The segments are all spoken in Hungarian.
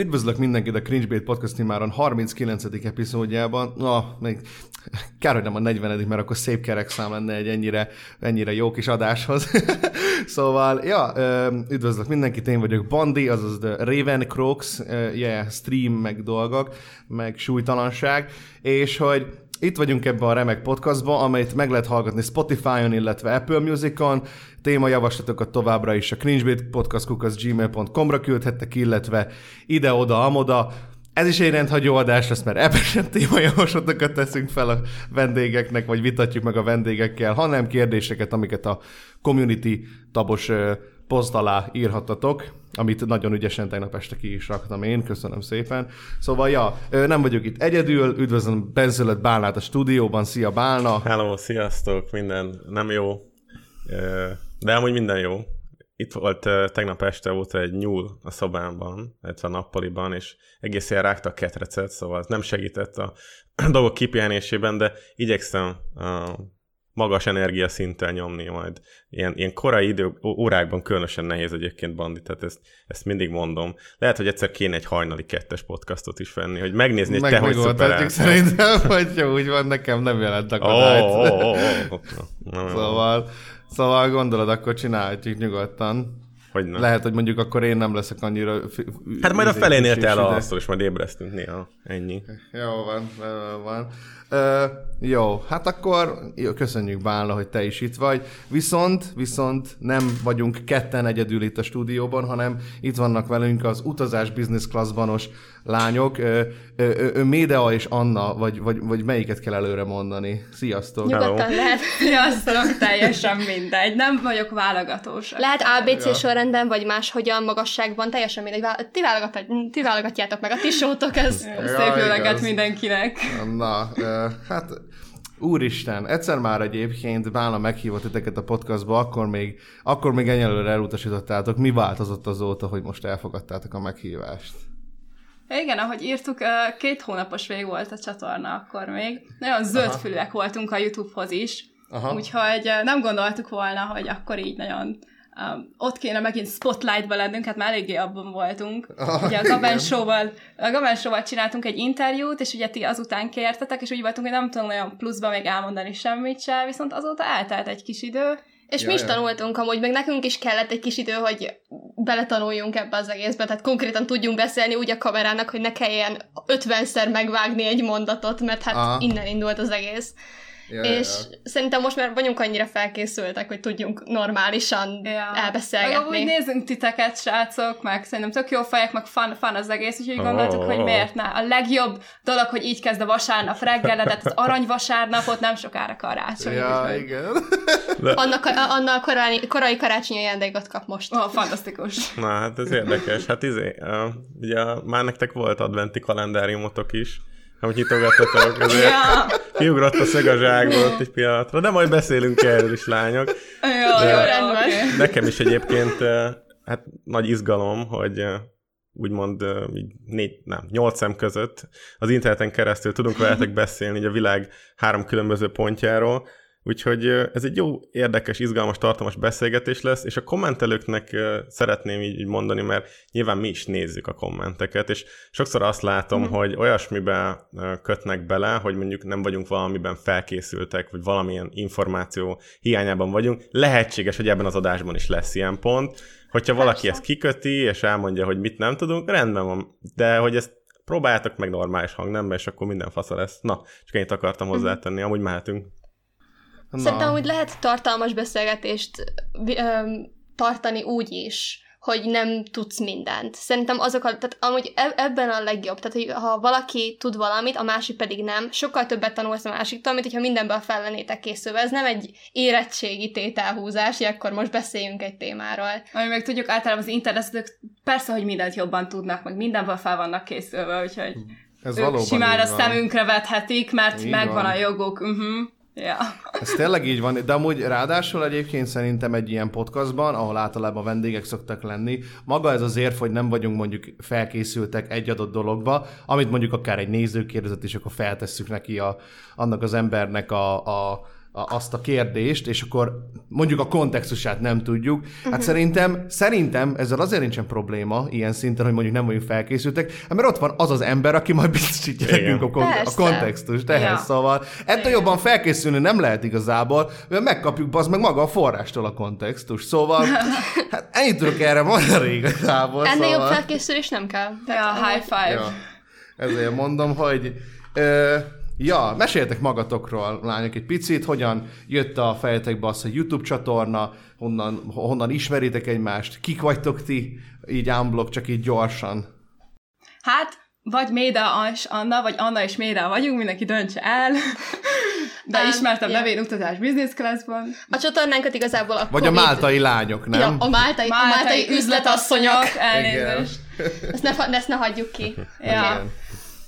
Üdvözlök mindenkit a Cringebait Podcast imáron 39. epizódjában. Na, még kár, hogy nem a 40 mert akkor szép kerek szám lenne egy ennyire, ennyire jó kis adáshoz. szóval, ja, üdvözlök mindenkit, én vagyok Bandi, azaz The Raven Crocs, yeah, stream, meg dolgok, meg súlytalanság, és hogy itt vagyunk ebben a remek podcastban, amelyet meg lehet hallgatni Spotify-on, illetve Apple Music-on. Témajavaslatokat továbbra is a cringebait.podcast.gmail.com-ra küldhettek, illetve ide-oda, amoda. Ez is egy rendhagyó adás lesz, mert ebben sem témajavaslatokat teszünk fel a vendégeknek, vagy vitatjuk meg a vendégekkel, hanem kérdéseket, amiket a community tabos poszt alá írhatatok, amit nagyon ügyesen tegnap este ki is raktam én, köszönöm szépen. Szóval, ja, nem vagyok itt egyedül, üdvözlöm Benzölött Bálnát a stúdióban, szia Bálna! Hello, sziasztok, minden nem jó, de amúgy minden jó. Itt volt tegnap este óta egy nyúl a szobámban, illetve a nappaliban, és egész ilyen rágta a ketrecet, szóval nem segített a dolgok kipihenésében, de igyekszem magas energiaszinttel nyomni majd. Ilyen, ilyen korai idő, órákban különösen nehéz egyébként bandi, tehát ezt, ezt mindig mondom. Lehet, hogy egyszer kéne egy hajnali kettes podcastot is venni, hogy megnézni, hogy Meg te hogy szuperálsz. szerintem, hogy jó, úgy van, nekem nem jelent akadályt. ó, ó. Na, na, Szóval, szóval gondolod, akkor csinálhatjuk nyugodtan. Hogy nem. Lehet, hogy mondjuk akkor én nem leszek annyira... fi- Hát majd a izé- felénél kis te ide. elalszol, és majd ébresztünk néha. Ennyi. Jó van, van. Ö, jó, hát akkor jó, köszönjük Bálna, hogy te is itt vagy. Viszont, viszont nem vagyunk ketten egyedül itt a stúdióban, hanem itt vannak velünk az utazás business classbanos lányok, ö, ö, ö, Médea és Anna, vagy, vagy, vagy melyiket kell előre mondani. Sziasztok! Nyugodtan lehet, Sziasztok, teljesen mindegy. Nem vagyok válogatós. lehet ABC sorrendben, vagy máshogyan magasságban, teljesen mindegy. Ti, válogat, ti válogatjátok meg a ti sótok, ez Szép jó reggelt igaz. mindenkinek. Na, ö, hát úristen, egyszer már egyébként Bálna meghívott titeket a podcastba, akkor még, akkor még egyelőre elutasítottátok. Mi változott azóta, hogy most elfogadtátok a meghívást? Igen, ahogy írtuk, két hónapos vég volt a csatorna akkor még. Nagyon zöldfülűek voltunk a YouTube-hoz is. Aha. Úgyhogy nem gondoltuk volna, hogy akkor így nagyon um, ott kéne megint spotlightba lennünk, hát már eléggé abban voltunk. Ah, ugye a Gaben Show-val, a Gaben Show-val csináltunk egy interjút, és ugye ti azután kértetek, és úgy voltunk, hogy nem tudom nagyon pluszba még elmondani semmit se, viszont azóta eltelt egy kis idő. És Ja, mi is tanultunk amúgy, meg nekünk is kellett egy kis idő, hogy beletanuljunk ebbe az egészbe, tehát konkrétan tudjunk beszélni úgy a kamerának, hogy ne kelljen 50-szer megvágni egy mondatot, mert hát Aha. innen indult az egész. Ja, és szerintem most már vagyunk annyira felkészültek, hogy tudjunk normálisan Ja. Meg amúgy elbeszélgetni. nézzünk titeket, srácok, meg szerintem tök jó fejek, meg fan, fan az egész, úgyhogy gondoltuk, hogy Oh. miért ne. A legjobb dolog, hogy így kezd a vasárnap reggeledet, az arany vasárnapot, nem sokára karácsony. Ja, úgyhogy- igen. Annak, annal korai, korai karácsonyi ajándékot kap most. Ó, fantasztikus. Na, hát ez érdekes. Hát izé, ugye már nektek volt adventi kalendáriumotok is, amit nyitogattatok, ezért Ja, kiugrott a szög a zsákból ott egy pillanatra, de majd beszélünk erről is, lányok. jó, jó, rendben. Nekem is egyébként hát nagy izgalom, hogy úgymond így négy, nem, nyolc szem között az interneten keresztül tudunk veletek beszélni így a világ három különböző pontjáról, Úgyhogy ez egy jó, érdekes, izgalmas, tartalmas beszélgetés lesz, és a kommentelőknek szeretném így mondani, mert nyilván mi is nézzük a kommenteket, és sokszor azt látom, mm. hogy olyasmiben kötnek bele, hogy mondjuk nem vagyunk valamiben felkészültek, vagy valamilyen információ hiányában vagyunk. Lehetséges, hogy ebben az adásban is lesz ilyen pont. Hogyha valaki ezt kiköti, és elmondja, hogy mit nem tudunk, rendben van, de hogy ezt próbáljátok meg normális hangnemben, és akkor minden fasza lesz. Na, csak ennyit akartam hozzátenni, amúgy mehetünk. Szerintem úgy lehet tartalmas beszélgetést öm, tartani úgy is, hogy nem tudsz mindent. Szerintem azok a, tehát amúgy eb- ebben a legjobb, tehát hogy ha valaki tud valamit, a másik pedig nem, sokkal többet tanulsz a másiktól, mint hogyha mindenben fel lennétek készülve. Ez nem egy érettségi tételhúzás, hogy akkor most beszéljünk egy témáról. Ami meg tudjuk általában az internetek persze, hogy mindent jobban tudnak, meg mindenben fel vannak készülve, úgyhogy Ez ők valóban simán a szemünkre vethetik, mert Így megvan van. a joguk. Uh-huh. Ja. Ez tényleg így van, de amúgy ráadásul egyébként szerintem egy ilyen podcastban, ahol általában vendégek szoktak lenni, maga ez az érv, hogy nem vagyunk mondjuk felkészültek egy adott dologba, amit mondjuk akár egy néző kérdezett, és akkor feltesszük neki a, annak az embernek a, a, a, azt a kérdést, és akkor mondjuk a kontextusát nem tudjuk. Hát Mhm. szerintem, szerintem ezzel azért nincsen probléma ilyen szinten, hogy mondjuk nem vagyunk felkészültek, hát mert ott van az az ember, aki majd biztosítja Igen. nekünk a, kon- a Persze. kontextust ehhez, Ja. szóval ettől jobban felkészülni nem lehet igazából, mert megkapjuk az meg maga a forrástól a kontextus. Szóval, hát ennyit tudok erre mondani igazából. Ennél szóval, jobb felkészülés nem kell. ja, high five. Ja, ezért mondom, hogy ö, ja, meséljetek magatokról, lányok, egy picit, hogyan jött a fejetekbe az, hogy YouTube csatorna, honnan, honnan ismeritek egymást, kik vagytok ti, így unblock, csak így gyorsan. Hát, vagy Méda és Anna, vagy Anna és Méda vagyunk, mindenki döntse el. De Ám, ismertem ja. nevénutatás business classban. A csatornánkat igazából a Vagy a Covid... máltai lányok, nem? Ja, a máltai, a máltai üzletasszonyok. elnézést. Ezt ne, ezt ne hagyjuk ki. Ja. Igen.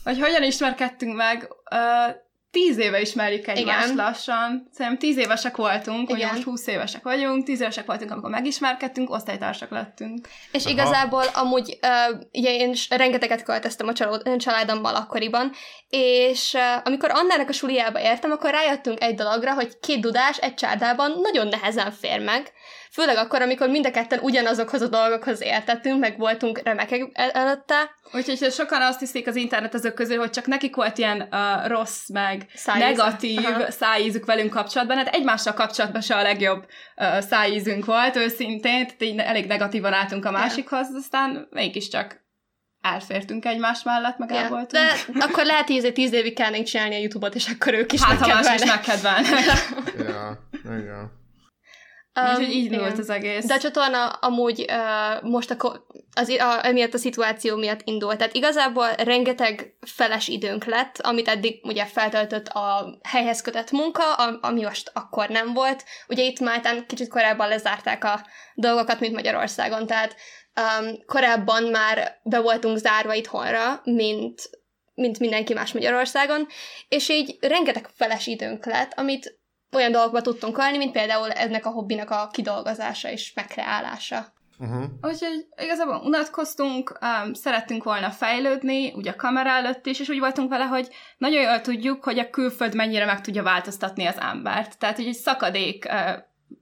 Hogy hogyan ismerkedtünk meg? Uh, tíz éve ismerjük egymást Igen. lassan. Szerintem tíz évesek voltunk, ugye most húsz évesek vagyunk, tíz évesek voltunk, amikor megismerkedtünk, osztálytársak lettünk. És Aha. igazából amúgy, uh, ugye én rengeteget költöztem a csalód, családommal akkoriban, és uh, amikor Annának a suliába értem, akkor rájöttünk egy dologra, hogy két dudás egy csárdában nagyon nehezen fér meg, főleg akkor, amikor mind a ketten ugyanazokhoz a dolgokhoz értettünk, meg voltunk remekek el- előtte, Úgyhogy sokan azt hiszik az internetezők közül, hogy csak nekik volt ilyen uh, rossz, meg Szájíz. negatív Aha. szájízük velünk kapcsolatban. Hát egymással kapcsolatban se a legjobb uh, szájízünk volt, őszintén, tehát így elég negatívan álltunk a másikhoz, aztán mégiscsak elfértünk egymás mellett, meg el Ja. voltunk. De akkor lehet, hogy ezért tíz évig kellene csinálni a YouTube-ot, és akkor ők is hát, ha más is megkedvelnek. megkedvelnek. Ja, igen. Um, Úgyhogy így volt az egész. De a csatorna amúgy uh, most a, az, a, emiatt a szituáció miatt indult. Tehát igazából rengeteg feles időnk lett, amit eddig ugye feltöltött a helyhez kötött munka, a, ami most akkor nem volt. Ugye itt Máltán kicsit korábban lezárták a dolgokat, mint Magyarországon, tehát um, korábban már be voltunk zárva itthonra, mint, mint mindenki más Magyarországon, és így rengeteg feles időnk lett, amit olyan dolgokba tudtunk ölni, mint például ennek a hobbinak a kidolgozása és megkreálása. Uh-huh. Úgyhogy igazából unatkoztunk, um, szerettünk volna fejlődni, ugye a kamera előtt is, és úgy voltunk vele, hogy nagyon jól tudjuk, hogy a külföld mennyire meg tudja változtatni az embert. Tehát, hogy egy szakadék uh,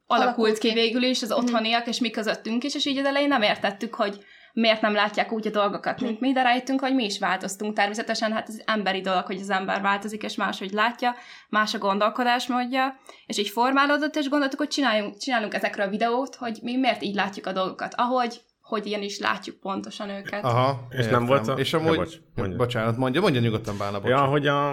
alakult, Alakult ki ki. végül is az otthoniak, és mi közöttünk is, és így az elején nem értettük, hogy miért nem látják úgy a dolgokat, mint mi, de rájöttünk, hogy mi is változtunk. Természetesen hát ez emberi dolog, hogy az ember változik, és máshogy látja, más a gondolkodásmódja, és így formálódott, és gondoltuk, hogy csináljunk, csinálunk ezekről a videót, hogy mi miért így látjuk a dolgokat, ahogy, hogy ilyen is látjuk pontosan őket. Aha, És nem volt a- És Ja, amúgy... bocs, mondja. bocsánat, mondja, mondja nyugodtan Bálna, bocs. Ja, hogy a,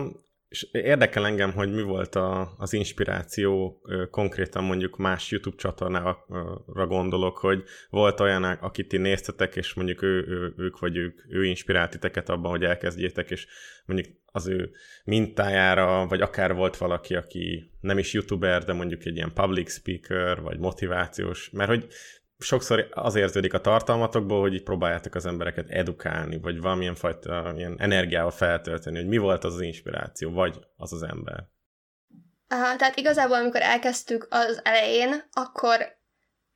és érdekel engem, hogy mi volt a, az inspiráció, konkrétan mondjuk más YouTube csatornára gondolok, hogy volt olyan, akit ti néztetek, és mondjuk ő, ő, ők vagy ők, ő inspirált titeket abban, hogy elkezdjétek, és mondjuk az ő mintájára, vagy akár volt valaki, aki nem is YouTuber, de mondjuk egy ilyen public speaker, vagy motivációs, mert hogy sokszor az érződik a tartalmatokból, hogy így próbáljátok az embereket edukálni, vagy valamilyen fajta ilyen energiával feltölteni, hogy mi volt az az inspiráció, vagy az az ember. Aha, tehát igazából, amikor elkezdtük az elején, akkor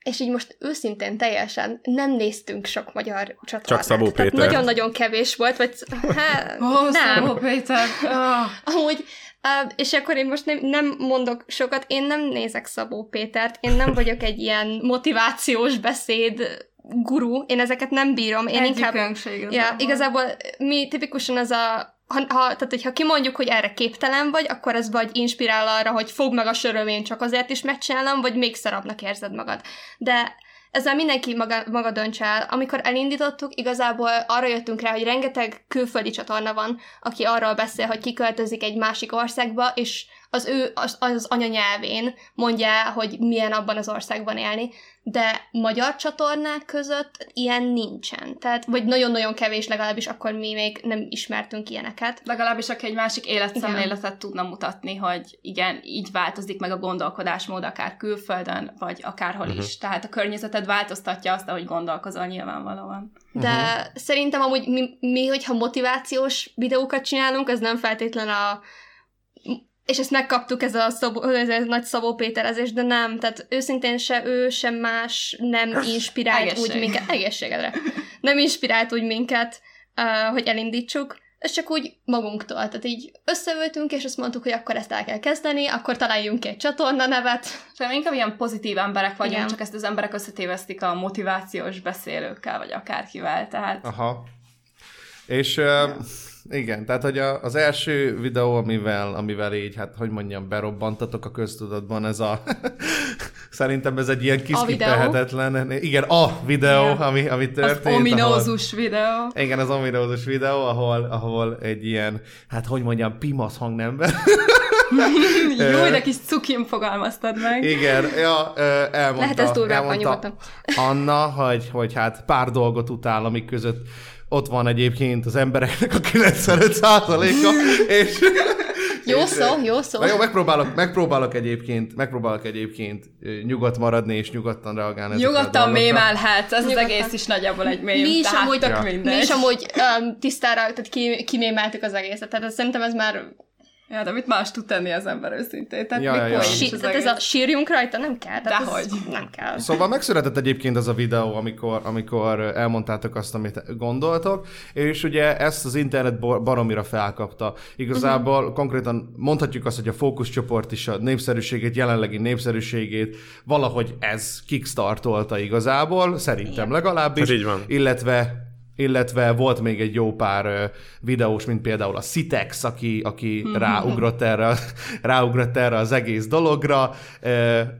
és így most őszintén teljesen nem néztünk sok magyar csatornát. Csak Szabó Tehát Péter. nagyon-nagyon kevés volt, vagy hát, Ó, nem. Szabó Péter! Oh. Amúgy, uh, és akkor én most nem, nem mondok sokat, én nem nézek Szabó Pétert, én nem vagyok egy ilyen motivációs beszéd guru, én ezeket nem bírom, én inkább... Ja, igazából mi tipikusan az a ha, ha, tehát, hogyha kimondjuk, hogy erre képtelen vagy, akkor ez vagy inspirál arra, hogy fog meg a sörömén csak azért is megcsinálom, vagy még szarabbnak érzed magad. De ezzel mindenki maga, maga dönts el. Amikor elindítottuk, igazából arra jöttünk rá, hogy rengeteg külföldi csatorna van, aki arról beszél, hogy kiköltözik egy másik országba, és az ő az, az anyanyelvén mondja el, hogy milyen abban az országban élni, de magyar csatornák között ilyen nincsen. Tehát, vagy nagyon-nagyon kevés legalábbis, akkor mi még nem ismertünk ilyeneket. Legalábbis aki egy másik életszemléletet tudna mutatni, hogy igen, így változik meg a gondolkodásmód akár külföldön, vagy akárhol uh-huh. is. Tehát a környezeted változtatja azt, ahogy gondolkozol nyilvánvalóan. De uh-huh. szerintem amúgy mi, mi, hogyha motivációs videókat csinálunk, az nem feltétlen a és ezt megkaptuk, ez a, Szabó, ez a nagy Szabó Péterezés, de nem, tehát őszintén se ő, sem más nem inspirált Egészség. úgy minket, egészségedre, nem inspirált úgy minket, uh, hogy elindítsuk, ez csak úgy magunktól, tehát így összeültünk, és azt mondtuk, hogy akkor ezt el kell kezdeni, akkor találjunk ki egy csatorna nevet. Szerintem inkább ilyen pozitív emberek vagyunk, Igen. csak ezt az emberek összetévesztik a motivációs beszélőkkel, vagy akárkivel, tehát Aha. És uh, igen, tehát hogy a, az első videó, amivel, amivel így, hát hogy mondjam, berobbantatok a köztudatban, ez a szerintem ez egy ilyen kiszkipelhetetlen, igen, a videó, Igen. ami, ami az történt. ahol, ominózus videó. igen, az ominózus videó, ahol, ahol egy ilyen, hát hogy mondjam, pimasz hangnemben. Jó, de kis cukim fogalmaztad meg. Igen, ja, elmondta, Lehet ez durvábban nyugodtan. Anna, hogy, hogy hát pár dolgot utál, amik között ott van egyébként az embereknek a 95%-a, és... Jó és, szó, jó szó. Na jó, megpróbálok, megpróbálok egyébként, megpróbálok egyébként nyugodt maradni, és nyugodtan reagálni Nyugodtan dolgokra. mémelhetsz, az egész is nagyjából egy mém, mi is tehát amúgy, Ja. mi is amúgy um, tisztára, tehát ki, kimémeltük az egészet, tehát ez, szerintem ez már Ja, de mit más tud tenni az ember őszintén? Tehát Ja, ja, ja. az tehát ez a sírjunk rajta, nem kell. Tehát Dehogy. Ez nem kell. Szóval megszületett egyébként az a videó, amikor, amikor elmondtátok azt, amit gondoltok, és ugye ezt az internet baromira felkapta. Igazából uh-huh. konkrétan mondhatjuk azt, hogy a fókuszcsoport is a népszerűségét, jelenlegi népszerűségét valahogy ez kickstartolta igazából, szerintem legalábbis. Hát így van. Illetve illetve volt még egy jó pár videós, mint például a Citex, aki, aki ráugrott, erre, ráugrott erre az egész dologra,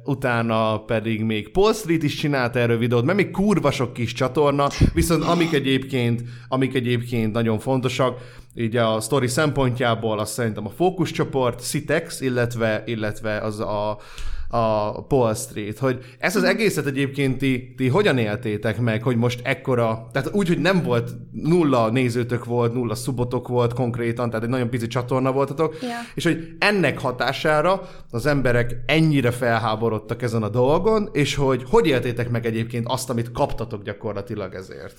utána pedig még Paul Street is csinált erről videót, mert még kurva sok kis csatorna, viszont amik egyébként, amik egyébként nagyon fontosak, így a sztori szempontjából az szerintem a fókuszcsoport, Citex, illetve, illetve az a, a Paul Street, hogy ezt az egészet egyébként ti, ti hogyan éltétek meg, hogy most ekkora, tehát úgy, hogy nem volt nulla nézőtök volt, nulla szubotok volt konkrétan, tehát egy nagyon pici csatorna voltatok, Ja. és hogy ennek hatására az emberek ennyire felháborodtak ezen a dolgon, és hogy hogy éltétek meg egyébként azt, amit kaptatok gyakorlatilag ezért?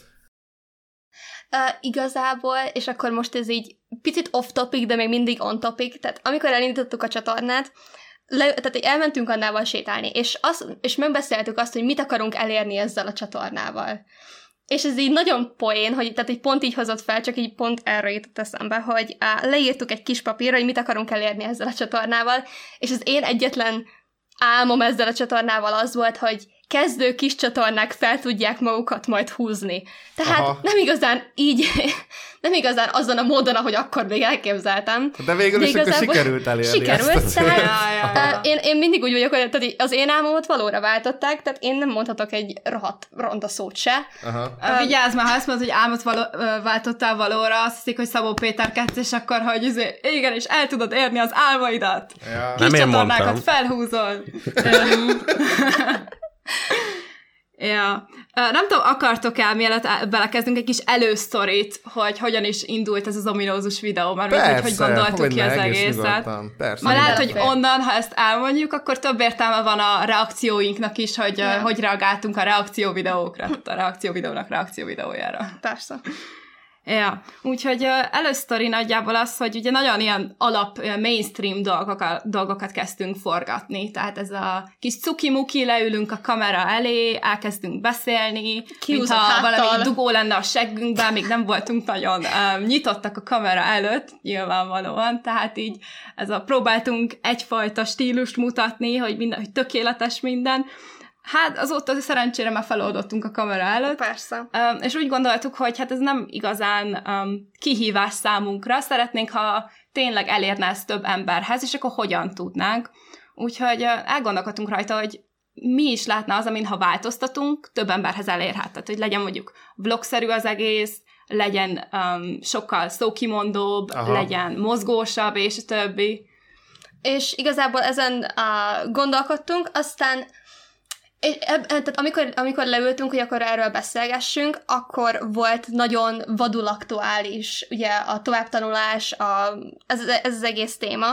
Uh, igazából, és akkor most ez így picit off-topic, de még mindig on-topic, tehát amikor elindítottuk a csatornát, le, tehát így elmentünk Annával sétálni, és, az, és megbeszéltük azt, hogy mit akarunk elérni ezzel a csatornával. És ez így nagyon poén, hogy tehát így pont így hozott fel, csak így pont erre jutott eszembe, hogy á, leírtuk egy kis papírra, hogy mit akarunk elérni ezzel a csatornával, és az én egyetlen álmom ezzel a csatornával az volt, hogy kezdő kis csatornák fel tudják magukat majd húzni. Tehát Aha. Nem igazán így, nem igazán azon a módon, ahogy akkor még elképzeltem. De végül is akkor sikerült elérni Sikerült, ezt tehát Ja, ja, ja. én, én mindig úgy vagyok, hogy tehát az én álmomat valóra váltották, tehát én nem mondhatok egy rohadt ronda szót se. Aha. Uh, Vigyázz, mert ha azt mondod, hogy álmot való, váltottál valóra, azt hiszik, hogy Szabó Péter ketsz, és akkor, hogy izé, igen, és el tudod érni az álmaidat. Ja. Kis Nem én csatornákat mondtam. felhúzol. Ja. Nem tudom, akartok-e, mielőtt el- belekezdünk egy kis elősztorit, hogy hogyan is indult ez az ominózus videó, mert hogy, hogy gondoltuk ki az egészet. nyugodtan. Persze. Már lehet, hogy onnan, ha ezt elmondjuk, akkor több értelme van a reakcióinknak is, hogy Ja. ja. hogy reagáltunk a reakció videókra, tehát a reakció videónak reakció videójára. Persze. Ja, úgyhogy elősztori nagyjából az, hogy ugye nagyon ilyen alap mainstream dolgokat, dolgokat kezdtünk forgatni, tehát ez a kis cuki-muki, leülünk a kamera elé, elkezdünk beszélni, Kiúzott mintha háttal. valami dugó lenne a seggünkben, még nem voltunk nagyon um, nyitottak a kamera előtt, nyilvánvalóan, tehát így ez a próbáltunk egyfajta stílust mutatni, hogy, minden, hogy tökéletes minden, Hát azóta szerencsére már feloldottunk a kamera előtt, Persze. Um, és úgy gondoltuk, hogy hát ez nem igazán um, kihívás számunkra, szeretnénk, ha tényleg elérne ezt több emberhez, és akkor hogyan tudnánk. Úgyhogy elgondolkodtunk rajta, hogy mi is látna az, amin ha változtatunk, több emberhez elérhet. Tehát, hogy legyen mondjuk vlogszerű az egész, legyen um, sokkal szókimondóbb, Aha. legyen mozgósabb, és többi. és igazából ezen uh, gondolkodtunk, aztán tehát amikor, amikor leültünk, hogy akkor erről beszélgessünk, akkor volt nagyon vadul aktuális, ugye a továbbtanulás, a, ez, ez az egész téma.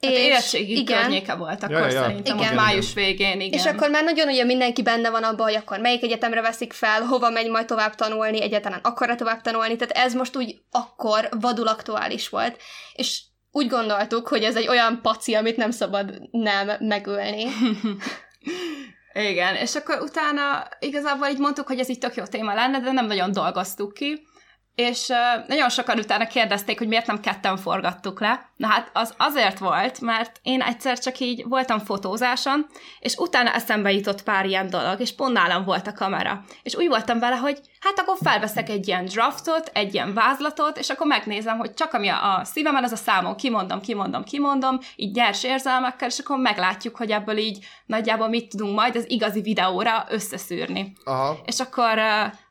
Hát érettségi igen, környéke volt akkor Ja, ja, ja. szerintem, Igen. ott május végén, igen. és akkor már nagyon ugye mindenki benne van abban, hogy akkor melyik egyetemre veszik fel, hova megy majd tovább tanulni, egyáltalán akar tovább tanulni, tehát ez most úgy akkor vadul aktuális volt. És úgy gondoltuk, hogy ez egy olyan paci, amit nem szabad nem megölni. Igen, és akkor utána igazából így mondtuk, hogy ez így tök jó téma lenne, de nem nagyon dolgoztuk ki, és nagyon sokan utána kérdezték, hogy miért nem ketten forgattuk le. Na hát az azért volt, mert én egyszer csak így voltam fotózáson, és utána eszembe jutott pár ilyen dolog, és pont nálam volt a kamera. És úgy voltam vele, hogy hát akkor felveszek egy ilyen draftot, egy ilyen vázlatot, és akkor megnézem, hogy csak ami a, szívemen, az a számon kimondom, kimondom, kimondom, így gyers érzelmekkel, és akkor meglátjuk, hogy ebből így nagyjából mit tudunk majd az igazi videóra összeszűrni. Aha. És akkor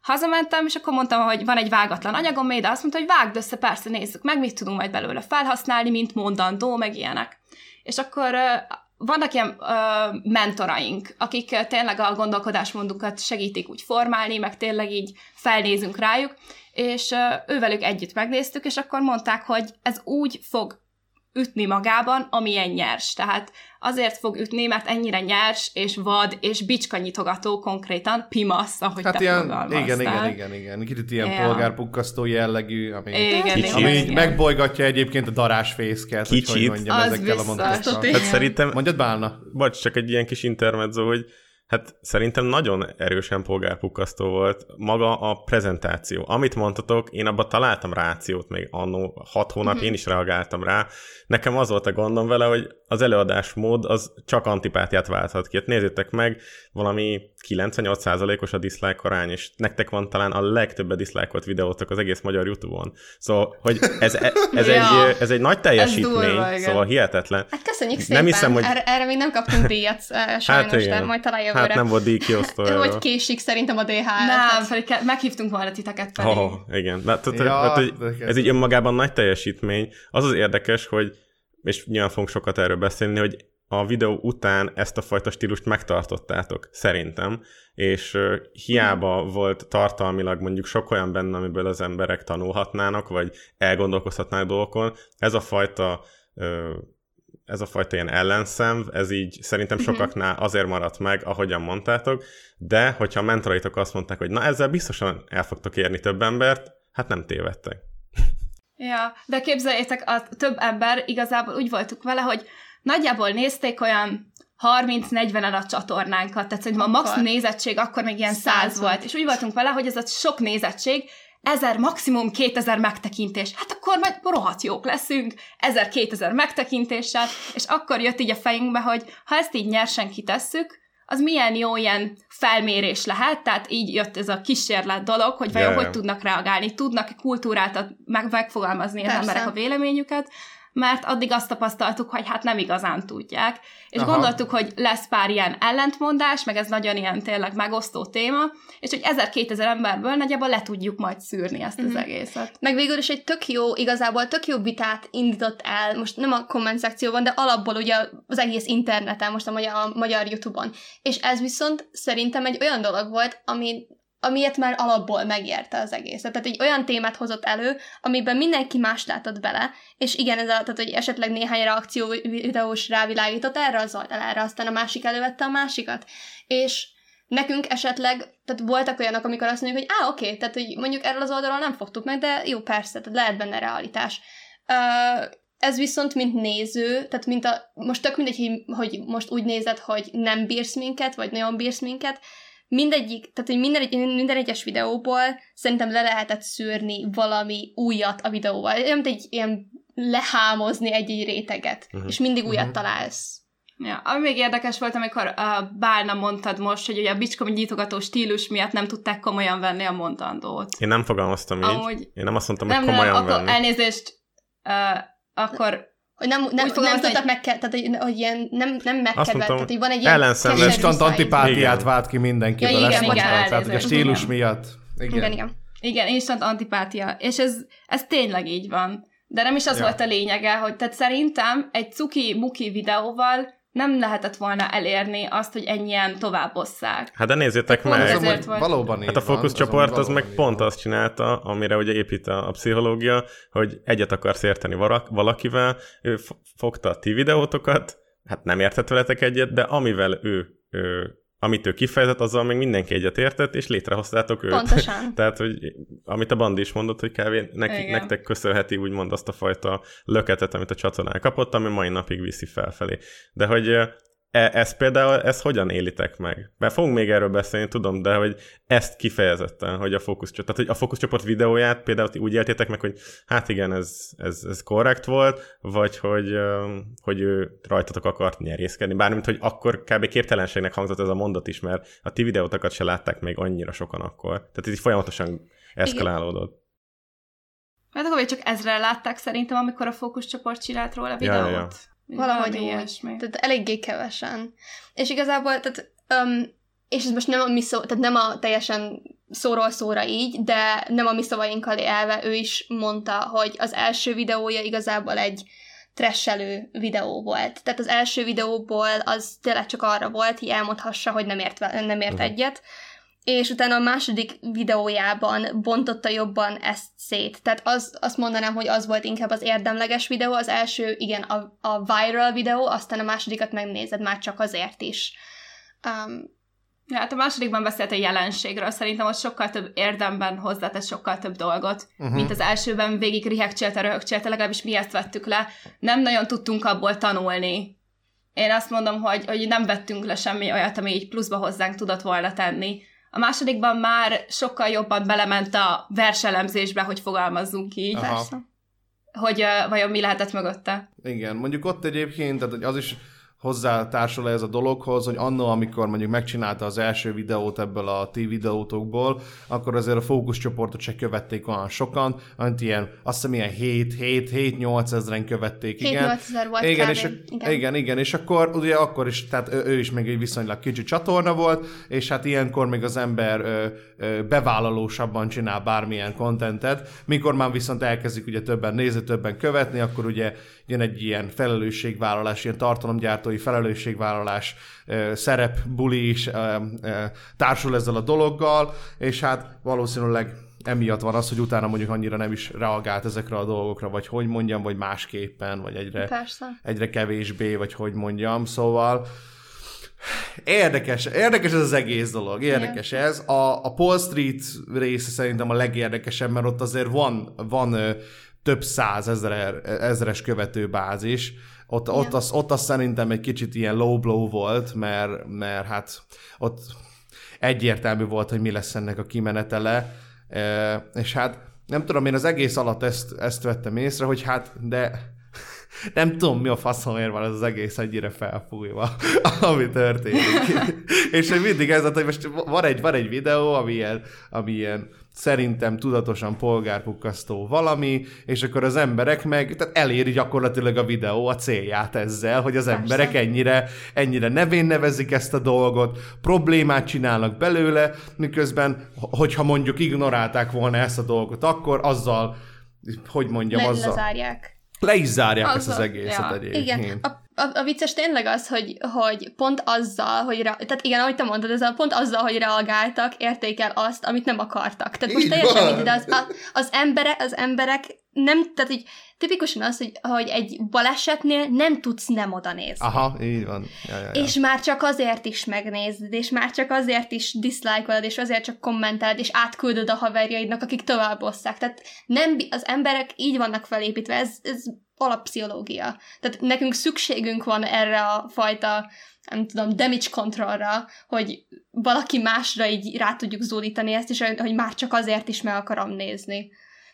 hazamentem, és akkor mondtam, hogy van egy vágatlan anyagom, de azt mondta, hogy vágd össze, persze nézzük meg, mit tudunk majd belőle felhasználni, mint mondandó, meg ilyenek. És akkor vannak ilyen uh, mentoraink, akik tényleg a gondolkodásmódunkat segítik úgy formálni, meg tényleg így felnézünk rájuk, és ővelük együtt megnéztük, és akkor mondták, hogy ez úgy fog ütni magában, amilyen nyers. Tehát azért fog ütni, mert ennyire nyers, és vad, és bicska nyitogató konkrétan, pimasz, ahogy Hát te ilyen, igen, igen, igen, igen. Kicsit ilyen Ja. polgárpukkasztó jellegű, ami, Igen, Kicsit. ami igen. megbolygatja egyébként a darásfészket, hogy hogy Kicsit. mondjam Az ezekkel a biztos. mondatokkal. Igen. Hát szerintem, Mondjad Bálna. bocs, csak egy ilyen kis intermezzo, hogy hát szerintem nagyon erősen polgárpukkasztó volt maga a prezentáció. Amit mondtatok, én abban találtam rációt még annó hat hónap, Mhm. én is reagáltam rá. Nekem az volt a gondom vele, hogy az előadásmód az csak antipátiát válthat ki. Hát nézzétek meg, valami 98%-os a dislike arány, és nektek van talán a legtöbb a dislike videótok az egész magyar YouTube-on. Szóval, hogy ez, ez, Ja. egy, ez egy nagy teljesítmény, durva, szóval hihetetlen. Hát köszönjük szépen, Nem hiszem, hogy- erre, erre még nem kaptunk díjat, eh, sajnos, de igen. majd talán jövőre. Hát nem volt díjkiosztó Hogy erről. késik szerintem a DH. Nem, pedig ke- meghívtunk volna titeket pedig. Oh, igen. De, tehát, Ja, hogy de- ez így önmagában nagy teljesítmény. Az az érdekes, hogy, és nyilván fogunk sokat erről beszélni, hogy a videó után ezt a fajta stílust megtartottátok, szerintem, és hiába volt tartalmilag mondjuk sok olyan benne, amiből az emberek tanulhatnának, vagy elgondolkozhatnának dolgokon, ez a fajta ez a fajta ilyen ellenszenv, ez így szerintem sokaknál azért maradt meg, ahogyan mondtátok, de hogyha a mentoraitok azt mondták, hogy na ezzel biztosan el fogtok érni több embert, hát nem tévedtek. Ja, de képzeljétek, a több ember igazából úgy voltuk vele, hogy nagyjából nézték olyan 30-40-en a csatornánkat, tehát szerintem a max nézettség akkor még ilyen 100 100 volt, és úgy voltunk vele, hogy ez a sok nézettség, ezer, maximum 2000 megtekintés. Hát akkor majd rohadt jók leszünk, 1000-2000 megtekintéssel, és akkor jött így a fejünkbe, hogy ha ezt így nyersen kitesszük, az milyen jó ilyen felmérés lehet, tehát így jött ez a kísérlet dolog, hogy vajon Ja, hogy tudnak reagálni, tudnak kultúrát meg, megfogalmazni az Persze. emberek a véleményüket, mert addig azt tapasztaltuk, hogy hát nem igazán tudják. És Aha. Gondoltuk, hogy lesz pár ilyen ellentmondás, meg ez nagyon ilyen tényleg megosztó téma, és hogy 1000-2000 emberből nagyjából le tudjuk majd szűrni ezt az Mhm. egészet. Meg végül is egy tök jó, igazából tök jó vitát indított el, most nem a komment szekcióban, de alapból ugye az egész interneten, most a magyar, a magyar YouTube-on. És ez viszont szerintem egy olyan dolog volt, ami amiért már alapból megérte az egészet. Tehát egy olyan témát hozott elő, amiben mindenki más látott bele, és igen, ez a, tehát, hogy esetleg néhány reakció videós rávilágított erre az oldalra, aztán a másik elővette a másikat. És nekünk esetleg, tehát voltak olyanok, amikor azt mondjuk, hogy á, oké, tehát hogy mondjuk erről az oldalról nem fogtuk meg, de jó, persze, tehát lehet benne realitás. Uh, ez viszont, mint néző, tehát mint a, most tök mindegy, hogy most úgy nézed, hogy nem bírsz minket, vagy nagyon bírsz minket, mindegyik, tehát hogy minden, egy, minden egyes videóból szerintem le lehetett szűrni valami újat a videóval. Nem egy ilyen lehámozni egy-egy réteget, Mhm. és mindig újat Mhm. találsz. Ja, ami még érdekes volt, amikor a Bálna mondtad most, hogy ugye a bicska nyitogató stílus miatt nem tudták komolyan venni a mondandót. Én nem fogalmaztam így. Amúgy Én nem azt mondtam, nem, hogy nem, komolyan akkor venni. elnézést, uh, akkor Hogy nem, nem, Úgy nem tudtak megke, tehát hogy, hogy ilyen nem, nem megkedvelt, tehát hogy van egy ilyen ellenszenves- Instant antipátiát Igen. vált ki mindenkiből. Ja, igen, ezt igen, mondtad, tehát, hogy a stílus igen. miatt. Igen. Igen, igen. igen, instant antipátia, és ez, ez tényleg így van. De nem is az Ja. volt a lényege, hogy tehát szerintem egy cuki-muki videóval nem lehetett volna elérni azt, hogy ennyien továbbosszák. Hát de nézzétek Pont meg! ezért van. valóban Hát a fókuszcsoport az meg pont azt csinálta, amire ugye épít a, a pszichológia, hogy egyet akarsz érteni varak- valakivel, ő fogta a ti videótokat, hát nem értett veletek egyet, de amivel ő, ő amit ő kifejezett, azzal még mindenki egyet értett, és létrehoztátok őt. Pontosan. Tehát, hogy amit a Bandi is mondott, hogy kb. Neki, Igen. nektek köszönheti úgymond azt a fajta löketet, amit a csatornán kapott, ami mai napig viszi felfelé. De hogy e, ez például, ezt hogyan élitek meg? Mert fogunk még erről beszélni, tudom, de hogy ezt kifejezetten, hogy a fókuszcsoport, tehát hogy a fókuszcsoport videóját például úgy éltétek meg, hogy hát igen, ez, ez, ez korrekt volt, vagy hogy, hogy ő rajtatok akart nyerészkedni. Bármint, hogy akkor kb. képtelenségnek hangzott ez a mondat is, mert a ti videótokat se látták még annyira sokan akkor. Tehát ez így folyamatosan eszkalálódott. Mert akkor még csak ezre látták szerintem, amikor a fókuszcsoport csinált róla Ja, videót. ja, ja. Valahogy ilyesmi. Tehát eléggé kevesen. És igazából, tehát, um, és ez most nem a mi szó, tehát nem a teljesen szóról szóra így, de nem a mi szavainkkal élve, ő is mondta, hogy az első videója igazából egy tresselő videó volt. Tehát az első videóból az tényleg csak arra volt, hogy elmondhassa, hogy nem ért, ve- nem ért Mhm. egyet, és utána a második videójában bontotta jobban ezt szét. Tehát az, azt mondanám, hogy az volt inkább az érdemleges videó, az első, igen, a, a viral videó, aztán a másodikat megnézed már csak azért is. Um, Ja, hát a másodikban beszélt a jelenségről, szerintem ott sokkal több érdemben hozzátett sokkal több dolgot, uh-huh. mint az elsőben végig rihegcsélte, röhögcsélte, legalábbis mi ezt vettük le. Nem nagyon tudtunk abból tanulni. Én azt mondom, hogy, hogy nem vettünk le semmi olyat, ami így pluszba hozzánk tudott volna tenni. A másodikban már sokkal jobban belement a verselemzésbe, hogy fogalmazzunk így, Aha. persze. hogy uh, vajon mi lehetett mögötte. Igen, mondjuk ott egyébként, tehát hogy az is hozzátársul ez a dologhoz, hogy annó, amikor mondjuk megcsinálta az első videót ebből a ti videótokból, akkor azért a fókuszcsoportot se követték olyan sokan, amit ilyen, azt hiszem ilyen 7-8 ezeren követték, igen. 7-8 ezer volt igen, és, Igen. igen. igen, igen, és akkor ugye akkor is, tehát ő, ő is még egy viszonylag kicsi csatorna volt, és hát ilyenkor még az ember ö, ö, bevállalósabban csinál bármilyen kontentet, mikor már viszont elkezdik ugye többen nézni, többen követni, akkor ugye jön egy ilyen felelősségvállalás, ilyen tartalomgyártói felelősségvállalás, szerep, buli is társul ezzel a dologgal, és hát valószínűleg emiatt van az, hogy utána mondjuk annyira nem is reagált ezekre a dolgokra, vagy hogy mondjam, vagy másképpen, vagy egyre, Persze. egyre kevésbé, vagy hogy mondjam, szóval érdekes, érdekes ez az egész dolog, érdekes ez. A, a Paul Street része szerintem a legérdekesebb, mert ott azért van, van több száz ezer, ezeres követőbázis, ott, ott, az, ott az szerintem egy kicsit ilyen low blow volt, mert, mert hát ott egyértelmű volt, hogy mi lesz ennek a kimenetele, és hát nem tudom, én az egész alatt ezt, ezt vettem észre, hogy hát, de nem tudom, mi a faszomért van ez az egész ennyire felfújva, ami történik. és hogy mindig ez, hogy most van egy, van egy videó, ami ilyen, ami ilyen szerintem tudatosan polgárpukkasztó valami, és akkor az emberek meg, tehát eléri gyakorlatilag a videó a célját ezzel, hogy az emberek ennyire, ennyire nevén nevezik ezt a dolgot, problémát csinálnak belőle, miközben, hogyha mondjuk ignorálták volna ezt a dolgot, akkor azzal, hogy mondjam, Le, azzal, lezárják. Le is zárják ezt az Azzal- egészet ja. egyébként. Igen, a, a, a vicces tényleg az, hogy, hogy pont azzal, hogy re, tehát igen, ahogy te mondtad, ez a, pont azzal, hogy reagáltak, érték el azt, amit nem akartak. Tehát most Így teljesen mindegy, de az, a, az, emberek, az emberek nem, tehát így tipikusan az, hogy, hogy egy balesetnél nem tudsz nem oda nézni. Aha, így van. Ja, ja, ja. És már csak azért is megnézed, és már csak azért is diszlájkolod, és azért csak kommenteled, és átküldöd a haverjaidnak, akik tovább osszák. Tehát nem, az emberek így vannak felépítve, ez, ez alappszichológia. Tehát nekünk szükségünk van erre a fajta, nem tudom, damage controlra, hogy valaki másra így rá tudjuk zúdítani ezt, és hogy már csak azért is meg akarom nézni.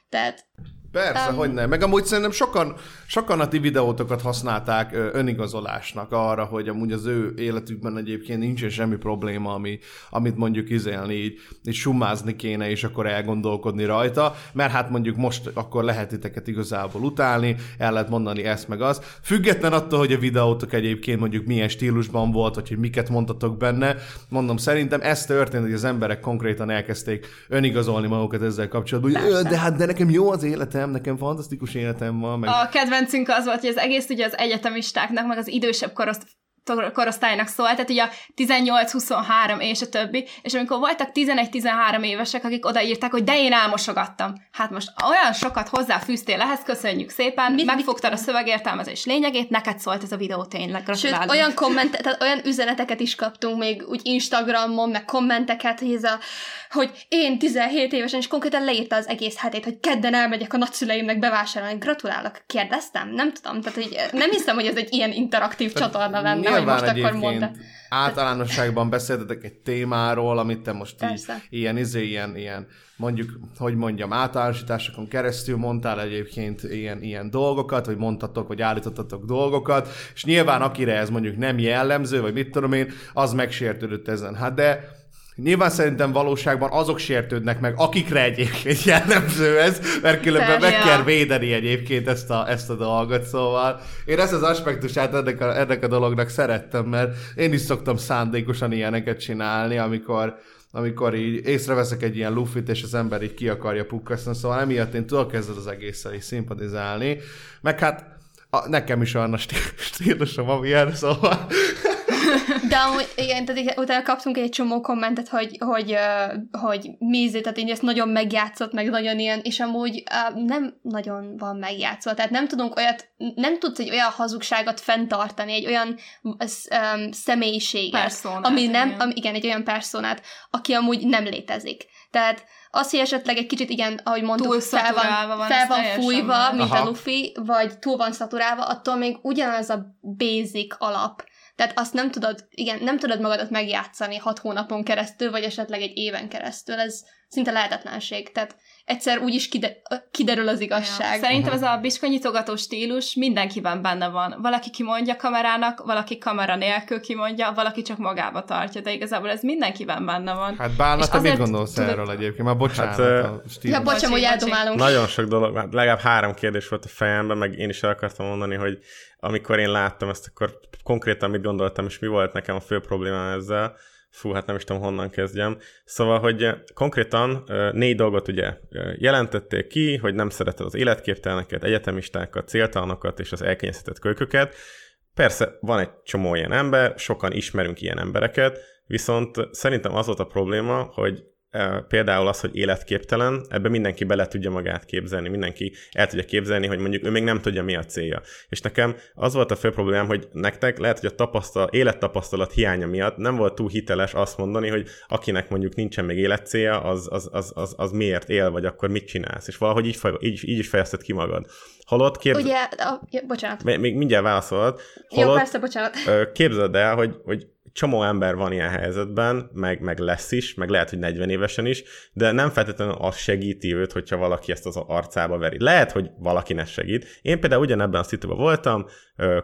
Tehát Persze, Um, hogy nem. Meg amúgy szerintem sokan, sokan a ti videótokat használták önigazolásnak arra, hogy amúgy az ő életükben egyébként nincsen semmi probléma, ami, amit mondjuk izélni, így, így summázni kéne, és akkor elgondolkodni rajta, mert hát mondjuk most akkor lehet titeket igazából utálni, el lehet mondani ezt meg az. Független attól, hogy a videótok egyébként mondjuk milyen stílusban volt, vagy hogy miket mondtatok benne, mondom, szerintem ez történt, hogy az emberek konkrétan elkezdték önigazolni magukat ezzel kapcsolatban, hogy "Ö, de hát de nekem jó az életem, életem, nekem fantasztikus életem van, meg... A kedvencünk az volt, hogy az egész ugye az egyetemistáknak, meg az idősebb koroszt korosztálynak szólt, tehát ugye a 18-23 és a többi, és amikor voltak 11-13 évesek, akik odaírták, hogy de én elmosogattam. Hát most olyan sokat hozzáfűztél ehhez, köszönjük szépen, mit, megfogtad mit? a szövegértelmezés lényegét, neked szólt ez a videó tényleg, gratulálunk. Sőt, olyan, komment, tehát olyan üzeneteket is kaptunk még úgy Instagramon, meg kommenteket, hogy ez a hogy én 17 évesen, és konkrétan leírta az egész hetét, hogy kedden elmegyek a nagyszüleimnek bevásárolni. Gratulálok. Kérdeztem? Nem tudom. Tehát, hogy nem hiszem, hogy ez egy ilyen interaktív csatorna lenne, akkor mondta. Általánosságban beszéltetek egy témáról, amit te most így, ilyen, izé, ilyen, ilyen, mondjuk, hogy mondjam, általánosításokon keresztül mondtál egyébként ilyen, ilyen dolgokat, vagy mondtatok, vagy állítottatok dolgokat, és nyilván akire ez mondjuk nem jellemző, vagy mit tudom én, az megsértődött ezen. Hát de Nyilván szerintem valóságban azok sértődnek meg, akikre egyébként jellemző ez, mert különben meg kell védeni egyébként ezt a, ezt a dolgot, szóval én ezt az aspektusát ennek a, ennek a dolognak szerettem, mert én is szoktam szándékosan ilyeneket csinálni, amikor amikor így észreveszek egy ilyen lufit, és az ember így ki akarja pukkasztani, szóval emiatt én tudok ezzel az egésszel is szimpatizálni, meg hát a, nekem is olyan a stílusom, amilyen, szóval de amúgy, igen, tehát utána kaptunk egy csomó kommentet, hogy, hogy, hogy Mézé, tehát így ezt nagyon megjátszott, meg nagyon ilyen, és amúgy nem nagyon van megjátszva. Tehát nem tudunk olyat, nem tudsz egy olyan hazugságot fenntartani, egy olyan um, személyiséget, personát, ami nem, igen. Ami, igen, egy olyan personát, aki amúgy nem létezik. Tehát az, hogy esetleg egy kicsit, igen, ahogy mondtuk, fel van, van, fel van fújva, mint Aha. a Luffy, vagy túl van szaturálva, attól még ugyanaz a basic alap tehát azt nem tudod, igen, nem tudod magadat megjátszani hat hónapon keresztül, vagy esetleg egy éven keresztül. Ez szinte lehetetlenség. Tehát egyszer úgy is kide- kiderül az igazság. Ja. Szerintem ez a biskonyitogató stílus mindenkiben benne van. Valaki kimondja kamerának, valaki kamera nélkül kimondja, valaki csak magába tartja, de igazából ez mindenkiben benne van. Hát Bálna, te mit gondolsz tudod... erről egyébként? Már bocsánat. Hát, a stílus. Ja, bocsánat, hogy eldomálunk. Nagyon sok dolog, hát legalább három kérdés volt a fejemben, meg én is el akartam mondani, hogy amikor én láttam ezt, akkor konkrétan mit gondoltam, és mi volt nekem a fő problémám ezzel, fú, hát nem is tudom honnan kezdjem. Szóval, hogy konkrétan négy dolgot ugye jelentették ki, hogy nem szereted az életképteleneket, egyetemistákat, céltalanokat és az elkényeztetett kölyköket. Persze van egy csomó ilyen ember, sokan ismerünk ilyen embereket, viszont szerintem az volt a probléma, hogy például az, hogy életképtelen, ebbe mindenki bele tudja magát képzelni, mindenki el tudja képzelni, hogy mondjuk ő még nem tudja, mi a célja. És nekem az volt a fő problémám, hogy nektek lehet, hogy a tapasztal, élettapasztalat hiánya miatt nem volt túl hiteles azt mondani, hogy akinek mondjuk nincsen még életcélja, az, az, az, az, az miért él, vagy akkor mit csinálsz. És valahogy így, így, így is fejezted ki magad. Holott képzeld... Ugye, a, ja, bocsánat. Még mindjárt válaszolod. Holott, Jó, persze, bocsánat. Képzeld el, hogy, hogy csomó ember van ilyen helyzetben, meg, meg lesz is, meg lehet, hogy 40 évesen is, de nem feltétlenül az segíti őt, hogyha valaki ezt az arcába veri. Lehet, hogy valaki ne segít. Én például ugyanebben a szituban voltam,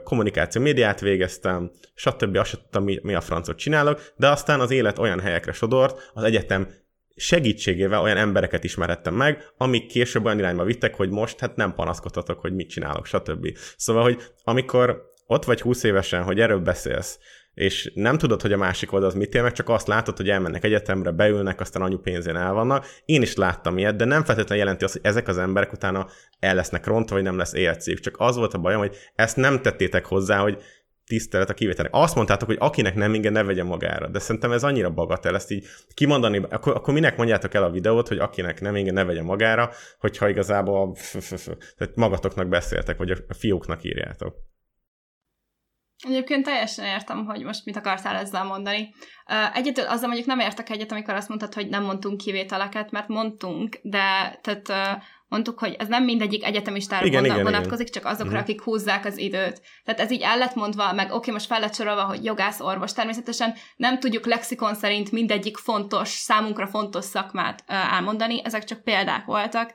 kommunikáció médiát végeztem, stb. azt sem tudtam, mi, mi a francot csinálok, de aztán az élet olyan helyekre sodort, az egyetem segítségével olyan embereket ismerhettem meg, amik később olyan irányba vittek, hogy most hát nem panaszkodhatok, hogy mit csinálok, stb. Szóval, hogy amikor ott vagy 20 évesen, hogy erről beszélsz, és nem tudod, hogy a másik oldal az mit él, meg csak azt látod, hogy elmennek egyetemre, beülnek, aztán anyu pénzén el vannak. Én is láttam ilyet, de nem feltétlenül jelenti azt, hogy ezek az emberek utána el lesznek rontva, vagy nem lesz élcég. Csak az volt a bajom, hogy ezt nem tettétek hozzá, hogy tisztelet a kivételnek. Azt mondtátok, hogy akinek nem inge, ne vegye magára. De szerintem ez annyira bagatel, ezt így kimondani, akkor, akkor minek mondjátok el a videót, hogy akinek nem inge, ne vegye magára, hogyha igazából tehát magatoknak beszéltek, vagy a fiúknak írjátok. Egyébként teljesen értem, hogy most mit akartál ezzel mondani. Egyedül azzal mondjuk nem értek egyet, amikor azt mondtad, hogy nem mondtunk kivételeket, mert mondtunk, de tehát mondtuk, hogy ez nem mindegyik egyetemistára igen, igen, vonatkozik, igen. csak azokra, uh-huh. akik húzzák az időt. Tehát ez így el lett mondva, meg oké, okay, most fel lett sorolva, hogy jogász, orvos, természetesen nem tudjuk lexikon szerint mindegyik fontos, számunkra fontos szakmát elmondani, ezek csak példák voltak.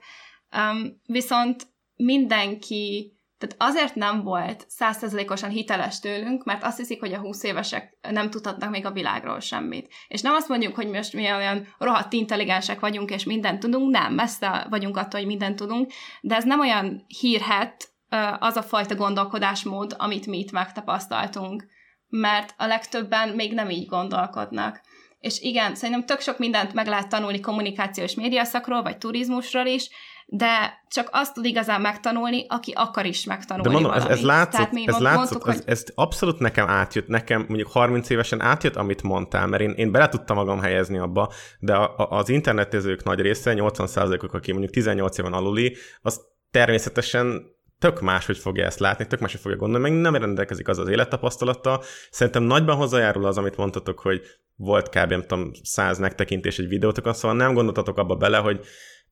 Um, viszont mindenki tehát azért nem volt százszerzelékosan hiteles tőlünk, mert azt hiszik, hogy a 20 évesek nem tudhatnak még a világról semmit. És nem azt mondjuk, hogy most mi olyan rohadt intelligensek vagyunk, és mindent tudunk, nem, messze vagyunk attól, hogy mindent tudunk, de ez nem olyan hírhet az a fajta gondolkodásmód, amit mi itt megtapasztaltunk, mert a legtöbben még nem így gondolkodnak. És igen, szerintem tök sok mindent meg lehet tanulni kommunikációs médiaszakról, vagy turizmusról is, de csak azt tud igazán megtanulni, aki akar is megtanulni De mondom, ez, valamit. ez látszott, Tehát mi ez, látszott mondtuk, ez, hogy ez abszolút nekem átjött, nekem mondjuk 30 évesen átjött, amit mondtál, mert én, én bele tudtam magam helyezni abba, de a, a, az internetezők nagy része, 80%-uk, aki mondjuk 18 éven aluli, az természetesen tök máshogy fogja ezt látni, tök máshogy fogja gondolni, meg nem rendelkezik az az élettapasztalattal. Szerintem nagyban hozzájárul az, amit mondtatok, hogy volt kb. nem tudom, száz megtekintés egy videótokon, szóval nem gondoltatok abba bele, hogy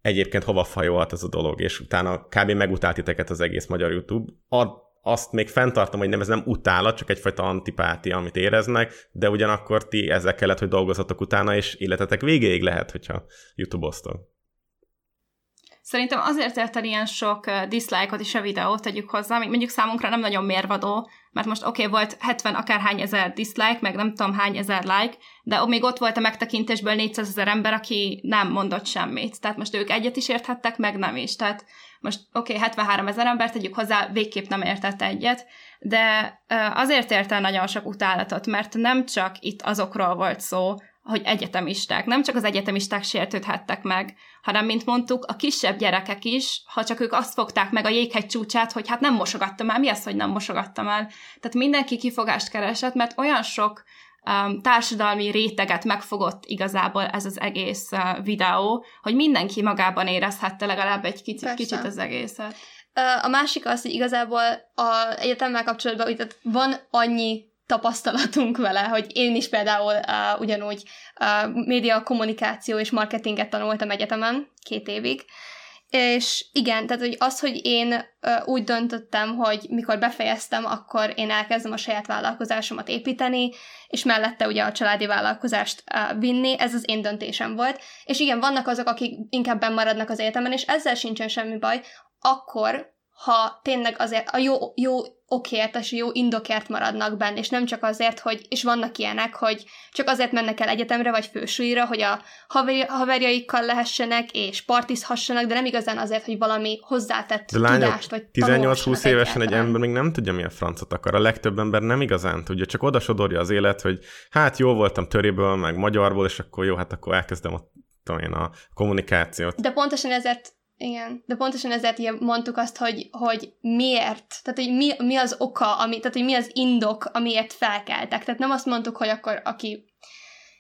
egyébként hova fajolhat ez a dolog, és utána kb. megutált titeket az egész magyar YouTube. A, azt még fenntartom, hogy nem, ez nem utálat, csak egyfajta antipátia, amit éreznek, de ugyanakkor ti ezzel kellett, hogy dolgozatok utána, és életetek végéig lehet, hogyha YouTube-oztok. Szerintem azért ért el ilyen sok dislike-ot is a videót, tegyük hozzá, még mondjuk számunkra nem nagyon mérvadó, mert most oké, okay, volt 70 akárhány ezer dislike, meg nem tudom hány ezer like, de még ott volt a megtekintésből 400 ezer ember, aki nem mondott semmit. Tehát most ők egyet is érthettek, meg nem is. Tehát most oké, okay, 73 ezer ember, tegyük hozzá, végképp nem értett egyet, de azért ért el nagyon sok utálatot, mert nem csak itt azokról volt szó, hogy egyetemisták. Nem csak az egyetemisták sértődhettek meg, hanem, mint mondtuk, a kisebb gyerekek is, ha csak ők azt fogták meg a jéghegy csúcsát, hogy hát nem mosogattam el, mi az, hogy nem mosogattam el. Tehát mindenki kifogást keresett, mert olyan sok um, társadalmi réteget megfogott igazából ez az egész uh, videó, hogy mindenki magában érezhette legalább egy kicsit, Persze. kicsit az egészet. A másik az, hogy igazából a egyetemmel kapcsolatban tehát van annyi tapasztalatunk vele, hogy én is például uh, ugyanúgy uh, média kommunikáció és marketinget tanultam egyetemen két évig, és igen, tehát hogy az, hogy én uh, úgy döntöttem, hogy mikor befejeztem, akkor én elkezdem a saját vállalkozásomat építeni, és mellette ugye a családi vállalkozást uh, vinni, ez az én döntésem volt. És igen, vannak azok, akik inkább benn maradnak az egyetemen, és ezzel sincsen semmi baj, akkor, ha tényleg azért a jó, jó okért és jó indokért maradnak benne, és nem csak azért, hogy, és vannak ilyenek, hogy csak azért mennek el egyetemre vagy fősúlyra, hogy a haver, haverjaikkal lehessenek és partizhassanak, de nem igazán azért, hogy valami hozzátett De lányok, tudást vagy 18-20 tanulhassanak évesen egy ember még nem tudja, mi a francot akar. A legtöbb ember nem igazán tudja, csak oda sodorja az élet, hogy hát jó voltam töréből, meg magyarból, és akkor jó, hát akkor elkezdem a, tudom én, a kommunikációt. De pontosan ezért igen, de pontosan ezért mondtuk azt, hogy, hogy miért, tehát hogy mi, mi az oka, ami, tehát hogy mi az indok, amiért felkeltek. Tehát nem azt mondtuk, hogy akkor aki,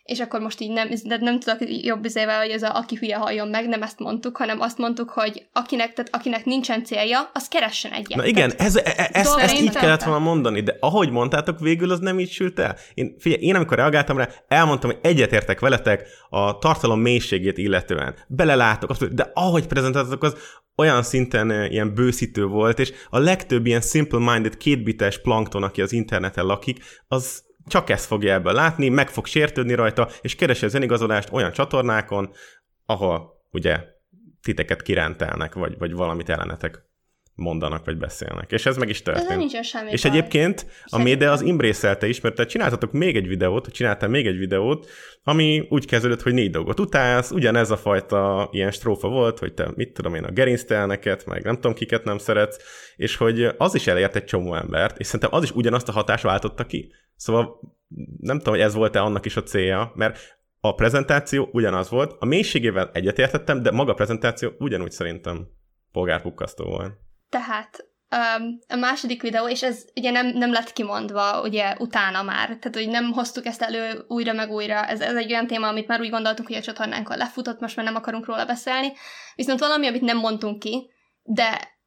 és akkor most így nem, de nem tudok jobb izével, hogy ez a aki hülye halljon meg, nem ezt mondtuk, hanem azt mondtuk, hogy akinek, tehát akinek nincsen célja, az keressen egyet. Na igen, ez, e, e, ezt, ezt így kellett volna mondani, de ahogy mondtátok, végül az nem így sült el. Én, figyelj, én amikor reagáltam rá, elmondtam, hogy egyetértek veletek a tartalom mélységét illetően. Belelátok, abszolút, de ahogy prezentáltatok, az olyan szinten eh, ilyen bőszítő volt, és a legtöbb ilyen simple-minded, kétbites plankton, aki az interneten lakik, az csak ezt fogja ebből látni, meg fog sértődni rajta, és keresi az önigazolást olyan csatornákon, ahol ugye titeket kirántelnek, vagy, vagy valamit ellenetek mondanak, vagy beszélnek. És ez meg is történt. nincsen semmi És baj. egyébként a média az imbrésztelte is, mert te csináltatok még egy videót, csináltál még egy videót, ami úgy kezdődött, hogy négy dolgot utálsz, ugyanez a fajta ilyen strófa volt, hogy te mit tudom én, a gerinctelneket, meg nem tudom kiket nem szeretsz, és hogy az is elért egy csomó embert, és szerintem az is ugyanazt a hatást váltotta ki. Szóval nem tudom, hogy ez volt-e annak is a célja, mert a prezentáció ugyanaz volt, a mélységével egyetértettem, de maga a prezentáció ugyanúgy szerintem polgárpukkasztó volt. Tehát a második videó, és ez ugye nem, nem lett kimondva ugye utána már, tehát hogy nem hoztuk ezt elő újra meg újra, ez, ez egy olyan téma, amit már úgy gondoltuk, hogy a csatornánkon lefutott, most már nem akarunk róla beszélni, viszont valami, amit nem mondtunk ki, de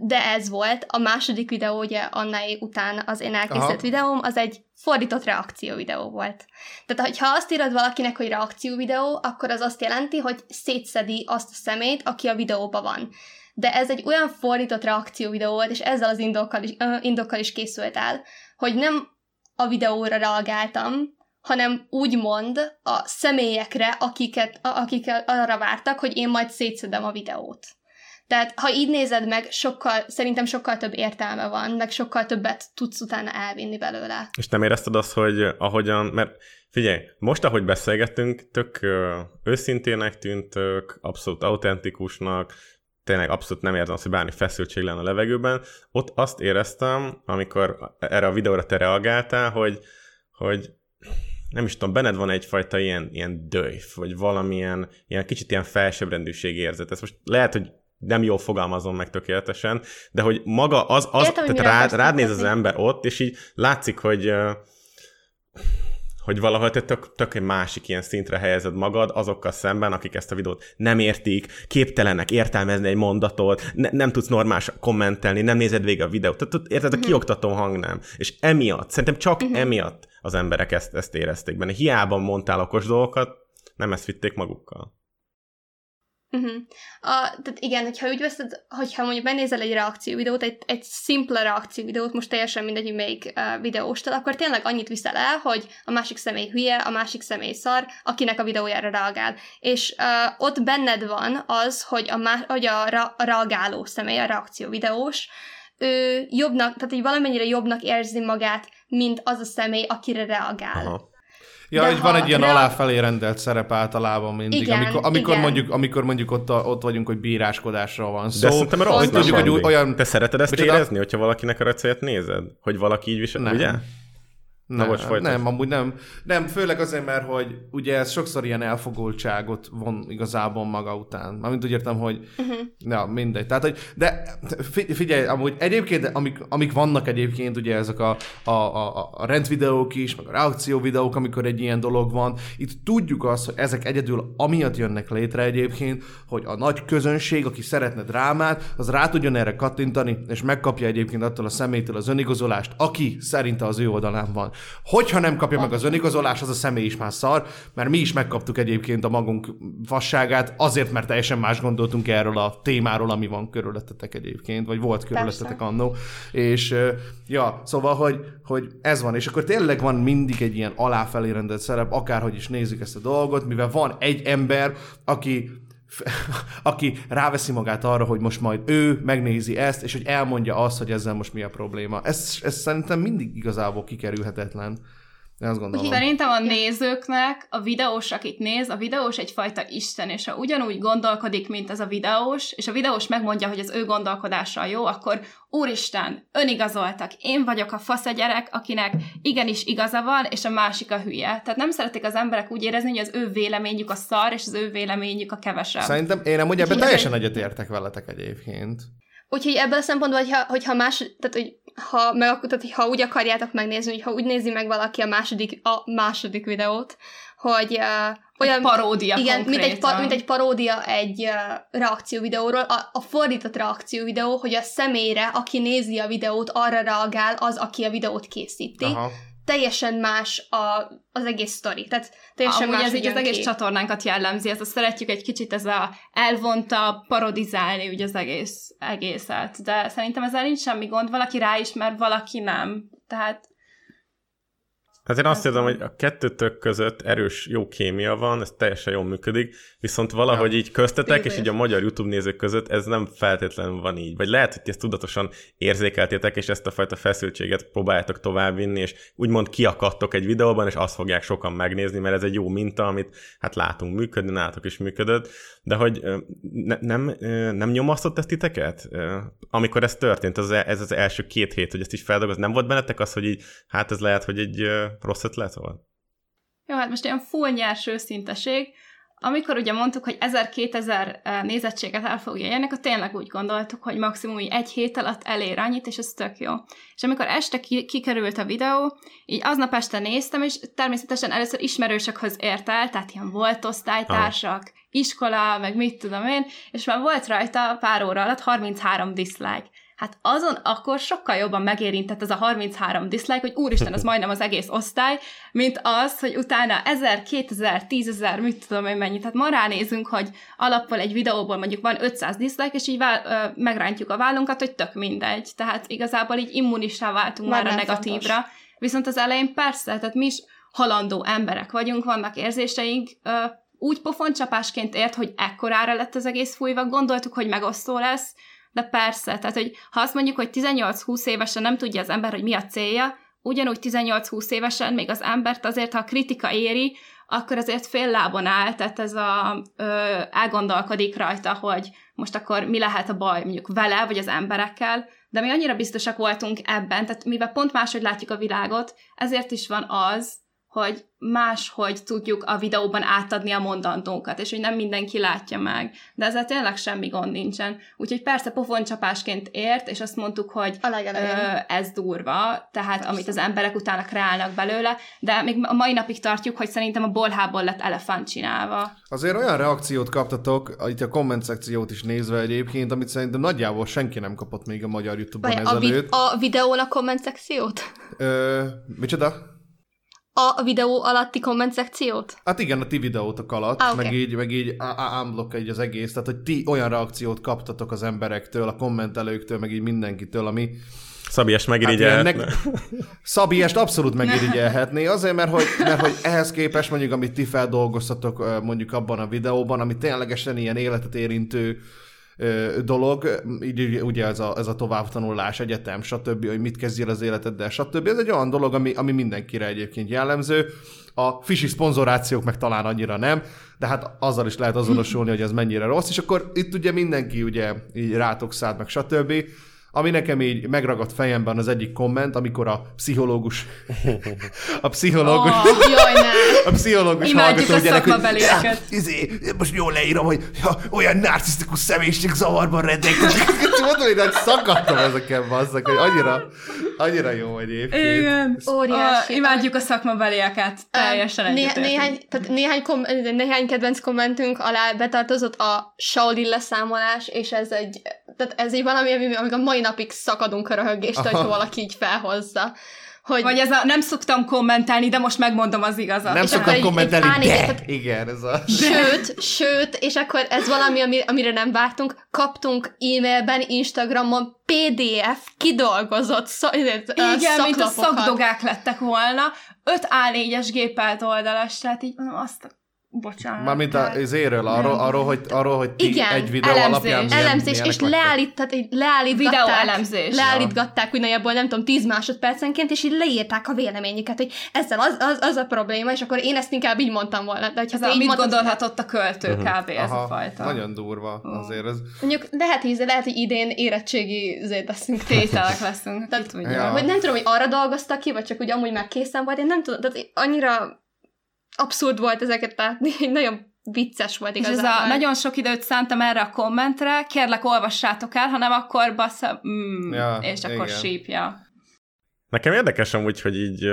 de ez volt. A második videó, ugye Annai után az én elkészített Aha. videóm, az egy fordított reakció videó volt. Tehát, ha azt írod valakinek, hogy reakció videó, akkor az azt jelenti, hogy szétszedi azt a szemét, aki a videóban van. De ez egy olyan fordított reakció videó volt, és ezzel az indokkal is, indokkal is készült el, hogy nem a videóra reagáltam, hanem úgymond a személyekre, akiket, a- akik arra vártak, hogy én majd szétszedem a videót. Tehát, ha így nézed meg, sokkal, szerintem sokkal több értelme van, meg sokkal többet tudsz utána elvinni belőle. És nem érezted azt, hogy ahogyan, mert figyelj, most ahogy beszélgettünk, tök őszintének tűnt, tök abszolút autentikusnak, tényleg abszolút nem érzem azt, hogy bármi feszültség lenne a levegőben. Ott azt éreztem, amikor erre a videóra te reagáltál, hogy, hogy nem is tudom, benned van egyfajta ilyen, ilyen döjf, vagy valamilyen ilyen kicsit ilyen felsőbbrendűség érzet. Ez most lehet, hogy nem jól fogalmazom meg tökéletesen, de hogy maga az, az Értem, tehát rád, rád néz az ember ott, és így látszik, hogy ö, hogy valahol te tök, tök egy másik ilyen szintre helyezed magad azokkal szemben, akik ezt a videót nem értik, képtelenek értelmezni egy mondatot, ne, nem tudsz normális kommentelni, nem nézed végig a videót. Tehát, érted, a Mhm. kioktató hang nem. És emiatt, szerintem csak emiatt az emberek ezt, ezt érezték benne. Hiába mondtál okos dolgokat, nem ezt vitték magukkal. Uh-huh. A, tehát igen, hogyha úgy veszed, hogyha mondjuk benézel egy reakció videót, egy, egy szimpla reakció videót, most teljesen mindegy, hogy melyik uh, videóstól, akkor tényleg annyit viszel el, hogy a másik személy hülye, a másik személy szar, akinek a videójára reagál. És uh, ott benned van az, hogy a, má, hogy a, ra, a reagáló személy, a reakció videós, ő jobbnak, tehát hogy valamennyire jobbnak érzi magát, mint az a személy, akire reagál. Aha. Ja, hogy van egy ilyen rea- aláfelé rendelt szerep általában mindig, Igen, amikor, amikor, igen. mondjuk, amikor mondjuk ott, a, ott vagyunk, hogy bíráskodásról van szó. De szerintem rossz, hogy tudjuk, hogy olyan... Te szereted ezt Micsoda? érezni, hogyha valakinek a recéjét nézed? Hogy valaki így visel, ugye? Nem, most folytasd. nem, amúgy nem. Nem, főleg azért, mert hogy ugye ez sokszor ilyen elfogultságot von igazából maga után. Mármint úgy értem, hogy uh-huh. ja, mindegy. Tehát, hogy, de fi- figyelj, amúgy egyébként, amik, amik vannak egyébként, ugye ezek a, a, a, a rendvideók is, meg a reakció videók, amikor egy ilyen dolog van, itt tudjuk azt, hogy ezek egyedül amiatt jönnek létre egyébként, hogy a nagy közönség, aki szeretne drámát, az rá tudjon erre kattintani, és megkapja egyébként attól a személytől az önigazolást, aki szerinte az ő oldalán van. Hogyha nem kapja meg az önigazolást, az a személy is már szar, mert mi is megkaptuk egyébként a magunk vasságát, azért, mert teljesen más gondoltunk erről a témáról, ami van körülöttetek egyébként, vagy volt körülöttetek annó. És ja, szóval, hogy, hogy ez van, és akkor tényleg van mindig egy ilyen aláfelé rendelt szerep, akárhogy is nézzük ezt a dolgot, mivel van egy ember, aki aki ráveszi magát arra, hogy most majd ő megnézi ezt, és hogy elmondja azt, hogy ezzel most mi a probléma. Ez, ez szerintem mindig igazából kikerülhetetlen. Én azt gondolom. Szerintem a nézőknek, a videós, akit néz, a videós egyfajta isten, és ha ugyanúgy gondolkodik, mint az a videós, és a videós megmondja, hogy az ő gondolkodása jó, akkor úristen, önigazoltak, én vagyok a fasz a gyerek, akinek igenis igaza van, és a másik a hülye. Tehát nem szeretik az emberek úgy érezni, hogy az ő véleményük a szar, és az ő véleményük a kevesebb. Szerintem én amúgy ebben teljesen egyetértek veletek egyébként. Úgyhogy ebből a szempontból, hogyha, hogyha más, tehát, hogy ha, meg, tehát, hogy ha úgy akarjátok megnézni, hogy ha úgy nézi meg valaki a második, a második videót, hogy uh, olyan... paródia Igen, mint egy, konkrétan. pa, mint egy paródia egy uh, reakció videóról, a, a fordított reakció videó, hogy a személyre, aki nézi a videót, arra reagál az, aki a videót készíti. Aha. Teljesen más a, az egész sztori. Tehát teljesen Amúgy más ez így az egész ki. csatornánkat jellemzi, ez a szeretjük egy kicsit ez a elvonta, parodizálni ugye az egész, egészet, de szerintem ezzel nincs semmi gond, valaki ráismer, valaki nem. Tehát Hát én azt érzem, hogy a kettőtök között erős, jó kémia van, ez teljesen jól működik, viszont valahogy Ja. így köztetek, és így a magyar YouTube nézők között ez nem feltétlenül van így. Vagy lehet, hogy ezt tudatosan érzékeltétek, és ezt a fajta feszültséget próbáljátok továbbvinni, és úgymond kiakadtok egy videóban, és azt fogják sokan megnézni, mert ez egy jó minta, amit hát látunk működni, nálatok is működött, de hogy ne, nem, nem nyomasztott ezt titeket? Amikor ez történt, az, ez az első két hét, hogy ezt is feldolgoz, nem volt bennetek az, hogy így, hát ez lehet, hogy egy rossz ötlet volt? Jó, hát most ilyen full nyers őszinteség. Amikor ugye mondtuk, hogy 1000-2000 nézettséget el fogja érni, akkor tényleg úgy gondoltuk, hogy maximum egy hét alatt elér annyit, és ez tök jó. És amikor este ki- kikerült a videó, így aznap este néztem, és természetesen először ismerősökhöz ért el, tehát ilyen volt osztálytársak, iskola, meg mit tudom én, és már volt rajta pár óra alatt 33 dislike. Hát azon akkor sokkal jobban megérintett ez a 33 dislike, hogy úristen, az majdnem az egész osztály, mint az, hogy utána 1000, 2000, 10.000, mit tudom én mennyi. Tehát ma ránézünk, hogy alapból egy videóból mondjuk van 500 dislike, és így vál, ö, megrántjuk a vállunkat, hogy tök mindegy. Tehát igazából így immunissá váltunk Már már, a negatívra. fontos. Viszont az elején persze, tehát mi is halandó emberek vagyunk, vannak érzéseink, ö, úgy pofoncsapásként ért, hogy ekkorára lett az egész fújva, gondoltuk, hogy megosztó lesz, de persze, tehát hogy ha azt mondjuk, hogy 18-20 évesen nem tudja az ember, hogy mi a célja, ugyanúgy 18-20 évesen még az embert azért, ha a kritika éri, akkor azért fél lábon áll, tehát ez a, ö, elgondolkodik rajta, hogy most akkor mi lehet a baj mondjuk vele, vagy az emberekkel, de mi annyira biztosak voltunk ebben, tehát mivel pont máshogy látjuk a világot, ezért is van az, hogy máshogy tudjuk a videóban átadni a mondandónkat, és hogy nem mindenki látja meg. De ezzel tényleg semmi gond nincsen. Úgyhogy persze pofoncsapásként ért, és azt mondtuk, hogy ö, ez durva, tehát persze. amit az emberek utána kreálnak belőle, de még a mai napig tartjuk, hogy szerintem a bolhából lett elefánt csinálva. Azért olyan reakciót kaptatok, itt a komment szekciót is nézve egyébként, amit szerintem nagyjából senki nem kapott még a magyar YouTube-on Vagy a, vi- ezelőtt. a videón a komment szekciót? Ö, micsoda? A videó alatti komment szekciót? Hát igen, a ti videótok alatt, Ah, meg oké. így, meg így unblock így az egész, tehát hogy ti olyan reakciót kaptatok az emberektől, a kommentelőktől, meg így mindenkitől, ami Szabi, és Hát megirigyel. ilyen neg- Szabi ezt abszolút megirigyelhetné, azért, mert hogy, mert hogy ehhez képest mondjuk, amit ti feldolgoztatok mondjuk abban a videóban, ami ténylegesen ilyen életet érintő dolog, így ugye ez a, ez a továbbtanulás, egyetem, stb., hogy mit kezdjél az életeddel, stb. Ez egy olyan dolog, ami, ami mindenkire egyébként jellemző. A fisi szponzorációk meg talán annyira nem, de hát azzal is lehet azonosulni, hogy ez mennyire rossz, és akkor itt ugye mindenki ugye így rátok szállt, meg stb. Ami nekem így megragadt fejemben az egyik komment, amikor a pszichológus, a pszichológus, Oh, Jaj, a pszichológus Imádjuk hallgató a gyerek, hogy szakmabelieket. "Ja, izé, most jól leírom, hogy ja, olyan narcisztikus személyiség zavarban rendelkezik. Mondom, hogy nagy szakadtam ezeken, bazzak, hogy annyira, annyira jó egyébként. Igen. Óriási. Oh, imádjuk a szakmabelieket. Teljesen Né- egyetértünk. néhány, tehát néhány, kom- néhány kedvenc kommentünk alá betartozott a Shaolin leszámolás, és ez egy, tehát ez egy valami, ami, amíg a mai napig szakadunk a röhögést, hogy valaki így felhozza. Hogy Vagy ez a, nem szoktam kommentálni, de most megmondom az igazat. Nem és akkor szoktam egy- kommentelni, egy de pánik- igen, ez a... Sőt, sőt, és akkor ez valami, ami, amire nem vártunk, kaptunk e-mailben, Instagramon PDF kidolgozott szó, Igen, mint a szaklapokat. szakdogák lettek volna. 5 A4-es gépelt oldalas, tehát így azt a... Bocsánat. Mármint tehát- az éről, arról, arról, hogy, arról, hogy ti Igen, egy videó elemzés. alapján milyen, elemzés, és leállít, tehát így leállítgatták, Videó elemzés. leállítgatták úgy nagyjából, nem tudom, 10 másodpercenként, és így leírták a véleményüket, hogy ezzel az, az, az a probléma, és akkor én ezt inkább így mondtam volna. De hogyha Ez a, mit mondtad, gondolhatott a költő kb. ez a Aha, fajta. Nagyon durva azért ez. Mondjuk lehet, hogy, lehet, hogy idén érettségi azért leszünk Tételek leszünk, tudja. Ja. Hogy nem tudom, hogy arra dolgoztak ki, vagy csak úgy amúgy már készen volt, én nem tudom, tehát annyira abszurd volt ezeket látni, nagyon vicces volt És ez igazából. a nagyon sok időt szántam erre a kommentre, kérlek olvassátok el, hanem akkor bassza, mm, Ja, és akkor igen. sípja. Nekem érdekes amúgy, hogy így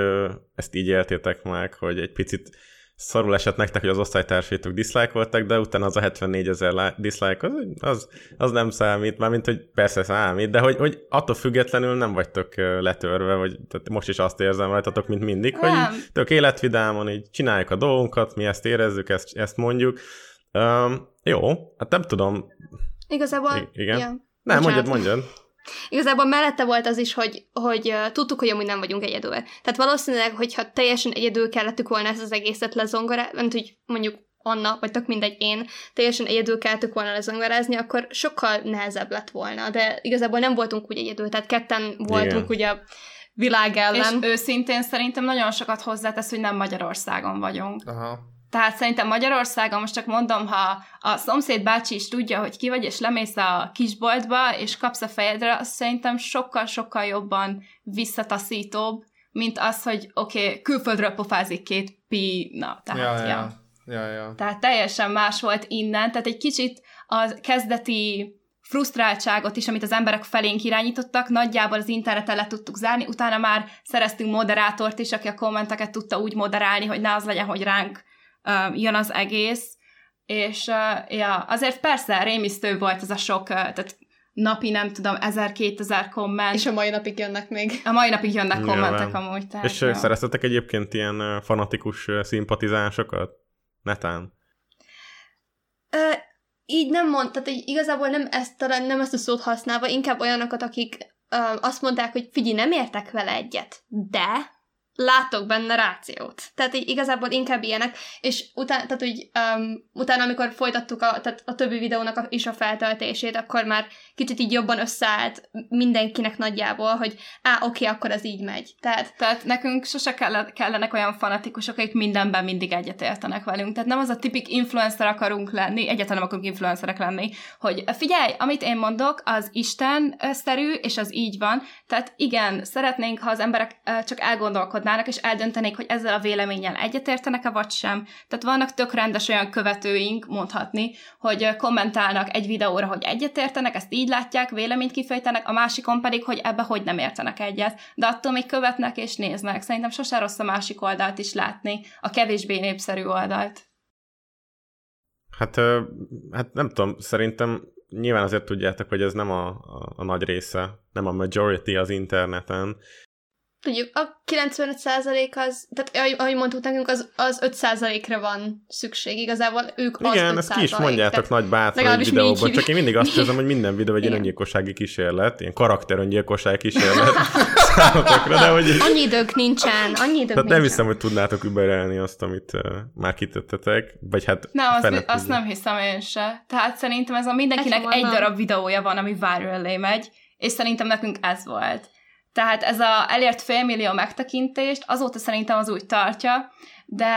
ezt így éltétek meg, hogy egy picit szarul esett nektek, hogy az osztálytársaitok diszlájkoltak, de utána az a 74 ezer diszlájk, az, az, az nem számít, mármint, hogy persze számít, de hogy, hogy attól függetlenül nem vagytok letörve, vagy tehát most is azt érzem rajtatok, mint mindig, hogy Nem. így tök életvidámon, így csináljuk a dolgunkat, mi ezt érezzük, ezt, ezt mondjuk. Um, jó, hát nem tudom. Igazából, I- igen. Ja. Nem, Bocsánat. mondjad, mondjad. Igazából mellette volt az is, hogy, hogy uh, tudtuk, hogy amúgy nem vagyunk egyedül. Tehát valószínűleg, hogyha teljesen egyedül kellettük volna ezt az egészet lezongorázni, nem hogy mondjuk Anna, vagy tök mindegy én, teljesen egyedül kelltük volna lezongorázni, akkor sokkal nehezebb lett volna. De igazából nem voltunk úgy egyedül, tehát ketten voltunk ugye a világ ellen. És őszintén szerintem nagyon sokat hozzátesz, hogy nem Magyarországon vagyunk. Aha. Tehát szerintem Magyarországon, most csak mondom, ha a szomszéd bácsi is tudja, hogy ki vagy, és lemész a kisboltba, és kapsz a fejedre, az szerintem sokkal-sokkal jobban visszataszítóbb, mint az, hogy oké, okay, külföldről pofázik két pi, na, tehát, Ja, ja. ja. Ja, ja. Tehát teljesen más volt innen, tehát egy kicsit a kezdeti frusztráltságot is, amit az emberek felénk irányítottak, nagyjából az interneten le tudtuk zárni, utána már szereztünk moderátort is, aki a kommenteket tudta úgy moderálni, hogy ne az legyen, hogy ránk uh, jön az egész, és uh, ja, azért persze rémisztő volt ez a sok, uh, tehát napi, nem tudom, 1000-2000 komment. És a mai napig jönnek még. a mai napig jönnek Nyilván. kommentek amúgy. Tehát, És jó. szereztetek egyébként ilyen fanatikus szimpatizánsokat? Netán? Ö, így nem mond, tehát így igazából nem ezt, talán nem ezt a szót használva, inkább olyanokat, akik ö, azt mondták, hogy figyelj, nem értek vele egyet, de látok benne rációt. Tehát így igazából inkább ilyenek, és utána, tehát úgy, um, utána, amikor folytattuk a, tehát a többi videónak a, is a feltöltését, akkor már kicsit így jobban összeállt mindenkinek nagyjából, hogy á, oké, akkor ez így megy. Tehát Tehát nekünk sose kell, kellenek olyan fanatikusok, akik mindenben mindig egyetértenek velünk. Tehát nem az a tipik influencer akarunk lenni, egyáltalán nem akarunk influencerek lenni, hogy figyelj, amit én mondok, az Isten szerű, és az így van. Tehát igen, szeretnénk, ha az emberek csak elgondolkodnának gondolkodnának, és eldöntenék, hogy ezzel a véleménnyel egyetértenek-e vagy sem. Tehát vannak tök rendes olyan követőink, mondhatni, hogy kommentálnak egy videóra, hogy egyetértenek, ezt így látják, véleményt kifejtenek, a másikon pedig, hogy ebbe hogy nem értenek egyet. De attól még követnek és néznek. Szerintem sose rossz a másik oldalt is látni, a kevésbé népszerű oldalt. Hát, hát nem tudom, szerintem nyilván azért tudjátok, hogy ez nem a, a, a nagy része, nem a majority az interneten, Tudjuk, a 95% az, tehát ahogy mondtuk nekünk, az, az 5%-ra van szükség. Igazából ők az Igen, 5%. ezt ki is mondjátok tehát nagy bátran egy videóban, csak én mindig azt érzem, hogy minden videó egy ilyen öngyilkossági kísérlet, ilyen karakter öngyilkossági kísérlet számotokra, de hogy... Annyi idők nincsen, annyi idők Tehát nincsen. nem hiszem, hogy tudnátok überelni azt, amit uh, már kitettetek, vagy hát... Nem, azt, azt nem hiszem én se. Tehát szerintem ez a mindenkinek egy darab videója van, ami viral megy, és szerintem nekünk ez volt. Tehát ez a elért félmillió megtekintést azóta szerintem az úgy tartja, de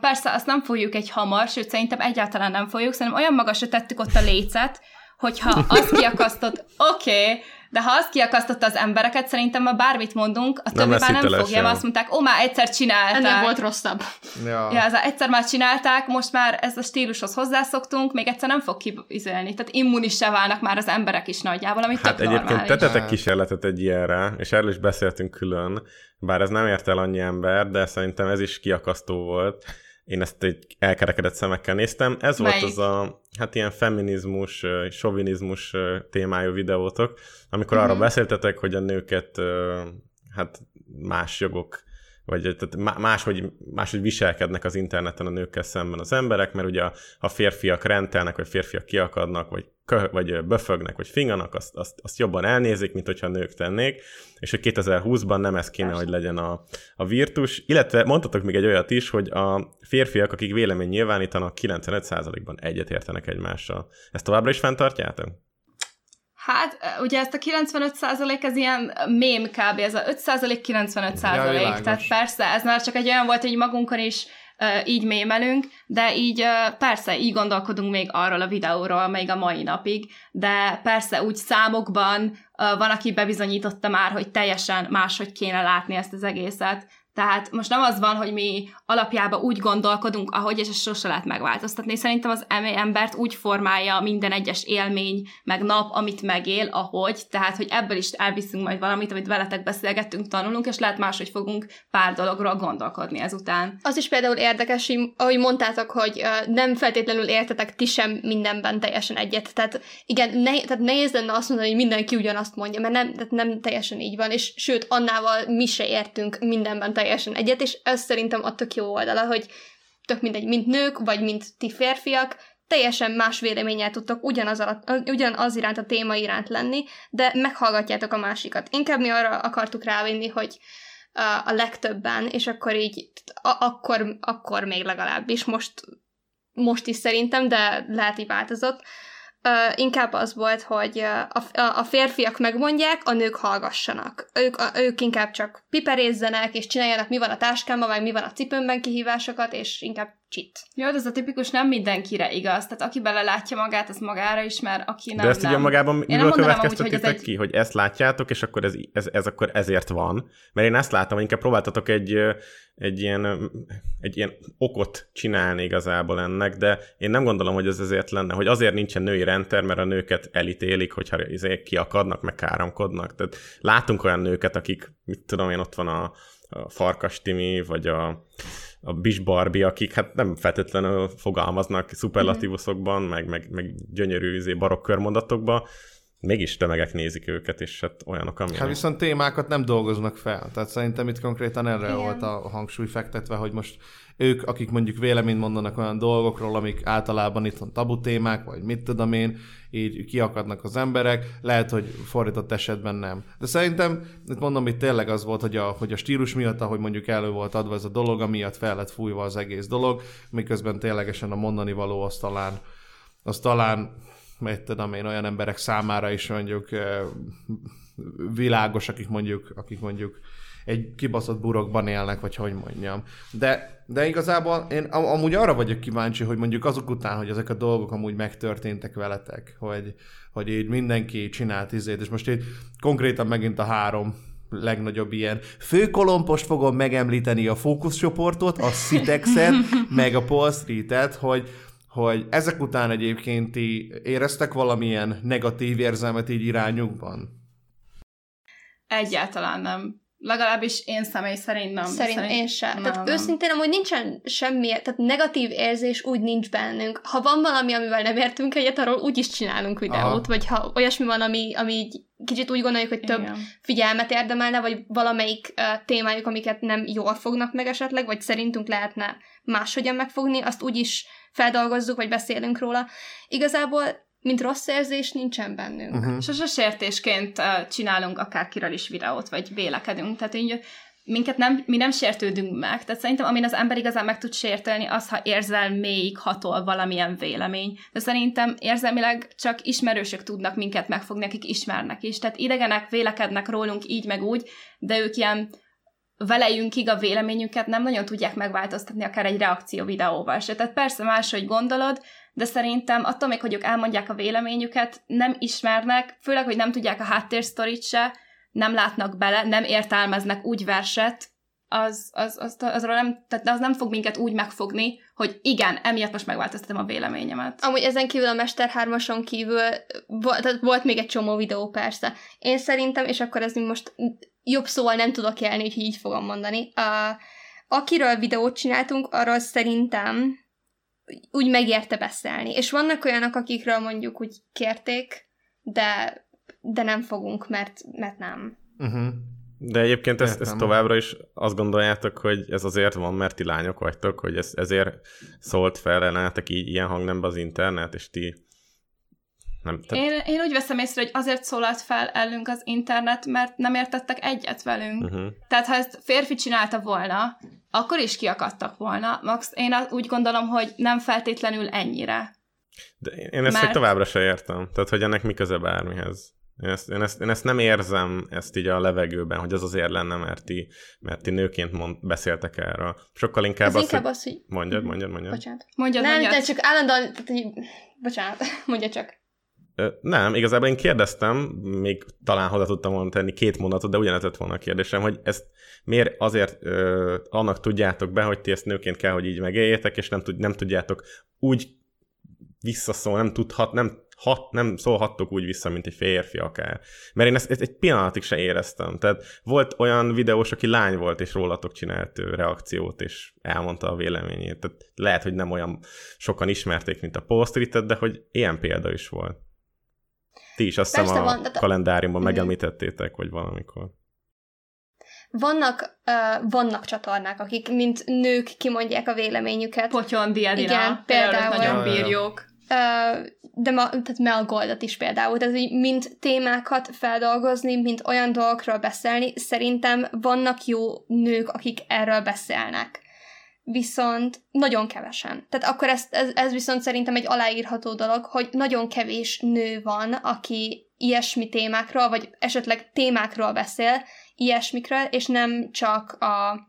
persze azt nem fogjuk egy hamar, sőt szerintem egyáltalán nem fogjuk, szerintem olyan magasra tettük ott a lécet, hogyha azt kiakasztott, oké, okay, de ha azt kiakasztotta az embereket, szerintem ma bármit mondunk, a többi már nem fogja, mert azt mondták, ó, már egyszer csinálták. Ennél volt rosszabb. Ja. ja, ez a, egyszer már csinálták, most már ez a stílushoz hozzászoktunk, még egyszer nem fog kibizélni. Tehát immunissá válnak már az emberek is nagyjából, ami Hát tök egyébként normális. tetetek kísérletet egy ilyenre, és erről is beszéltünk külön, bár ez nem ért el annyi ember, de szerintem ez is kiakasztó volt én ezt egy elkerekedett szemekkel néztem. Ez Melyik? volt az a, hát ilyen feminizmus, sovinizmus témájú videótok, amikor uh-huh. arra beszéltetek, hogy a nőket hát más jogok vagy tehát máshogy, máshogy viselkednek az interneten a nőkkel szemben az emberek, mert ugye a férfiak rentelnek, vagy férfiak kiakadnak, vagy, kö, vagy böfögnek, vagy finganak, azt, azt, azt jobban elnézik, mint hogyha nők tennék, és hogy 2020-ban nem ez kéne, hogy legyen a, a virtus, illetve mondhatok még egy olyat is, hogy a férfiak, akik vélemény nyilvánítanak, 95%-ban egyetértenek egymással. Ezt továbbra is fenntartjátok? Hát, ugye ezt a 95% ez ilyen mém kb. Ez a 5% 95%. Ja, tehát persze, ez már csak egy olyan volt, hogy magunkon is uh, így mémelünk, de így uh, persze, így gondolkodunk még arról a videóról még a mai napig, de persze úgy számokban uh, van, aki bebizonyította már, hogy teljesen máshogy kéne látni ezt az egészet, tehát most nem az van, hogy mi alapjában úgy gondolkodunk, ahogy, és ezt sose lehet megváltoztatni. Szerintem az embert úgy formálja minden egyes élmény, meg nap, amit megél, ahogy, tehát, hogy ebből is elviszünk majd valamit, amit veletek beszélgettünk, tanulunk, és lehet máshogy fogunk pár dologról gondolkodni ezután. Az is például érdekes, ahogy mondtátok, hogy nem feltétlenül értetek ti sem mindenben teljesen egyet. Tehát igen, ne, tehát nehéz lenne azt mondani, hogy mindenki ugyanazt mondja, mert nem, tehát nem teljesen így van, és sőt, annával mi se értünk mindenben teljesen teljesen egyet, és ez szerintem a tök jó oldala, hogy tök mindegy, mint nők, vagy mint ti férfiak, teljesen más véleménnyel tudtok ugyanaz, alatt, ugyanaz iránt a téma iránt lenni, de meghallgatjátok a másikat. Inkább mi arra akartuk rávinni, hogy a, legtöbben, és akkor így, a, akkor, akkor még legalábbis, most, most is szerintem, de lehet, így változott, Inkább az volt, hogy a, a, férfiak megmondják, a nők hallgassanak. Ők, a, ők inkább csak piperézzenek, és csináljanak, mi van a táskámban, vagy mi van a cipőmben kihívásokat, és inkább csit. Jó, de ez a tipikus nem mindenkire igaz. Tehát aki belelátja magát, az magára is, mert aki nem, De ezt nem. ugye magában miből következtetitek egy... ki, hogy ezt látjátok, és akkor ez, ez, ez, akkor ezért van? Mert én ezt látom, hogy inkább próbáltatok egy, egy, ilyen, egy ilyen okot csinálni igazából ennek, de én nem gondolom, hogy ez ezért lenne, hogy azért nincsen női renter, mert a nőket elítélik, hogyha izé kiakadnak, meg káromkodnak. Tehát látunk olyan nőket, akik, mit tudom én, ott van a, a Farkas Timi, vagy a a Bis Barbie, akik hát nem feltétlenül fogalmaznak szuperlatívuszokban, meg, meg, meg gyönyörű izé, barokk körmondatokban, mégis tömegek nézik őket, és hát olyanok, amilyenek. Hát viszont témákat nem dolgoznak fel. Tehát szerintem itt konkrétan erre Igen. volt a hangsúly fektetve, hogy most ők, akik mondjuk véleményt mondanak olyan dolgokról, amik általában itt van tabu témák, vagy mit tudom én, így kiakadnak az emberek, lehet, hogy fordított esetben nem. De szerintem, itt mondom, itt tényleg az volt, hogy a, hogy a stílus miatt, ahogy mondjuk elő volt adva ez a dolog, amiatt fel lett fújva az egész dolog, miközben ténylegesen a mondani való az talán, az talán mit tudom én, olyan emberek számára is mondjuk világos, akik mondjuk, akik mondjuk egy kibaszott burokban élnek, vagy hogy mondjam. De, de igazából én am- amúgy arra vagyok kíváncsi, hogy mondjuk azok után, hogy ezek a dolgok amúgy megtörténtek veletek, hogy, hogy így mindenki csinált izét, és most így konkrétan megint a három legnagyobb ilyen főkolompost fogom megemlíteni a fókuszcsoportot, a Citexet, meg a Paul Street-et, hogy, hogy ezek után egyébként ti éreztek valamilyen negatív érzelmet így irányukban? Egyáltalán nem. Legalábbis én személy szerint nem. Szerint én sem. Nem, tehát nem. őszintén amúgy nincsen semmi, tehát negatív érzés úgy nincs bennünk. Ha van valami, amivel nem értünk egyet, arról úgy is csinálunk videót, Aha. vagy ha olyasmi van, ami, ami így kicsit úgy gondoljuk, hogy több Igen. figyelmet érdemelne, vagy valamelyik uh, témájuk, amiket nem jól fognak meg esetleg, vagy szerintünk lehetne máshogyan megfogni, azt úgy is feldolgozzuk, vagy beszélünk róla. Igazából, mint rossz érzés, nincsen bennünk. Uh-huh. Sose sértésként uh, csinálunk akárkiről is videót, vagy vélekedünk. Tehát így minket nem, mi nem sértődünk meg. Tehát szerintem, amin az ember igazán meg tud sértölni, az, ha érzelméig hatol valamilyen vélemény. De szerintem érzelmileg csak ismerősök tudnak minket megfogni, akik ismernek is. Tehát idegenek vélekednek rólunk így meg úgy, de ők ilyen velejünkig a véleményüket nem nagyon tudják megváltoztatni akár egy reakció videóval se. Tehát persze máshogy gondolod, de szerintem attól még, hogy ők elmondják a véleményüket, nem ismernek, főleg, hogy nem tudják a háttérsztorit se, nem látnak bele, nem értelmeznek úgy verset, az, az, az, azról nem, tehát az nem fog minket úgy megfogni, hogy igen, emiatt most megváltoztatom a véleményemet. Amúgy ezen kívül a Mester 3-ason kívül volt, tehát volt még egy csomó videó persze. Én szerintem, és akkor ez most jobb szóval nem tudok élni, úgyhogy így fogom mondani. Uh, akiről videót csináltunk, arról szerintem úgy megérte beszélni. És vannak olyanok, akikről mondjuk úgy kérték, de, de nem fogunk, mert, mert nem. Uh-huh. De egyébként ezt, ezt továbbra is azt gondoljátok, hogy ez azért van, mert ti lányok vagytok, hogy ez, ezért szólt fel ellenetek így ilyen hangnemben az internet, és ti nem, tehát, Én, én úgy veszem észre, hogy azért szólalt fel ellünk az internet, mert nem értettek egyet velünk. uh-huh. Tehát ha ezt férfi csinálta volna, akkor is kiakadtak volna. Max, én úgy gondolom, hogy nem feltétlenül ennyire. De én én ezt Mert- még továbbra se értem. Tehát, hogy ennek mi köze bármihez. Én ezt, én, ezt, én ezt nem érzem ezt így a levegőben, hogy az azért lenne, mert ti, mert ti nőként mond, beszéltek erről. Sokkal inkább Ez az, inkább hogy... az, hogy... Mondjad, mondjad, mondjad. Bocsánat. Mondjad, nem, mondjad. de csak állandóan... Tehát, hogy... Bocsánat, mondja csak. Nem, igazából én kérdeztem, még talán hozzá tudtam volna tenni két mondatot, de ugyanez lett volna a kérdésem, hogy ezt miért azért ö, annak tudjátok be, hogy ti ezt nőként kell, hogy így megéljétek, és nem, tud, nem tudjátok úgy visszaszól, nem tudhat, nem, hat, nem szólhattok úgy vissza, mint egy férfi akár. Mert én ezt, ezt egy pillanatig se éreztem. Tehát volt olyan videós, aki lány volt, és rólatok csinált reakciót, és elmondta a véleményét. Tehát lehet, hogy nem olyan sokan ismerték, mint a Street-et, de hogy ilyen példa is volt. Ti is azt hiszem Persze a van, a- kalendáriumban Mhm. megemlítettétek, vagy valamikor. Vannak, uh, vannak csatornák, akik mint nők kimondják a véleményüket. Potyondi Edina. Igen, például. Nagyon bírjók. Ö, de ma, tehát Mel Goldot is például, tehát így mind témákat feldolgozni, mint olyan dolgokról beszélni, szerintem vannak jó nők, akik erről beszélnek. Viszont nagyon kevesen. Tehát akkor ez, ez, ez viszont szerintem egy aláírható dolog, hogy nagyon kevés nő van, aki ilyesmi témákról, vagy esetleg témákról beszél, ilyesmikről, és nem csak a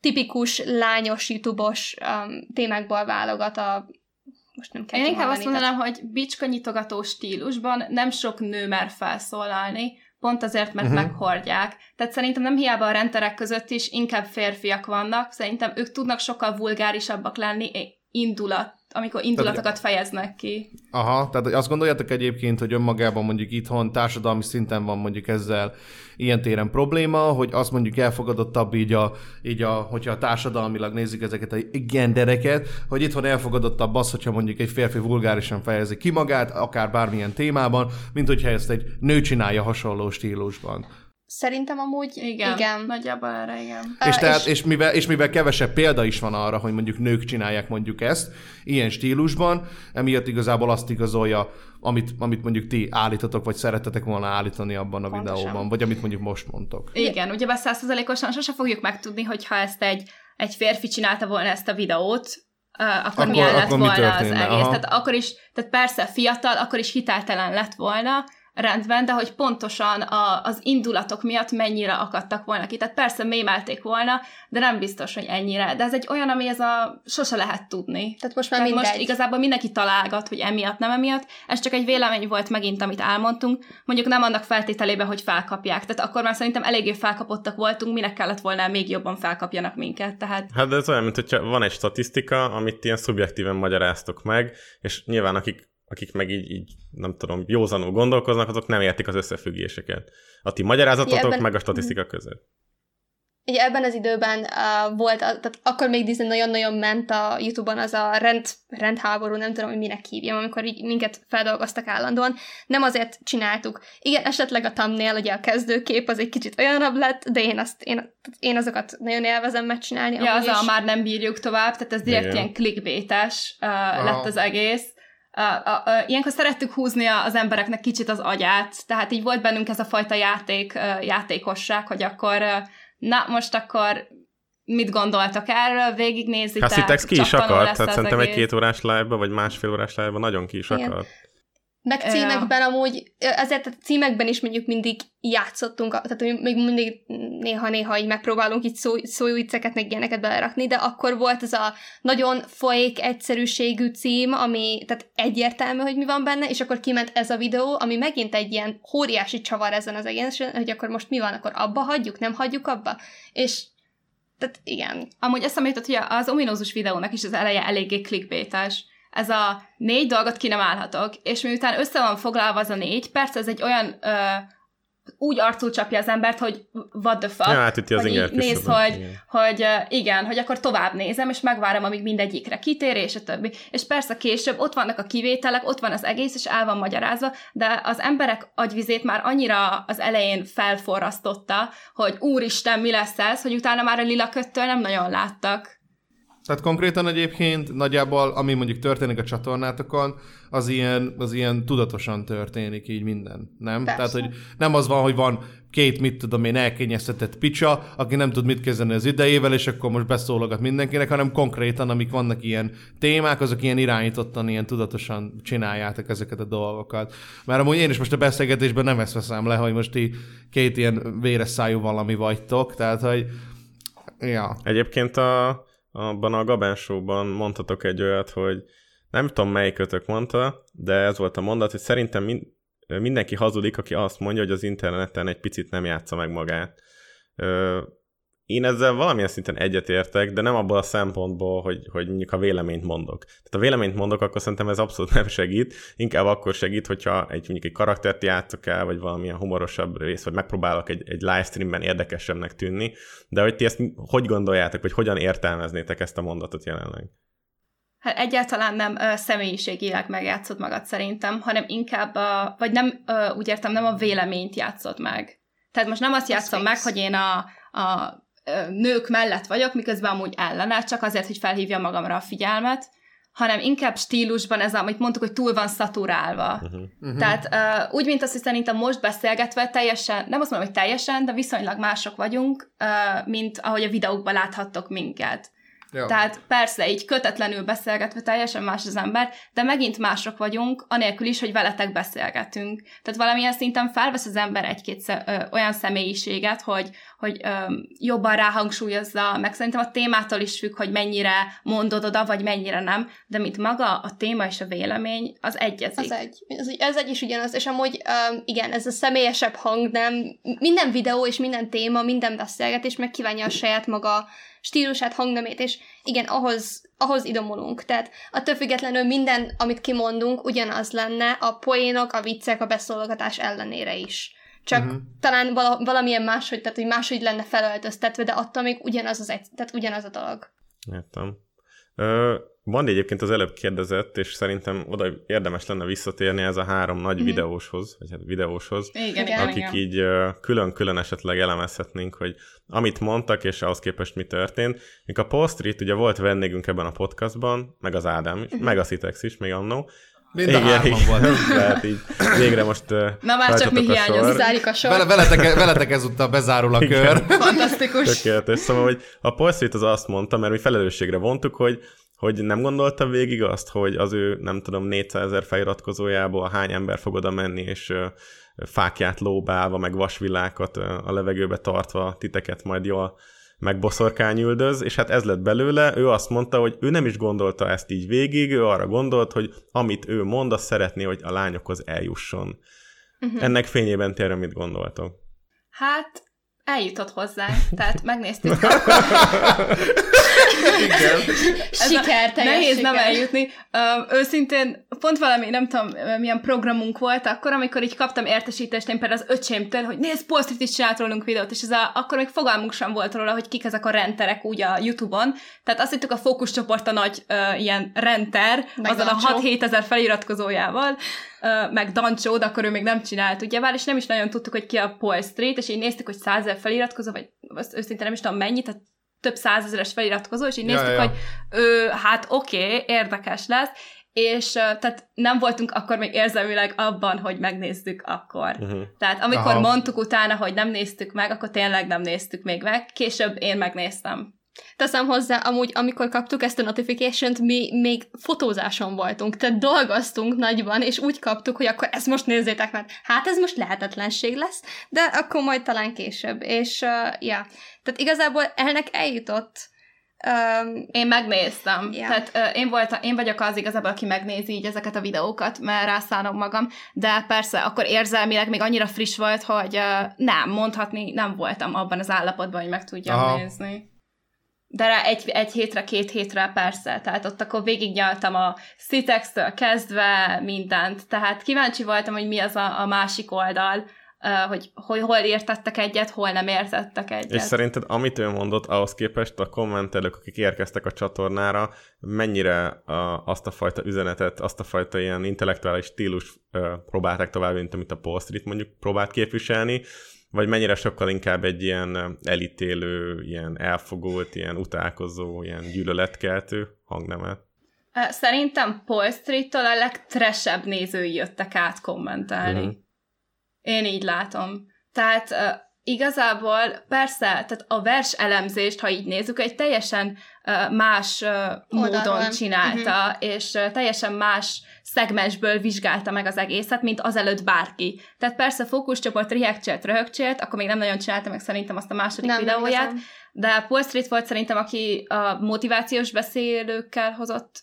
tipikus lányos, youtube-os um, témákból válogat a most nem kell Én inkább azt mondanám, hogy bicska nyitogató stílusban nem sok nő mer felszólalni, pont azért, mert uh-huh. meghordják. Tehát szerintem nem hiába a renterek között is inkább férfiak vannak, szerintem ők tudnak sokkal vulgárisabbak lenni indulat, amikor indulatokat fejeznek ki. Aha, tehát azt gondoljátok egyébként, hogy önmagában mondjuk itthon társadalmi szinten van mondjuk ezzel ilyen téren probléma, hogy azt mondjuk elfogadottabb így a, így a hogyha társadalmilag nézzük ezeket a gendereket, hogy itthon elfogadottabb az, hogyha mondjuk egy férfi vulgárisan fejezi ki magát, akár bármilyen témában, mint hogyha ezt egy nő csinálja hasonló stílusban. Szerintem amúgy Igen, igen. nagyjából erre igen. És, tehát, és, mivel, és mivel kevesebb példa is van arra, hogy mondjuk nők csinálják mondjuk ezt, ilyen stílusban, emiatt igazából azt igazolja, amit, amit mondjuk ti állítotok, vagy szeretetek volna állítani abban a Pontosan. videóban, vagy amit mondjuk most mondtok. Igen, ugye százszerzalékosan sose fogjuk megtudni, hogyha ezt egy, egy férfi csinálta volna ezt a videót, akkor, Akkor- milyen lett akkor mi volna az történne? egész. Aha. Tehát akkor is, tehát persze fiatal, akkor is hiteltelen lett volna, rendben, de hogy pontosan a, az indulatok miatt mennyire akadtak volna ki. Tehát persze mémelték volna, de nem biztos, hogy ennyire. De ez egy olyan, ami ez a sose lehet tudni. Tehát most már Tehát mindegy. most igazából mindenki találgat, hogy emiatt, nem emiatt. Ez csak egy vélemény volt megint, amit elmondtunk. Mondjuk nem annak feltételébe, hogy felkapják. Tehát akkor már szerintem eléggé felkapottak voltunk, minek kellett volna még jobban felkapjanak minket. Tehát Hát de ez olyan, mint hogyha van egy statisztika, amit ilyen szubjektíven magyaráztok meg, és nyilván akik, akik meg így, így, nem tudom, józanul gondolkoznak, azok nem értik az összefüggéseket. A ti magyarázatotok Ebben- meg a statisztika között. Ugye ebben az időben uh, volt, a- tehát akkor még Disney nagyon-nagyon ment a Youtube-on az a rend, rendháború, nem tudom, hogy minek hívjam, amikor így minket feldolgoztak állandóan. Nem azért csináltuk. Igen, esetleg a thumbnail, ugye a kezdőkép az egy kicsit olyanabb lett, de én, azt, én, én azokat nagyon élvezem megcsinálni. Ja, az a már nem bírjuk tovább, tehát ez direkt Igen. ilyen clickbaites uh, lett az egész. Uh, uh, uh, ilyenkor szerettük húzni a- az embereknek kicsit az agyát, tehát így volt bennünk ez a fajta játék, játékosság, hogy akkor na, most akkor mit gondoltak erről, végignézitek, Haszitex ki is akart, tehát szerintem egy egész. két órás live vagy másfél órás live nagyon ki is Igen. akart. Meg címekben amúgy, ezért a címekben is mondjuk mindig játszottunk, tehát még mindig néha-néha így megpróbálunk így szó, szóvicceket, meg ilyeneket belerakni, de akkor volt ez a nagyon folyék egyszerűségű cím, ami, tehát egyértelmű, hogy mi van benne, és akkor kiment ez a videó, ami megint egy ilyen óriási csavar ezen az egészen, hogy akkor most mi van, akkor abba hagyjuk, nem hagyjuk abba, és tehát igen. Amúgy eszembe jutott, hogy az ominózus videónak is az eleje eléggé clickbaites. Ez a négy dolgot ki nem állhatok, és miután össze van foglalva az a négy, persze ez egy olyan ö, úgy arcul csapja az embert, hogy what the fuck, Ja, átüti az hogy néz, hogy, igen. hogy igen, hogy akkor tovább nézem, és megvárom, amíg mindegyikre kitér, és a többi. És persze később ott vannak a kivételek, ott van az egész, és el van magyarázva, de az emberek agyvizét már annyira az elején felforrasztotta, hogy úristen, mi lesz ez, hogy utána már a lila köttől nem nagyon láttak. Tehát konkrétan egyébként nagyjából, ami mondjuk történik a csatornátokon, az ilyen, az ilyen tudatosan történik így minden, nem? Persze. Tehát, hogy nem az van, hogy van két, mit tudom én, elkényeztetett picsa, aki nem tud mit kezdeni az idejével, és akkor most beszólogat mindenkinek, hanem konkrétan, amik vannak ilyen témák, azok ilyen irányítottan, ilyen tudatosan csináljátok ezeket a dolgokat. Mert amúgy én is most a beszélgetésben nem ezt veszem le, hogy most ti két ilyen véres szájú valami vagytok, tehát, hogy ja. Egyébként a, abban a Gaben Show-ban mondhatok egy olyat, hogy nem tudom melyikötök mondta, de ez volt a mondat, hogy szerintem min, mindenki hazudik, aki azt mondja, hogy az interneten egy picit nem játsza meg magát. Én ezzel valamilyen szinten egyetértek, de nem abból a szempontból, hogy, hogy mondjuk a véleményt mondok. Tehát a véleményt mondok, akkor szerintem ez abszolút nem segít, inkább akkor segít, hogyha egy, mondjuk egy karaktert játszok el, vagy valamilyen humorosabb rész, vagy megpróbálok egy, egy livestreamben érdekesebbnek tűnni, de hogy ti ezt hogy gondoljátok, vagy hogyan értelmeznétek ezt a mondatot jelenleg? Hát egyáltalán nem ö, személyiségileg megjátszott magad szerintem, hanem inkább, a, vagy nem, ö, úgy értem, nem a véleményt játszott meg. Tehát most nem azt játszom meg, hogy én a, a nők mellett vagyok, miközben amúgy ellene, csak azért, hogy felhívja magamra a figyelmet, hanem inkább stílusban ez, amit mondtuk, hogy túl van szaturálva. Uh-huh. Uh-huh. Tehát uh, úgy, mint azt, hogy szerintem most beszélgetve teljesen, nem azt mondom, hogy teljesen, de viszonylag mások vagyunk, uh, mint ahogy a videókban láthattok minket. Ja. Tehát persze, így kötetlenül beszélgetve teljesen más az ember, de megint mások vagyunk, anélkül is, hogy veletek beszélgetünk. Tehát valamilyen szinten felvesz az ember egy-két sze- ö, olyan személyiséget, hogy, hogy ö, jobban ráhangsúlyozza, meg szerintem a témától is függ, hogy mennyire mondod oda, vagy mennyire nem, de mint maga a téma és a vélemény, az egyezik. Az egy, az, ez egy is ugyanaz, és amúgy um, igen, ez a személyesebb hang, nem, minden videó és minden téma, minden beszélgetés meg kívánja a saját maga stílusát, hangnemét, és igen, ahhoz, ahhoz idomulunk. Tehát attól függetlenül minden, amit kimondunk, ugyanaz lenne a poénok, a viccek, a beszólogatás ellenére is. Csak uh-huh. talán vala, valamilyen máshogy, tehát hogy máshogy lenne felöltöztetve, de attól még ugyanaz az egy, tehát ugyanaz a dolog. Értem. Ö, Bandi egyébként az előbb kérdezett, és szerintem oda érdemes lenne visszatérni ez a három nagy Mhm. videóshoz, vagy hát videóshoz, Igen, Igen. igen, akik igen. így külön-külön esetleg elemezhetnénk, hogy amit mondtak, és ahhoz képest mi történt. Még a Paul Street ugye volt vendégünk ebben a podcastban, meg az Ádám is, meg a Citex is még annó. Mind a hárman volt. Tehát így végre most Na már csak mi a sor. hiányozunk. Zárjuk a sort. Vele, veletek, veletek ezúttal bezárul a Igen. kör. Fantasztikus. Tökéletes. Szóval, hogy a Paul Street az azt mondta, mert mi felelősségre vontuk, hogy hogy nem gondolta végig azt, hogy az ő, nem tudom, 400 ezer feliratkozójából hány ember fog oda menni, és fákját lóbálva, meg vasvillákat a levegőbe tartva titeket majd jól megboszorkányüldöz, és hát ez lett belőle, ő azt mondta, hogy ő nem is gondolta ezt így végig, ő arra gondolt, hogy amit ő mond, azt szeretné, hogy a lányokhoz eljusson. Uh-huh. Ennek fényében ti mit gondoltok? Hát, eljutott hozzánk, tehát megnéztük. Igen. Siker, Nehéz siker. nem eljutni. Uh, őszintén, pont valami, nem tudom, milyen programunk volt akkor, amikor így kaptam értesítést én például az öcsémtől, hogy nézd, Paul Street is csinált rólunk videót, és ez a, akkor még fogalmunk sem volt róla, hogy kik ezek a renterek úgy a Youtube-on. Tehát azt hittük a fókuszcsoport a nagy uh, ilyen renter, Meg azzal a Dancsó. 6-7 ezer feliratkozójával, meg Dancsó, de akkor ő még nem csinált, ugyebár, és nem is nagyon tudtuk, hogy ki a Paul Street, és így néztük, hogy 100 ezer feliratkozó, vagy azt őszintén nem is tudom mennyi, tehát több százezeres feliratkozó, és így Ja, néztük, ja. hogy ő, hát oké, okay, érdekes lesz, és tehát nem voltunk akkor még érzelmileg abban, hogy megnézzük akkor. Uh-huh. Tehát amikor Aha. mondtuk utána, hogy nem néztük meg, akkor tényleg nem néztük még meg. Később én megnéztem. Teszem hozzá, amúgy amikor kaptuk ezt a notification-t, mi még fotózáson voltunk, tehát dolgoztunk nagyban, és úgy kaptuk, hogy akkor ezt most nézzétek meg. Hát ez most lehetetlenség lesz, de akkor majd talán később. És, uh, ja, tehát igazából elnek eljutott. Um, Én megnéztem. Ja. Tehát uh, én, voltam, én vagyok az igazából, aki megnézi így ezeket a videókat, mert rászállom magam, de persze akkor érzelmileg még annyira friss volt, hogy uh, nem, mondhatni nem voltam abban az állapotban, hogy meg tudjam. Aha. nézni. De rá egy, egy hétre, két hétre persze, tehát ott akkor végignyaltam a Citex-től kezdve mindent, tehát kíváncsi voltam, hogy mi az a, a másik oldal, hogy, hogy hol értettek egyet, hol nem értettek egyet. És szerinted, amit ő mondott, ahhoz képest a kommentelők, akik érkeztek a csatornára, mennyire a, azt a fajta üzenetet, azt a fajta ilyen intellektuális stílus ö, próbálták tovább, mint amit a Paul Street mondjuk próbált képviselni, vagy mennyire sokkal inkább egy ilyen elítélő, ilyen elfogult, ilyen utálkozó, ilyen gyűlöletkeltő hangnemet. Szerintem Paul Street-től a legtresebb nézői jöttek át kommentelni. Mhm. Én így látom. Tehát uh, igazából persze, tehát a vers elemzést, ha így nézzük, egy teljesen uh, más uh, módon csinálta, uh-huh. és uh, teljesen más szegmensből vizsgálta meg az egészet, mint azelőtt bárki. Tehát persze fókuszcsoport react röhögcsélt, akkor még nem nagyon csinálta meg szerintem azt a második nem, videóját, igazán. de Paul Street volt szerintem, aki a motivációs beszélőkkel hozott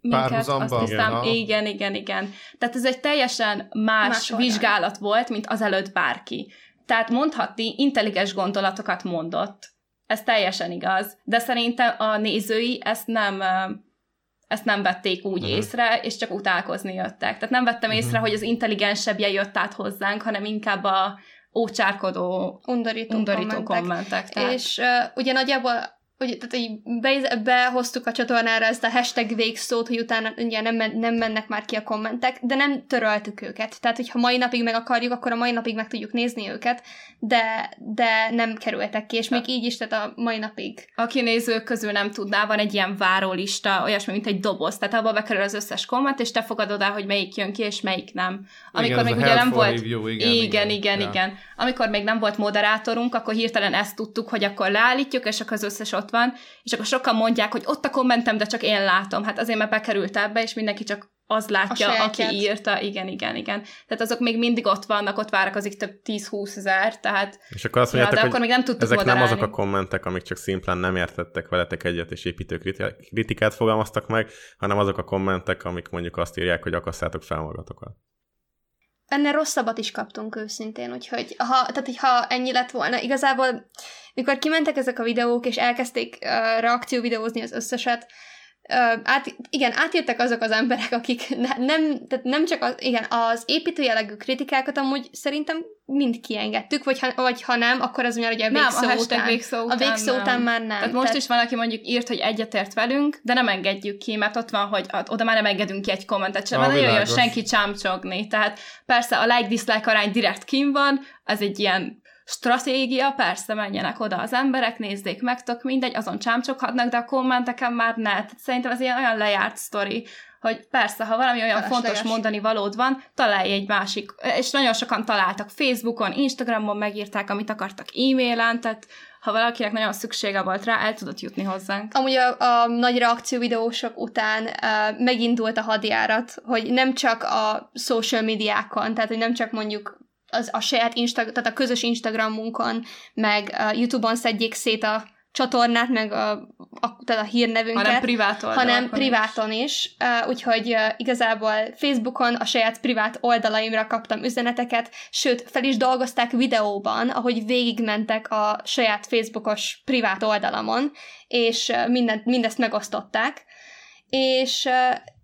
minket. Párhuzamba? Azt hiszem, Igen, igen, igen, igen. Tehát ez egy teljesen más, Más vizsgálat volt, mint azelőtt bárki. Tehát mondhatni, intelligens gondolatokat mondott. Ez teljesen igaz. De szerintem a nézői ezt nem ezt nem vették úgy uh-huh. észre, és csak utálkozni jöttek. Tehát nem vettem észre, Mhm. hogy az intelligensebbje jött át hozzánk, hanem inkább a ócsárkodó, undorító, undorító kommentek. kommentek. Tehát... És uh, ugye nagyjából ugye, tehát így be, behoztuk a csatornára ezt a hashtag végszót, hogy utána ugye nem, men- nem mennek már ki a kommentek, de nem töröltük őket. Tehát, hogyha mai napig meg akarjuk, akkor a mai napig meg tudjuk nézni őket, de, de nem kerültek ki, és még így is, tehát a mai napig. Aki nézők közül nem tudná, van egy ilyen várólista, olyasmi, mint egy doboz, tehát abba bekerül az összes komment, és te fogadod el, hogy melyik jön ki, és melyik nem. Amikor Igen, még ugye nem volt... Review, igen, igen, igen, Ja. igen. Amikor még nem volt moderátorunk, akkor hirtelen ezt tudtuk, hogy akkor leállítjuk, és akkor az összes ott van, és akkor sokan mondják, hogy ott a kommentem, de csak én látom. Hát azért, mert bekerült ebbe, és mindenki csak az látja, aki írta. Igen, igen, igen. Tehát azok még mindig ott vannak, ott várakozik több 10-20 ezer, tehát És akkor azt ja, mondjátok, de hogy akkor még nem tudtuk ezek moderálni. nem azok a kommentek, amik csak szimplán nem értettek veletek egyet, és építő kriti- kritikát fogalmaztak meg, hanem azok a kommentek, amik mondjuk azt írják, hogy akasszátok fel magatokat. Ennél rosszabbat is kaptunk őszintén, úgyhogy ha, tehát, ha ennyi lett volna, igazából mikor kimentek ezek a videók, és elkezdték uh, reakcióvideózni az összeset, át, igen, átírtak azok az emberek, akik ne, nem, tehát nem csak az, igen, az építő jellegű kritikákat amúgy szerintem mind kiengedtük, vagy ha, vagy ha nem, akkor az ugye a Nem, végszó a hashtag után. végszó a után végszó nem. után már nem. Tehát most is van, aki mondjuk írt, hogy egyetért velünk, de nem engedjük ki, mert ott van, hogy oda már nem engedünk ki egy kommentet sem, mert nagyon jön világos. senki csámcsogni. Tehát persze a like-dislike arány direkt kim van, ez egy ilyen stratégia, persze menjenek oda az emberek, nézzék meg, tök mindegy, azon csámcsoghatnak, de a kommenteken már ne. Tehát szerintem ez ilyen olyan lejárt sztori, hogy persze, ha valami olyan Felesleges. fontos mondani valód van, találj egy másik, és nagyon sokan találtak Facebookon, Instagramon, megírták, amit akartak e-mailen, tehát ha valakinek nagyon szüksége volt rá, el tudott jutni hozzánk. Amúgy a, a nagy reakcióvideósok után uh, megindult a hadjárat, hogy nem csak a social médiákon, tehát hogy nem csak mondjuk az, a saját Instagram, tehát a közös Instagramunkon, meg uh, YouTube-on szedjék szét a csatornát, meg a, a, tehát a hírnevünket. Hanem privát oldalakon Hanem is. priváton is. Uh, úgyhogy uh, igazából Facebookon a saját privát oldalaimra kaptam üzeneteket, sőt, fel is dolgozták videóban, ahogy végigmentek a saját Facebookos privát oldalamon, és uh, mindent, mindezt megosztották. És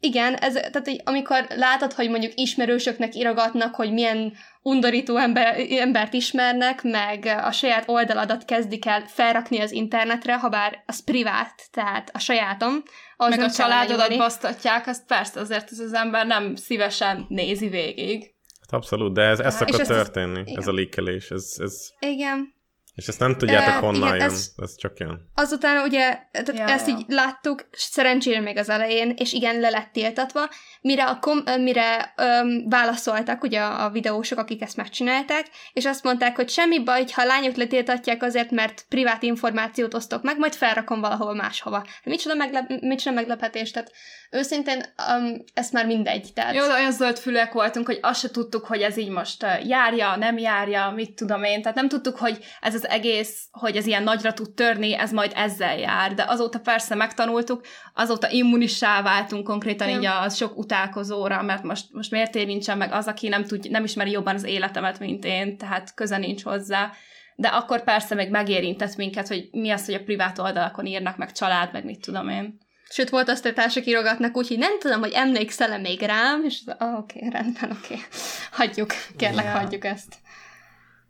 igen, ez, tehát hogy amikor látod, hogy mondjuk ismerősöknek írogatnak, hogy milyen undorító ember, embert ismernek, meg a saját oldaladat kezdik el felrakni az internetre, ha bár az privát, tehát a sajátom. Az Meg a családodat basztatják, azt persze azért ez az ember nem szívesen nézi végig. Hát abszolút, de ez, ez és szokott ezt- történni, igen. ez a leakelés, ez, ez, Igen. És ezt nem tudjátok Ö, honnan igen, jön, ez- ez csak jön. Azután ugye, tehát Ja, ezt ja. így láttuk, szerencsére még az elején, és igen, le lett tiltatva, mire, a kom- mire öm, válaszoltak ugye a, a videósok, akik ezt megcsinálták, és azt mondták, hogy semmi baj, ha a lányok letiltatják azért, mert privát információt osztok meg, majd felrakom valahova máshova. Micsoda, meglep- micsoda meglepetés, tehát őszintén um, ez már mindegy. Tehát... Jó, de olyan zöld fülek voltunk, hogy azt se tudtuk, hogy ez így most járja, nem járja, mit tudom én. Tehát nem tudtuk, hogy ez az egész, hogy ez ilyen nagyra tud törni, ez majd ezzel jár. De azóta persze megtanultuk, azóta immunissá váltunk konkrétan Ja. így a sok utálkozóra, mert most, most miért érintsen meg az, aki nem, tud, nem ismeri jobban az életemet, mint én, tehát köze nincs hozzá. De akkor persze még megérintett minket, hogy mi az, hogy a privát oldalakon írnak, meg család, meg mit tudom én. Sőt, volt azt, hogy társak írogatnak úgy, hogy nem tudom, hogy emlékszel-e még rám, és ah, oké, okay, rendben, oké. Okay. Hagyjuk, kérlek, Ja. hagyjuk ezt.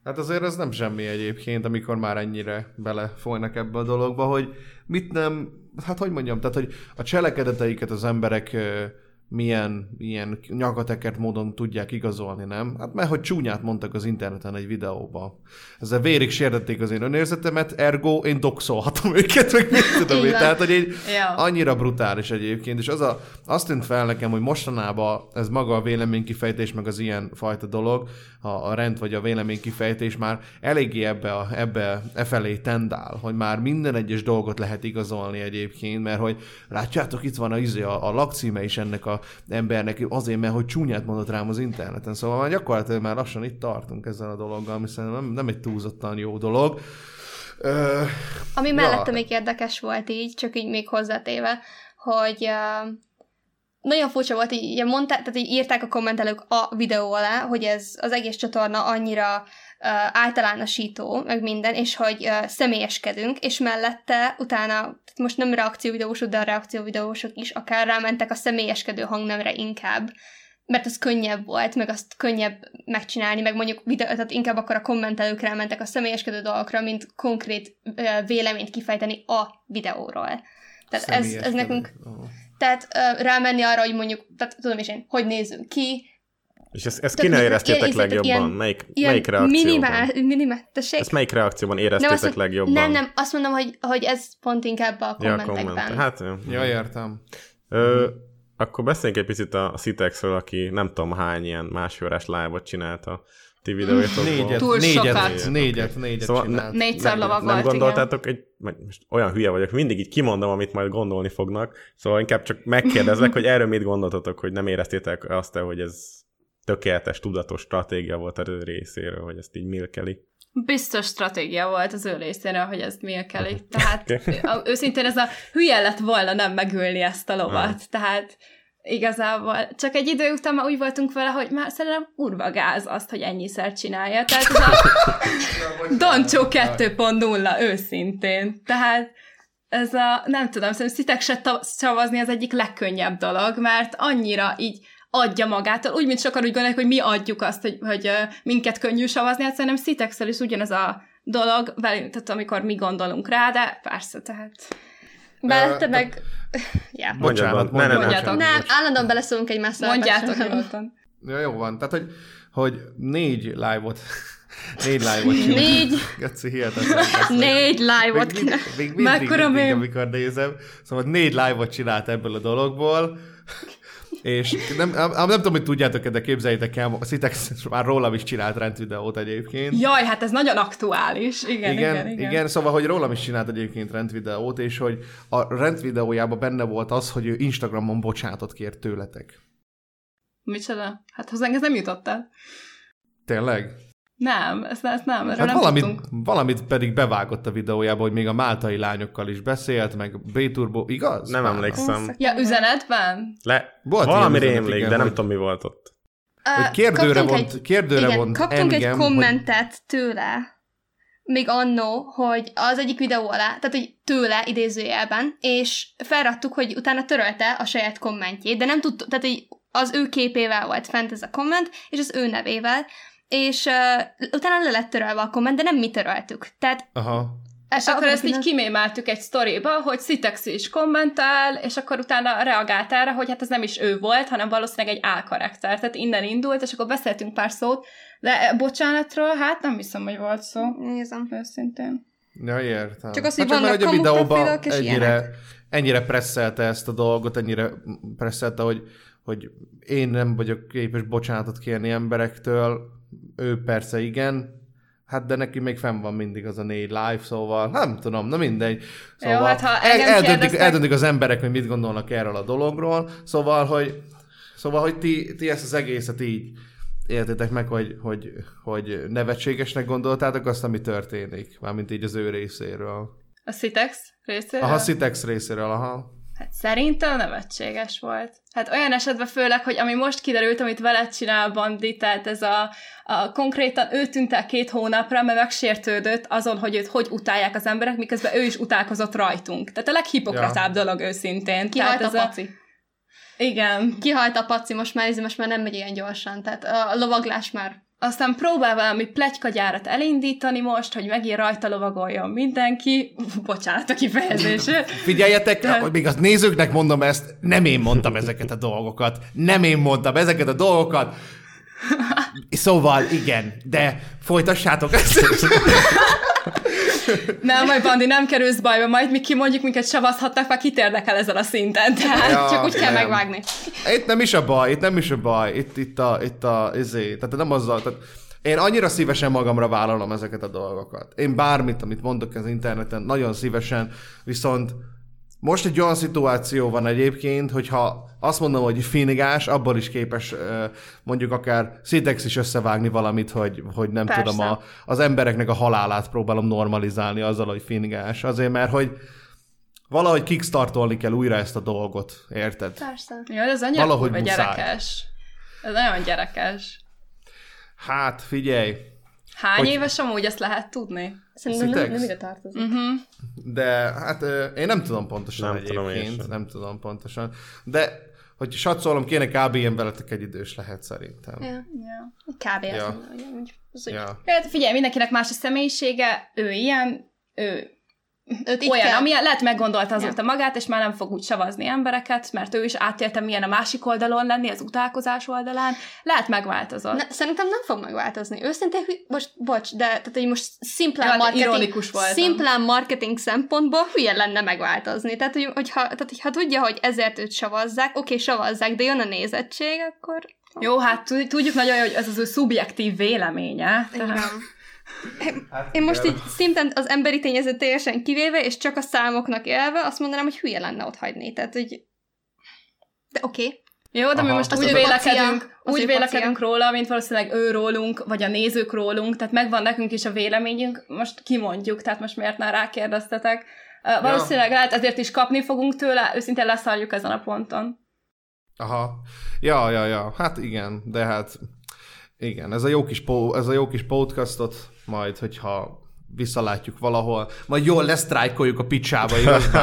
Hát azért ez nem semmi egyébként, amikor már ennyire belefolynak ebbe a dologba, hogy mit nem, hát hogy mondjam, tehát hogy a cselekedeteiket az emberek milyen ilyen nyakatekert módon tudják igazolni, nem? Hát mert hogy csúnyát mondtak az interneten egy videóba. Ezzel vérig sértették az én önérzetemet, ergo én doxolhatom őket, meg mit tudom én. Tehát, hogy egy, annyira brutális egyébként, és az a, azt tűnt fel nekem, hogy mostanában ez maga a véleménykifejtés, meg az ilyen fajta dolog, a, a rend vagy a véleménykifejtés már eléggé ebbe, a, ebbe e felé tendál, hogy már minden egyes dolgot lehet igazolni egyébként, mert hogy látjátok, itt van a, izé, a, a lakcíme is ennek a embernek, azért, mert hogy csúnyát mondott rám az interneten, szóval már gyakorlatilag már lassan itt tartunk ezzel a dologgal, ami szerintem nem, nem egy túlzottan jó dolog. Ö, Ami Ja. mellette még érdekes volt így, csak így még hozzátéve, hogy uh, nagyon furcsa volt, így, így mondták, tehát így írták a kommentelők a videó alá, hogy ez az egész csatorna annyira általánosító, meg minden, és hogy személyeskedünk, és mellette utána, most nem reakcióvideósok, de a reakcióvideósok is akár rámentek a személyeskedő hangnemre inkább, mert az könnyebb volt, meg azt könnyebb megcsinálni, meg mondjuk videó, tehát inkább akkor a kommentelők rámentek a személyeskedő dolgokra, mint konkrét véleményt kifejteni a videóról. Tehát ez, ez nekünk. Ó. tehát rámenni arra, hogy mondjuk, tehát tudom is én, hogy nézzünk ki, És ezt, ezt ilyen- éreztétek legjobban? ilyen- melyik, ilyen melyik reakcióban? minimál, minimál, tessék? Ezt melyik reakcióban Nem, éreztétek azt, legjobban? nem, nem, azt mondom, hogy, hogy ez pont inkább a Ja, kommentekben. komment. Hát. Ja, értem. Ö, akkor beszéljünk egy picit a Citexről, aki nem tudom hány ilyen másfél órás live-ot csinált a ti videóitokból. Négyet, Túl négyet, sokat. négyet, négyet Szóval csinált. Négyszer nem, nem gondoltátok, egy, majd most olyan hülye vagyok, mindig így kimondom, amit majd gondolni fognak, szóval inkább csak megkérdezlek, hogy erről mit gondoltatok, hogy nem éreztétek azt, hogy ez tökéletes, tudatos stratégia volt az ő részéről, hogy ezt így milkeli. Biztos stratégia volt az ő részéről, hogy ezt milkeli. Tehát őszintén ez a hülye lett volna nem megülni ezt a lovat. Tehát igazából csak egy idő után már úgy voltunk vele, hogy már szerintem kurva gáz azt, hogy ennyiszer csinálja. Tehát ez a Doncsó 2.0 őszintén. Tehát ez a, nem tudom, szerintem szitek se szavazni az egyik legkönnyebb dolog, mert annyira így adja magától, úgy, mint sokan úgy gondolják, hogy mi adjuk azt, hogy, hogy minket könnyű szavazni, hát szerintem Szitexel is ugyanaz a dolog, velünk, tehát amikor mi gondolunk rá, de persze, tehát Mellette Ö, meg... ja. Bocsánat, Mondjátok. bocsánat. Nem, állandóan beleszólunk egymásra. mondjátok nyugodtan. Ja, jó van. Tehát, hogy, hogy négy live-ot, négy live-ot. Négy, Geci, hihetetlen. Négy live-ot még, még, mindig, mindig, amikor nézem. Szóval négy live-ot csinált ebből a dologból, és nem, nem, nem tudom, hogy tudjátok de képzeljétek el, a Citex már rólam is csinált rendvideót egyébként. Jaj, hát ez nagyon aktuális. Igen, igen, igen. igen. igen, szóval, hogy rólam is csinált egyébként rendvideót, és hogy a rendvideójában benne volt az, hogy ő Instagramon bocsánatot kért tőletek. Micsoda? Hát hozzánk ez nem jutott el. Tényleg? Nem, ezt, ezt nem, erről Hát nem valamit, tudtunk. valamit pedig bevágott a videójába, hogy még a máltai lányokkal is beszélt, meg B-turbo, igaz? Nem Már- emlékszem. Ja, üzenetben? Le, Volt valami üzenet, igen, de nem hogy- tudom, mi volt ott. Hogy Ö, kérdőre vont, kérdőre igen, vont kaptunk engem, egy kommentet tőle, még annó, hogy az egyik videó alá, tehát hogy tőle idézőjelben, és felraktuk, hogy utána törölte a saját kommentjét, de nem tudtuk, tehát hogy az ő képével volt fent ez a komment, és az ő nevével, és uh, utána le lett törölve a komment, de nem mi töröltük. Tehát. Aha. És akkor ezt így kimémeltük egy sztoriba, hogy Citex is kommentál, és akkor utána reagált erre, hogy hát ez nem is ő volt, hanem valószínűleg egy álkarakter. Tehát innen indult, és akkor beszéltünk pár szót, de bocsánatról, hát nem hiszem, hogy volt szó. Nézem. Őszintén. Ja, értem. Csak az, hogy Hát vannak mert, hogy a videóban és ennyire, ilyenek. ennyire presszelte ezt a dolgot, ennyire presszelte, hogy, hogy én nem vagyok képes bocsánatot kérni emberektől, ő persze igen, hát de neki még fenn van mindig az a négy live, szóval nem tudom, na mindegy. Szóval hát ha el, engem eldöntik, kérdeztek- eldöntik az emberek, hogy mit gondolnak erről a dologról, szóval, hogy Szóval, hogy ti, ti ezt az egészet így értétek meg, hogy, hogy, hogy nevetségesnek gondoltátok azt, ami történik, mármint így az ő részéről. A Citex részéről? Aha, Citex részéről, aha. Hát szerintem nevetséges volt. Hát olyan esetben főleg, hogy ami most kiderült, amit veled csinál Bandi, tehát ez a, a konkrétan ő tűnt el két hónapra, mert megsértődött azon, hogy őt hogy utálják az emberek, miközben ő is utálkozott rajtunk. Tehát a leghipokratább ja. dolog őszintén. Kihalt tehát a ez paci. Igen. Kihalt a paci, most már, most már nem megy ilyen gyorsan, tehát a lovaglás már Aztán próbál valami plegykagyárat elindítani most, hogy megint rajta lovagoljon mindenki. Bocsánat a kifejezésért. Figyeljetek, De- még az nézőknek mondom ezt, nem én mondtam ezeket a dolgokat. Nem én mondtam ezeket a dolgokat. Szóval igen, de folytassátok ezt. Nem, majd Bandi, nem kerülsz bajba, majd mi kimondjuk, minket savazhatnak, már kit érdekel ezen a szinten. Tehát Ja, csak úgy kell nem. megvágni. Itt nem is a baj, itt nem is a baj, itt, itt a, itt a, izé, tehát nem azzal, tehát én annyira szívesen magamra vállalom ezeket a dolgokat. Én bármit, amit mondok az interneten, nagyon szívesen, viszont most egy olyan szituáció van egyébként, hogyha azt mondom, hogy finigás, abból is képes mondjuk akár Citex is összevágni valamit, hogy, hogy nem Persze. tudom, a, az embereknek a halálát próbálom normalizálni azzal, hogy finigás. Azért, mert hogy valahogy kickstartolni kell újra ezt a dolgot, érted? Persze. Jó, ez annyira Valahogy muszáj. gyerekes. Ez nagyon gyerekes. Hát, figyelj, Hány Hogy- éves amúgy ezt lehet tudni? Szerintem nem, nem ide tartozik. Uh-huh. de hát én nem tudom pontosan Nem tudom én egyébként, sem. nem tudom pontosan, de hogy satszolom, kéne kb. ilyen veletek egy idős lehet szerintem. Ja. Ja. Kb. Ja. Az, Ja. Hát figyelj, mindenkinek más a személyisége, ő ilyen, ő Őt olyan, kell. amilyen, lehet meggondolta azóta magát, és már nem fog úgy savazni embereket, mert ő is átélte, milyen a másik oldalon lenni, az utálkozás oldalán. Lehet megváltozott. Ne, szerintem nem fog megváltozni. Őszintén, most, bocs, de tehát, hogy most szimplán, Ja, hát marketing, szimplán marketing szempontból hülye lenne megváltozni. Tehát, hogy, hogyha, tehát, hogyha tudja, hogy ezért őt savazzák, oké, savazzák, de jön a nézettség, akkor... Jó, hát tud- tudjuk nagyon, jó, hogy ez az ő szubjektív véleménye. Igen. Hát, Én most így szinten az emberi tényezőt teljesen kivéve, és csak a számoknak élve, azt mondanám, hogy hülye lenne ott hagyni. Tehát, hogy... De oké. Okay. jó, de mi Aha. most Az úgy vélekedünk, úgy vélekedünk róla, mint valószínűleg ő rólunk, vagy a nézők rólunk, tehát megvan nekünk is a véleményünk, most kimondjuk, tehát most miért már rákérdeztetek. Valószínűleg lehet ezért is kapni fogunk tőle, őszintén leszarjuk ezen a ponton. Aha. Ja, ja, ja. Hát igen, de hát igen, ez a jó kis, po, ez a jó kis podcastot majd, hogyha visszalátjuk valahol, majd jól lesztrájkoljuk a picsába, igaz?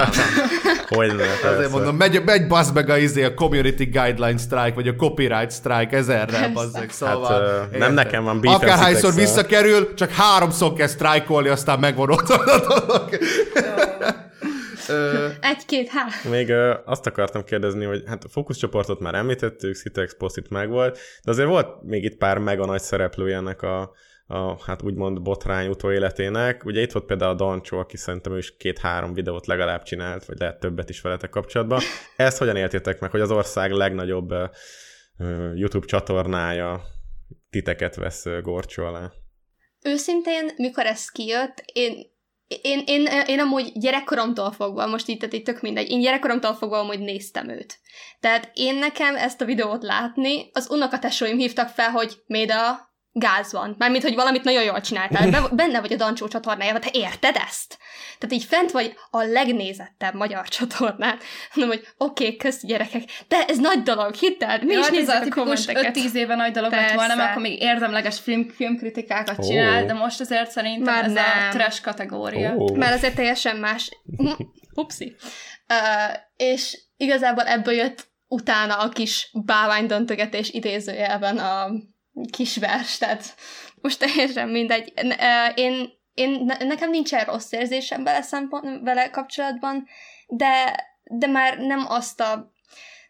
Hogy ne, Azért mondom, megy, megy bazd meg a, izé, a community guideline strike, vagy a copyright strike ezerrel, bazzeg, Hát, szóval... ö, nem nekem van beefem Akárhányszor visszakerül, csak háromszor kell sztrájkolni, aztán megvan ott a dolog. Ö, Egy-két, há. Még ö, azt akartam kérdezni, hogy hát a fókuszcsoportot már említettük, Citex Postit megvolt, de azért volt még itt pár mega nagy szereplője ennek a, a hát úgymond botrány utóéletének. Ugye itt volt például a Dancsó, aki szerintem ő is két-három videót legalább csinált, vagy lehet többet is veletek kapcsolatban. Ezt hogyan értétek meg, hogy az ország legnagyobb ö, YouTube csatornája titeket vesz ö, gorcsó alá? Őszintén, mikor ez kijött, én én, én, én amúgy gyerekkoromtól fogva, most itt, tehát itt tök mindegy, én gyerekkoromtól fogva amúgy néztem őt. Tehát én nekem ezt a videót látni, az unokatesóim hívtak fel, hogy Méda, gáz van. Mármint, hogy valamit nagyon jól csináltál. Be, benne vagy a Dancsó csatornájában, te érted ezt? Tehát így fent vagy a legnézettebb magyar csatornán. Mondom, hogy oké, okay, kösz gyerekek, de ez nagy dolog, hidd el, mi Jó, is hát nézzük a kommenteket. 5-10 éve nagy dolog lett Persze. volna, mert akkor még érdemleges film, filmkritikákat Ó. csinál, de most azért szerintem Már ez nem. a trash kategória. Ó. Mert azért teljesen más. Upsi. Uh, és igazából ebből jött utána a kis báványdöntögetés idézőjelben a kis vers, tehát most teljesen mindegy. Én, én, ne- nekem nincsen rossz érzésem vele, szempont, vele kapcsolatban, de, de már nem azt a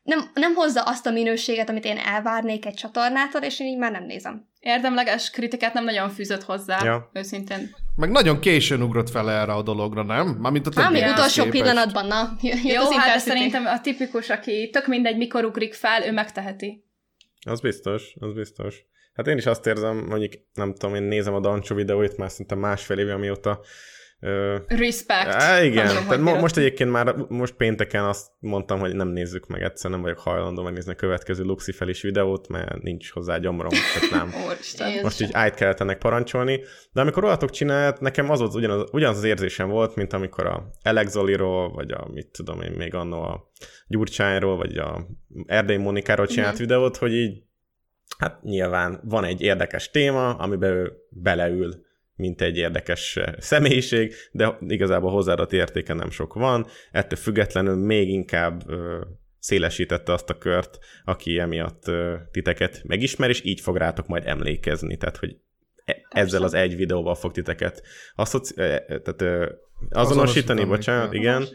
nem, nem hozza azt a minőséget, amit én elvárnék egy csatornától, és én így már nem nézem. Érdemleges kritikát nem nagyon fűzött hozzá, Ja. őszintén. Meg nagyon későn ugrott fel erre a dologra, nem? Mármint a még többiekhez utolsó képest. pillanatban, na. Jó, az hát szerintem a tipikus, aki tök mindegy, mikor ugrik fel, ő megteheti. Az biztos, az biztos. Hát én is azt érzem, mondjuk nem tudom, én nézem a Dancsó videóit már szinte másfél éve, amióta Ö, Respect. Á, igen, tudom, tehát mo- most egyébként már, most pénteken azt mondtam, hogy nem nézzük meg egyszer, nem vagyok hajlandó megnézni a következő Luxi felis videót, mert nincs hozzá gyomrom, tehát nem. Most így ájt kellett ennek parancsolni, de amikor olyanotok csinált, nekem az volt ugyanaz, ugyanaz az érzésem volt, mint amikor a Alex Zoliról, vagy a, mit tudom én, még annó a Gyurcsányról, vagy a Erdély Mónikáról csinált Mhm. videót, hogy így, hát nyilván van egy érdekes téma, amiben ő beleül, mint egy érdekes eh, személyiség, de igazából hozzáadott értéke nem sok van, ettől függetlenül még inkább ö, szélesítette azt a kört, aki emiatt ö, titeket megismer, és így fog rátok majd emlékezni, tehát hogy e- ezzel az egy videóval fog titeket asszoci- e- tehát, azonosítani, Azonosítani, bocsánat, igen. Ö,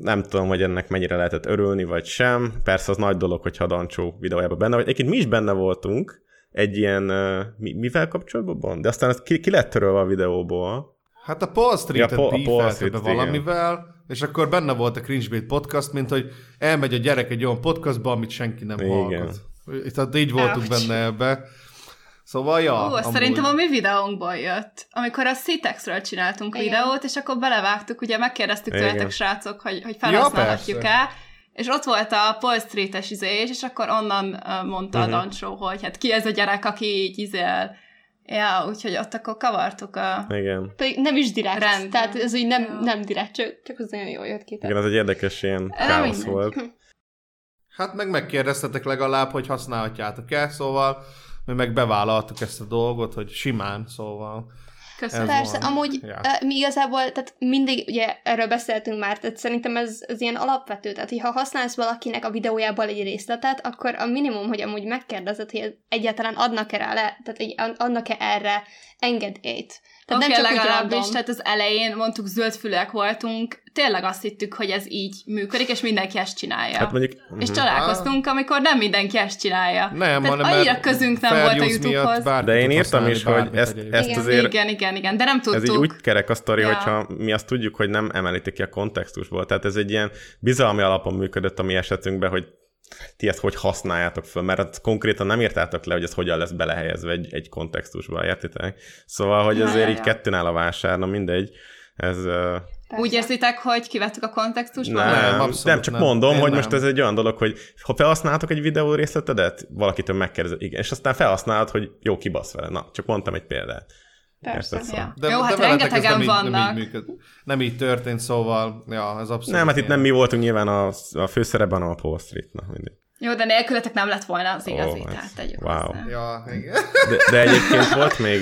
nem tudom, hogy ennek mennyire lehetett örülni, vagy sem. Persze az nagy dolog, hogyha a Dancsó videójában benne vagy. Egyébként mi is benne voltunk egy ilyen, mivel kapcsolatban? De aztán ez ki, ki lett törölve a videóból. Hát a Paul Street-et Ja, Paul- a Paul Street, be valamivel, és akkor benne volt a Cringebait podcast, mint hogy elmegy a gyerek egy olyan podcastba, amit senki nem Igen. hallgat. Tehát így voltunk Ouch. benne ebbe. Szóval, ja. Ú, azt szerintem a mi videónkból jött. Amikor a Citexről csináltunk Igen. videót, és akkor belevágtuk, ugye megkérdeztük Igen. tőletek, srácok, hogy, hogy Ja, felhasználhatjuk-e, és ott volt a Paul Street-es izés, és akkor onnan mondta Mhm. uh-huh. a Dancsó, hogy hát ki ez a gyerek, aki így izél. Ja, úgyhogy ott akkor kavartuk a... Igen. Pedig nem is direkt. Rendben. Tehát ez így nem, Ja. nem direkt, csak, csak az nagyon jól jött ki. Igen, az egy érdekes ilyen káosz volt. Hát meg megkérdeztetek legalább, hogy használhatjátok-e, szóval mi meg bevállaltuk ezt a dolgot, hogy simán, szóval. Köszönöm. Persze, van. amúgy Ja. mi igazából, tehát mindig, ugye erről beszéltünk már, tehát szerintem ez, ez ilyen alapvető, tehát ha használsz valakinek a videójából egy részletet, akkor a minimum, hogy amúgy megkérdezed, hogy egyáltalán adnak-e rá le, tehát adnak-e erre engedélyt. Tehát Oké, nem csak legalábbis, tehát az elején mondtuk zöldfülek voltunk, tényleg azt hittük, hogy ez így működik, és mindenki ezt csinálja. Hát mondjuk... És találkoztunk, amikor nem mindenki ezt csinálja. Nem, Tehát hanem annyira közünk nem volt a YouTube-hoz. De én írtam is, hogy ezt, egyébként. ezt Igen. azért Igen, igen, igen, de nem Ez tudtuk. így úgy kerek a sztori, Ja. hogyha mi azt tudjuk, hogy nem emelitek ki a kontextusból. Tehát ez egy ilyen bizalmi alapon működött a mi esetünkben, hogy ti ezt hogy használjátok föl, mert azt konkrétan nem írtátok le, hogy ez hogyan lesz belehelyezve egy, egy kontextusba, értitek? Szóval, hogy azért ja, így ja. kettőn áll a vásár, na mindegy. Ez, uh, Úgy érzitek, hogy kivettük a kontextusból? nem, Nem, nem, abszolút nem, csak nem. mondom, Én hogy nem. most ez egy olyan dolog, hogy ha felhasználtok egy videó részletedet, valakitől megkérdezed, igen, és aztán felhasználod, hogy jó, kibasz vele. Na, csak mondtam egy példát. Persze. Érted? Ja. Jó, hát veletek ez rengetegen nem így, Nem vannak. így, működ, nem így történt, szóval, ja, ez abszolút Nem, hát itt nem mi voltunk nyilván a, a főszerepben, hanem a Paul Street. Na, mindegy. Jó, de nélkületek nem lett volna az igazi, Ó, tehát tegyük wow. hozzá. Ja, igen. De, de egyébként volt még,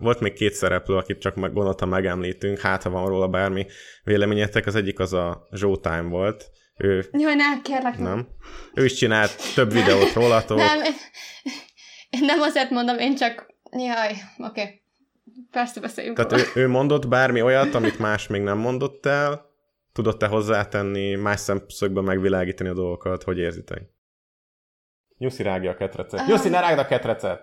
volt még két szereplő, akit csak meg gondoltam megemlítünk, hát ha van róla bármi véleményetek, az egyik az a Time volt, ő Jaj, ne, kérlek. nem. Ő is csinált több videót rólatok. Nem, nem azért mondom, én csak... Jaj, oké. Okay. Persze beszéljünk Tehát róla. ő, ő mondott bármi olyat, amit más még nem mondott el, tudott-e hozzátenni, más szemszögből megvilágítani a dolgokat, hogy érzitek? Nyuszi rágja a ketrecet. Nyuszi, ne rágd a ketrecet!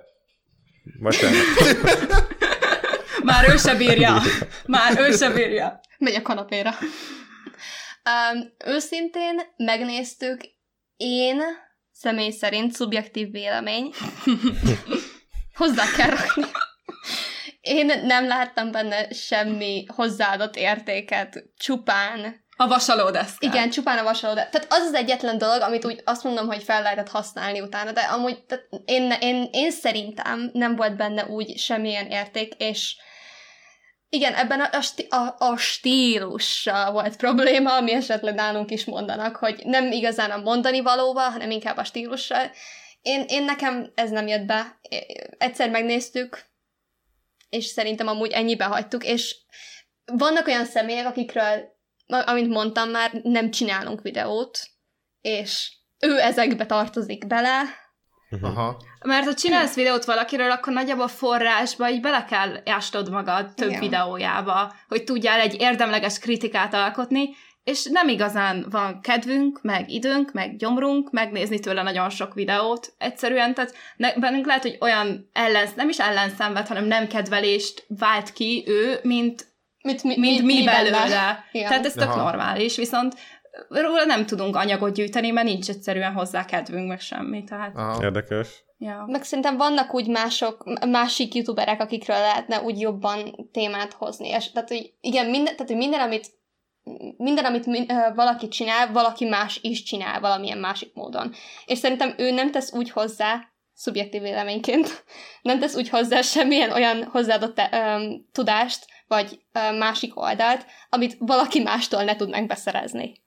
Bocsánat. Már ő se bírja. Már ő se bírja. Megy a kanapéra. Um, őszintén megnéztük, én személy szerint szubjektív vélemény. Hozzá kell rakni. Én nem láttam benne semmi hozzáadott értéket, csupán A vasalódeszkát. Igen, csupán a vasaló, de tehát az az egyetlen dolog, amit úgy azt mondom, hogy fel lehetett használni utána, de amúgy tehát én, én, én szerintem nem volt benne úgy semmilyen érték, és igen, ebben a, a, a, a stílussal volt probléma, ami esetleg nálunk is mondanak, hogy nem igazán a mondani valóval, hanem inkább a stílussal. Én, én nekem ez nem jött be. Egyszer megnéztük, és szerintem amúgy ennyibe hagytuk, és vannak olyan személyek, akikről, amint mondtam már, nem csinálunk videót, és ő ezekbe tartozik bele, Aha. Mert ha csinálsz videót valakiről, akkor nagyjából forrásba így bele kell ásnod magad több Igen. videójába, hogy tudjál egy érdemleges kritikát alkotni, és nem igazán van kedvünk, meg időnk, meg gyomrunk megnézni tőle nagyon sok videót. Egyszerűen, tehát ne, bennünk lehet, hogy olyan ellensz, nem is ellenszenved, hanem nem kedvelést vált ki ő, mint, mint mi, mint mi, mi benne. belőle. Igen. Tehát ez tök Aha. normális, viszont róla nem tudunk anyagot gyűjteni, mert nincs egyszerűen hozzá kedvünk, meg semmi. Tehát, Aha. Érdekes. ja. Meg szerintem vannak úgy mások, másik youtuberek, akikről lehetne úgy jobban témát hozni. És, tehát, hogy igen, minden, tehát, hogy minden, amit minden, amit valaki csinál, valaki más is csinál valamilyen másik módon. És szerintem ő nem tesz úgy hozzá, szubjektív véleményként, nem tesz úgy hozzá semmilyen olyan hozzáadott öm, tudást, vagy ö, másik oldalt, amit valaki mástól ne tudnánk beszerezni.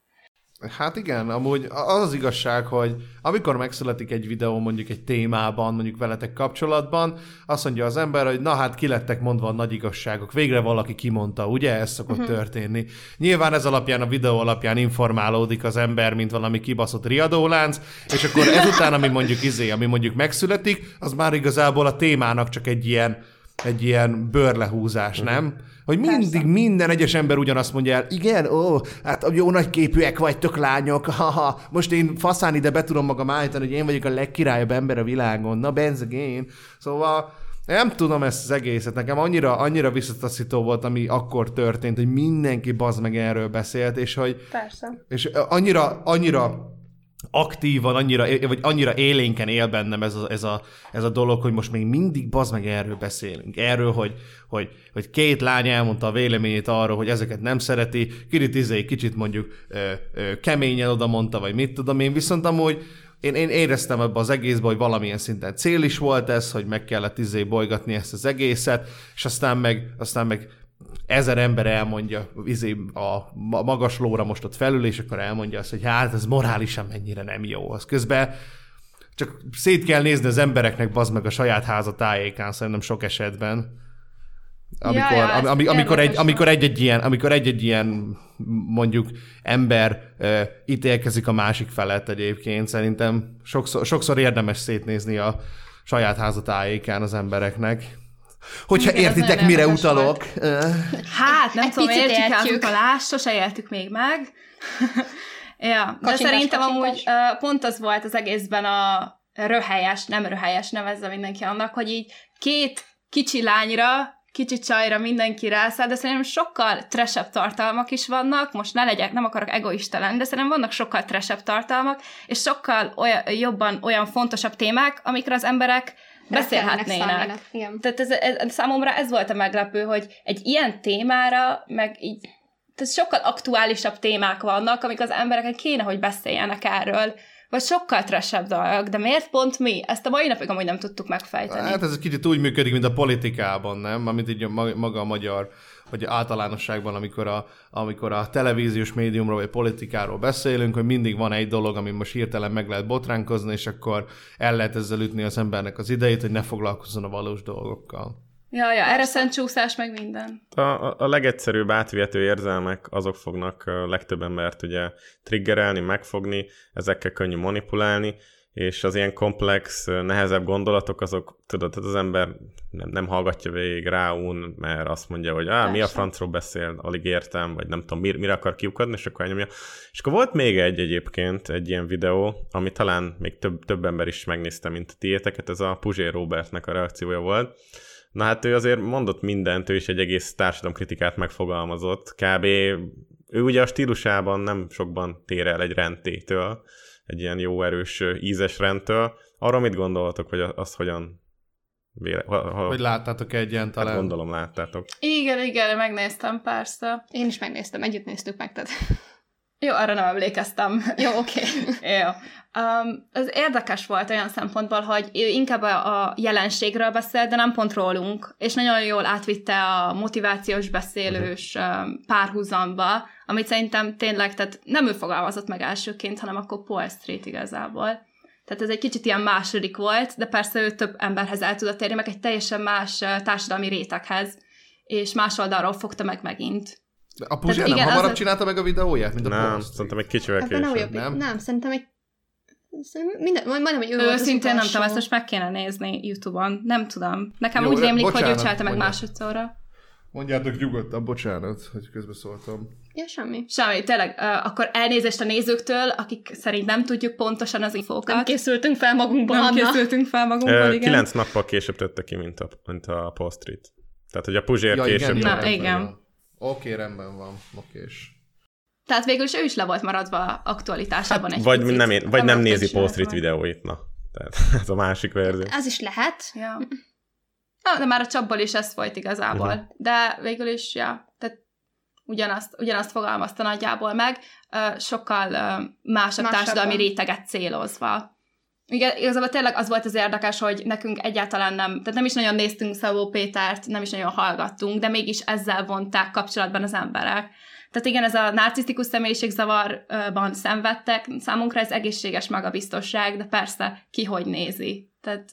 Hát igen, amúgy az az igazság, hogy amikor megszületik egy videó mondjuk egy témában, mondjuk veletek kapcsolatban, azt mondja az ember, hogy na hát ki lettek mondva a nagy igazságok, végre valaki kimondta, ugye? Ez szokott uh-huh. történni. Nyilván ez alapján, a videó alapján informálódik az ember, mint valami kibaszott riadólánc, és akkor ezután, ami mondjuk izé, ami mondjuk megszületik, az már igazából a témának csak egy ilyen, egy ilyen bőrlehúzás, uh-huh. nem? Hogy mindig Persze. minden egyes ember ugyanazt mondja el, igen, ó, hát jó nagy képűek vagytok lányok, haha, most én faszán ide be tudom magam állítani, hogy én vagyok a legkirályabb ember a világon, na benzegén. Szóval nem tudom ezt az egészet, nekem annyira, annyira visszataszító volt, ami akkor történt, hogy mindenki bazd meg erről beszélt, és hogy Persze. és annyira, annyira aktívan, annyira, vagy annyira élénken él bennem ez a, ez, a, ez a dolog, hogy most még mindig bazd meg erről beszélünk. Erről, hogy, hogy, hogy két lány elmondta a véleményét arról, hogy ezeket nem szereti, Kirit izé kicsit mondjuk ö, ö, keményen oda mondta, vagy mit tudom én, viszont amúgy én, én éreztem ebbe az egészbe, hogy valamilyen szinten cél is volt ez, hogy meg kellett izé bolygatni ezt az egészet, és aztán meg, aztán meg ezer ember elmondja izé, a ma- magas lóra most ott felül, és akkor elmondja azt, hogy hát ez morálisan mennyire nem jó. Az közben csak szét kell nézni az embereknek, bazd meg a saját háza tájékán, szerintem sok esetben. Amikor, Ja, ja, ami, ami, amikor, egy, amikor egy-egy ilyen, amikor egy-egy ilyen mondjuk ember uh, ítélkezik a másik felett egyébként, szerintem sokszor, sokszor érdemes szétnézni a saját háza tájékán az embereknek. Hogyha Igen, értitek, mire utalok. Ö, Hát, nem Egy tudom, picit értjük el az utalást, sose éltük még meg. ja, de szerintem kacsintás. amúgy uh, pont az volt az egészben a röhelyes, nem röhelyes, nevezze mindenki annak, hogy így két kicsi lányra, kicsi csajra mindenki rászáll, de szerintem sokkal tresebb tartalmak is vannak, most ne legyek, nem akarok egoista lenni, de szerintem vannak sokkal tresebb tartalmak, és sokkal olyan, jobban olyan fontosabb témák, amikre az emberek beszélhetnének. Igen. Tehát ez, ez, számomra ez volt a meglepő, hogy egy ilyen témára, meg így, tehát sokkal aktuálisabb témák vannak, amik az embereken kéne, hogy beszéljenek erről, vagy sokkal tressebb dolgok, de miért pont mi? Ezt a mai napig amúgy nem tudtuk megfejteni. Hát ez egy kicsit úgy működik, mint a politikában, nem? Amit így maga a magyar, vagy általánosságban, amikor a, amikor a televíziós médiumról vagy politikáról beszélünk, hogy mindig van egy dolog, ami most hirtelen meg lehet botránkozni, és akkor el lehet ezzel ütni az embernek az idejét, hogy ne foglalkozzon a valós dolgokkal. Ja, ja, erre szentcsúszás meg minden. A, a, a legegyszerűbb átvihető érzelmek azok fognak legtöbb embert ugye triggerelni, megfogni, ezekkel könnyű manipulálni, és az ilyen komplex, nehezebb gondolatok, azok, tudod, az ember nem, nem hallgatja végig ráún, mert azt mondja, hogy Á, mi a francról beszél, alig értem, vagy nem tudom, mir, mire akar kiukadni, és akkor elnyomja. És akkor volt még egy egyébként, egy ilyen videó, ami talán még több, több ember is megnézte, mint a tiéteket, ez a Puzsé Robertnek a reakciója volt. Na hát ő azért mondott mindent, ő is egy egész társadalomkritikát megfogalmazott. Kb. ő ugye a stílusában nem sokban tér el egy rendtétől, egy ilyen jó erős ízes rendtől. Arra mit gondoltok, hogy azt hogyan véle, ha, ha, Hogy láttátok hát egyáltalán? gondolom láttátok. Igen, igen, megnéztem, persze. Én is megnéztem, együtt néztük meg, tehát Jó, arra nem emlékeztem. Jó, oké. Okay. Jó. Um, ez érdekes volt olyan szempontból, hogy ő inkább a, a jelenségről beszél, de nem pont rólunk, és nagyon jól átvitte a motivációs beszélős um, párhuzamba, amit szerintem tényleg, tehát nem ő fogalmazott meg elsőként, hanem akkor Paul Street igazából. Tehát ez egy kicsit ilyen második volt, de persze ő több emberhez el tudott érni, meg egy teljesen más uh, társadalmi réteghez, és más oldalról fogta meg megint. A Puzsér nem igen, hamarabb az- csinálta meg a videóját, mint a Nem, Paul szerintem egy kicsivel nem, később. jobb, nem? nem? nem, szerintem egy minden, majd- majdnem, hogy ő, Őszintén nem tudom, ezt most meg kéne nézni YouTube-on. Nem tudom. Nekem Jó, úgy rémlik, hogy ő bocsánat, csinálta meg másodszorra. Mondjátok nyugodtan, bocsánat, hogy közbeszóltam. Ja, semmi. Semmi, tényleg, uh, akkor elnézést a nézőktől, akik szerint nem tudjuk pontosan az infókat. Nem készültünk fel magunkból, nem Anna. készültünk fel magunkból, Ö, igen. Kilenc nappal később tette ki, mint a, mint a Paul Street. Tehát, hogy a Puzsér Ja, később igen, Na, tette. igen. Oké, rendben van, okés. Tehát végül is ő is le volt maradva aktualitásában egy Vagy picit. nem, én, vagy nem rögtön nézi meg. videóit, na. Tehát ez a másik verzió. Ez is lehet. Ja. Na, de már a csapból is ez folyt igazából. Uh-huh. De végül is, ja, tehát ugyanazt, ugyanazt fogalmazta nagyjából meg, sokkal másabb Másabban. társadalmi réteget célozva. Igen, igazából tényleg az volt az érdekes, hogy nekünk egyáltalán nem, tehát nem is nagyon néztünk Szabó Pétert, nem is nagyon hallgattunk, de mégis ezzel vonták kapcsolatban az emberek. Tehát igen, ez a narcisztikus személyiségzavarban szenvedtek, számunkra ez egészséges magabiztosság, de persze ki hogy nézi. Tehát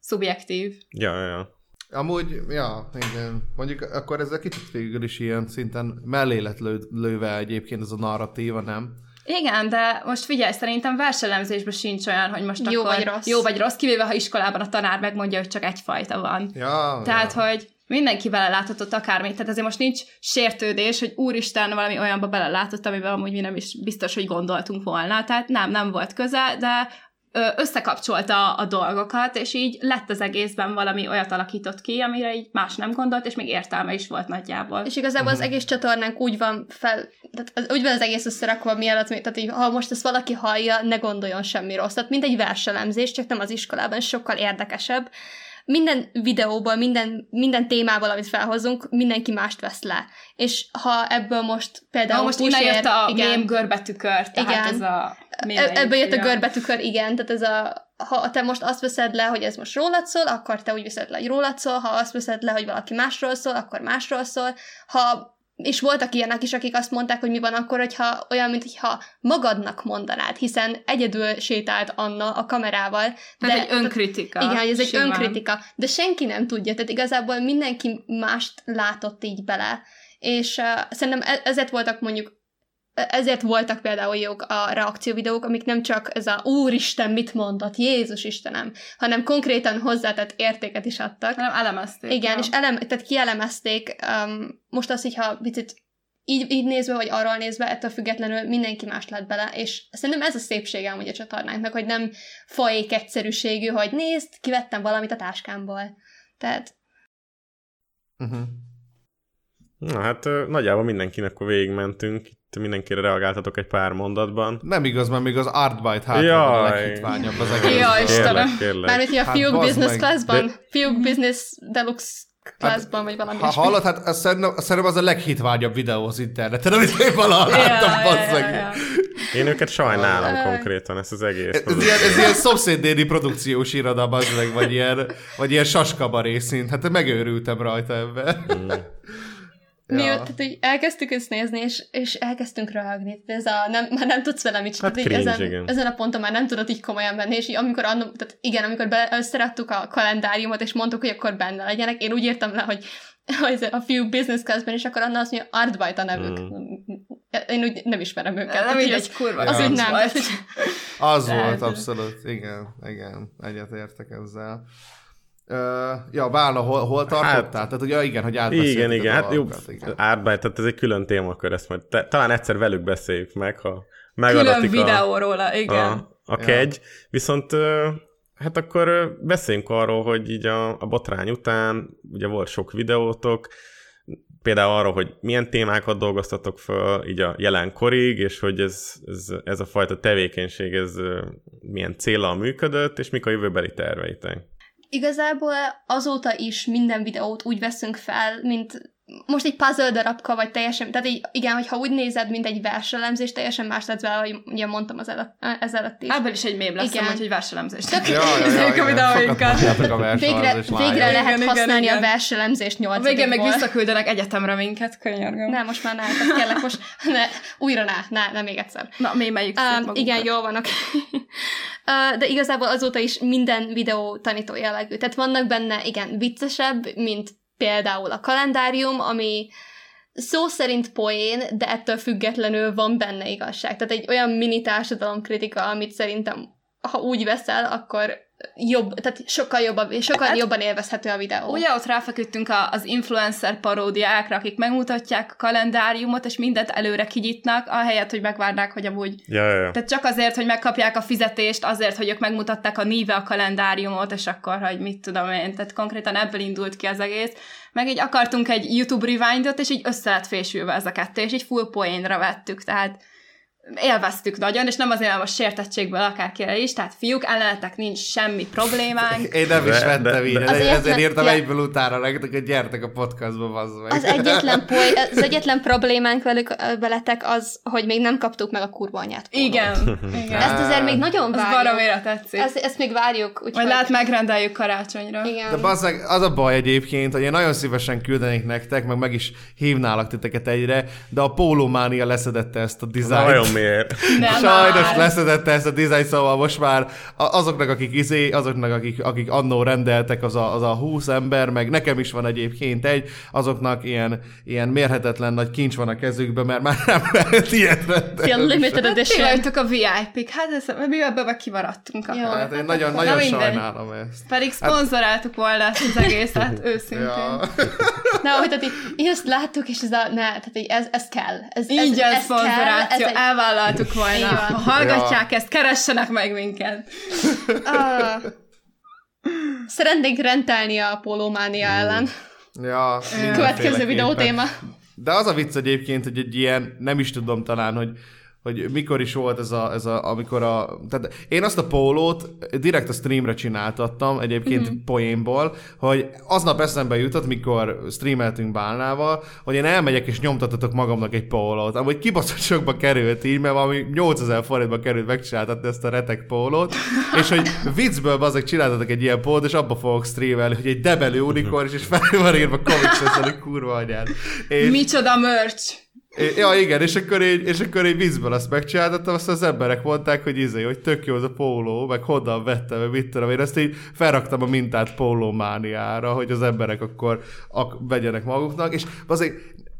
szubjektív. Ja, ja, ja. Amúgy, ja, igen. Mondjuk akkor ez a kicsit végül is ilyen szinten mellé lett lő, lőve egyébként ez a narratíva, nem? Igen, de most figyelj, szerintem verselemzésben sincs olyan, hogy most Jó akkor vagy rossz. jó vagy rossz, kivéve ha iskolában a tanár megmondja, hogy csak egyfajta van. Ja, Tehát, ja. hogy mindenki beleláthatott akármit, tehát azért most nincs sértődés, hogy úristen, valami olyanba belelátott, amiben amúgy mi nem is biztos, hogy gondoltunk volna. Tehát nem, nem volt köze, de összekapcsolta a dolgokat, és így lett az egészben valami olyat alakított ki, amire így más nem gondolt, és még értelme is volt nagyjából. És igazából az egész csatornánk úgy van fel, tehát az, úgy van az egész összerakva, mielőtt, tehát így, ha most ezt valaki hallja, ne gondoljon semmi rosszat. Mint egy verselemzés, csak nem az iskolában, sokkal érdekesebb. Minden videóból, minden, minden témából, amit felhozunk, mindenki mást vesz le. És ha ebből most például Na, most innen Pusér- jött a igen, mém görbetükör, tehát Igen. ez a... Ebből jött a görbetükör, igen, tehát ez a, ha te most azt veszed le, hogy ez most rólad szól, akkor te úgy veszed le, hogy rólad szól, ha azt veszed le, hogy valaki másról szól, akkor másról szól, ha és voltak ilyenek is, akik azt mondták, hogy mi van akkor, hogyha olyan, mintha magadnak mondanád, hiszen egyedül sétált Anna a kamerával. Tehát egy önkritika. Igen, hogy ez egy simán. önkritika, de senki nem tudja, tehát igazából mindenki mást látott így bele, és uh, szerintem e- ezért voltak mondjuk ezért voltak például jók a reakcióvideók, amik nem csak ez a Úristen mit mondott, Jézus Istenem, hanem konkrétan hozzátett értéket is adtak. Hanem elemezték. Igen, ja. és elem, tehát kielemezték um, most azt, hogyha picit így, így nézve, vagy arról nézve, ettől függetlenül mindenki más lett bele, és szerintem ez a szépsége amúgy a csatornánknak, hogy nem folyék egyszerűségű, hogy nézd, kivettem valamit a táskámból. Tehát Uh-huh. Na hát nagyjából mindenkinek akkor végigmentünk. Itt mindenkire reagáltatok egy pár mondatban. Nem igaz, mert még az Artbyte hátra van a Jaj. leghitványabb az egész. Jaj, Istenem. Mármint, hogy a Hát fiúk bazd business meg, classban, de- fiúk business deluxe classban, vagy valami Ha hallod, hát azt szerintem, szerintem az a leghitványabb videó az interneten, amit én valaha láttam, ja, basszeg. ja, ja. Én őket sajnálom Aj. konkrétan, ezt az egész. Ez ilyen, ez ilyen szomszédnéni produkciós iroda, bazdmeg, vagy ilyen, vagy ilyen saskabaré szint. Hát megőrültem rajta ebben. Mm. Mi Ja. ja. tehát, hogy elkezdtük ezt nézni, és, és elkezdtünk röhögni. Tehát Ez a, nem, már nem tudsz vele mit Hát csinálni. cringe, ezen, igen. ezen, a ponton már nem tudod így komolyan venni, és így, amikor anno, tehát igen, amikor be, összeraktuk a kalendáriumot, és mondtuk, hogy akkor benne legyenek, én úgy írtam le, hogy, hogy a fiú business classban, és akkor Anna azt mondja, Artbyte a nevük. Én úgy nem ismerem őket. Nem így mindegy, kurva. Az úgy nem. Az Tehát- volt, abszolút. Igen, igen, egyetértek ezzel. Uh, ja, Válna, hol, hol tartottál? Hát- Tehát ugye igen, hogy átbeszéltük Igen, igen, hát jó, átbáj, tehát ez egy külön témakör, ezt majd te, talán egyszer velük beszéljük meg, ha Külön megadatik videó róla, a, igen. a, a kegy. Viszont ö, hát akkor beszéljünk arról, hogy így a, a botrány után, ugye volt sok videótok, például arról, hogy milyen témákat dolgoztatok föl így a jelenkorig, és hogy ez, ez, ez a fajta tevékenység, ez milyen célral működött, és mik a jövőbeli terveitek. Igazából azóta is minden videót úgy veszünk fel, mint most egy puzzle darabka, vagy teljesen, tehát így, igen, hogyha úgy nézed, mint egy verselemzés, teljesen más lesz vele, hogy ugye mondtam az előtt, ez előtt is. Ebből is egy mém lesz, hogy verselemzés. Tök- Ja, ja, ja, Ezek a igen, videóinkat. Végre, végre lehet Igen, használni igen. a verselemzést nyolcadikból. végén meg visszaküldenek egyetemre minket, könyörgöm. Nem, most már ne, tehát kérlek, most ne, újra ne, ne, ne még egyszer. Na, mémeljük Um, igen, jól vannak. uh, de igazából azóta is minden videó tanító jellegű. Tehát vannak benne, igen, viccesebb, mint például a kalendárium, ami szó szerint poén, de ettől függetlenül van benne igazság. Tehát egy olyan mini társadalomkritika, amit szerintem, ha úgy veszel, akkor jobb, tehát sokkal jobban, sokkal Hát- jobban élvezhető a videó. Ugye ott ráfeküdtünk a, az influencer paródiákra, akik megmutatják a kalendáriumot, és mindent előre kinyitnak, ahelyett, hogy megvárnák, hogy amúgy... Ja, ja, ja. Tehát csak azért, hogy megkapják a fizetést, azért, hogy ők megmutatták a níve a kalendáriumot, és akkor, hogy mit tudom én, tehát konkrétan ebből indult ki az egész. Meg így akartunk egy YouTube rewindot, és így össze lett fésülve ez a kettő, és így full poénra vettük, tehát élveztük nagyon, és nem azért, mert most sértettségből akárkire is, tehát fiúk, ellenetek nincs semmi problémánk. Én nem is De- vettem de- így, de- de, ezért egyetlen- írtam ja. egyből utána nektek, hogy gyertek a podcastba, bazd meg. Az egyetlen, poly, az egyetlen problémánk velük, veletek az, hogy még nem kaptuk meg a kurva anyát. Igen, igen. Ezt azért még nagyon Az várjuk. baromira tetszik. Ezt, ezt még várjuk. Úgyhogy... Majd lehet megrendeljük karácsonyra. Igen. De bazd meg, az a baj egyébként, hogy én nagyon szívesen küldenék nektek, meg meg is hívnálak titeket egyre, de a pólómánia leszedette ezt a dizájnt. Miért? Nem Sajnos már. leszedette ezt a dizájn, szóval most már azoknak, akik izé, azoknak, akik, akik annó rendeltek, az a, az a 20 ember, meg nekem is van egyébként egy, azoknak ilyen, ilyen mérhetetlen nagy kincs van a kezükben, mert már nem lehet ilyet rendelni. Fél limited Ti edition. a VIP-k, hát ez, mi ebből kimaradtunk. Jó. akkor. Hát én nagyon, Na nagyon mindegy. sajnálom ezt. Pedig szponzoráltuk volna ezt az egészet, őszintén. Ja. Na, hogy tehát így, így ezt láttuk, és ez a, ne, tehát így ez, ez kell. Ez, Így ez, ez kell, ez egy, elvállaltuk Így volna. Ha hallgatják ezt, keressenek meg minket. ah, szeretnénk rentelni a pólómánia ellen. Ja, Következő mindenféleképpen. videó téma. De az a vicc egyébként, hogy egy ilyen, nem is tudom talán, hogy hogy mikor is volt ez a, ez a amikor a... Tehát én azt a pólót direkt a streamre csináltattam, egyébként Mhm. mm-hmm. poénból, hogy aznap eszembe jutott, mikor streameltünk Bálnával, hogy én elmegyek és nyomtatatok magamnak egy pólót. Amúgy kibaszott sokba került így, mert valami 8000 forintba került megcsináltatni ezt a retek pólót, és hogy viccből bazeg csináltatok egy ilyen pólót, és abba fogok streamelni, hogy egy debelő unikorn, és fel van írva Comic Sans, kurva anyád. És... Micsoda merch! Ja, igen, és akkor így, és akkor így vízből azt megcsináltattam, azt az emberek mondták, hogy izé, hogy tök jó az a póló, meg honnan vettem, meg mit tudom én, ezt így felraktam a mintát pólómániára, hogy az emberek akkor ak- vegyenek maguknak, és azért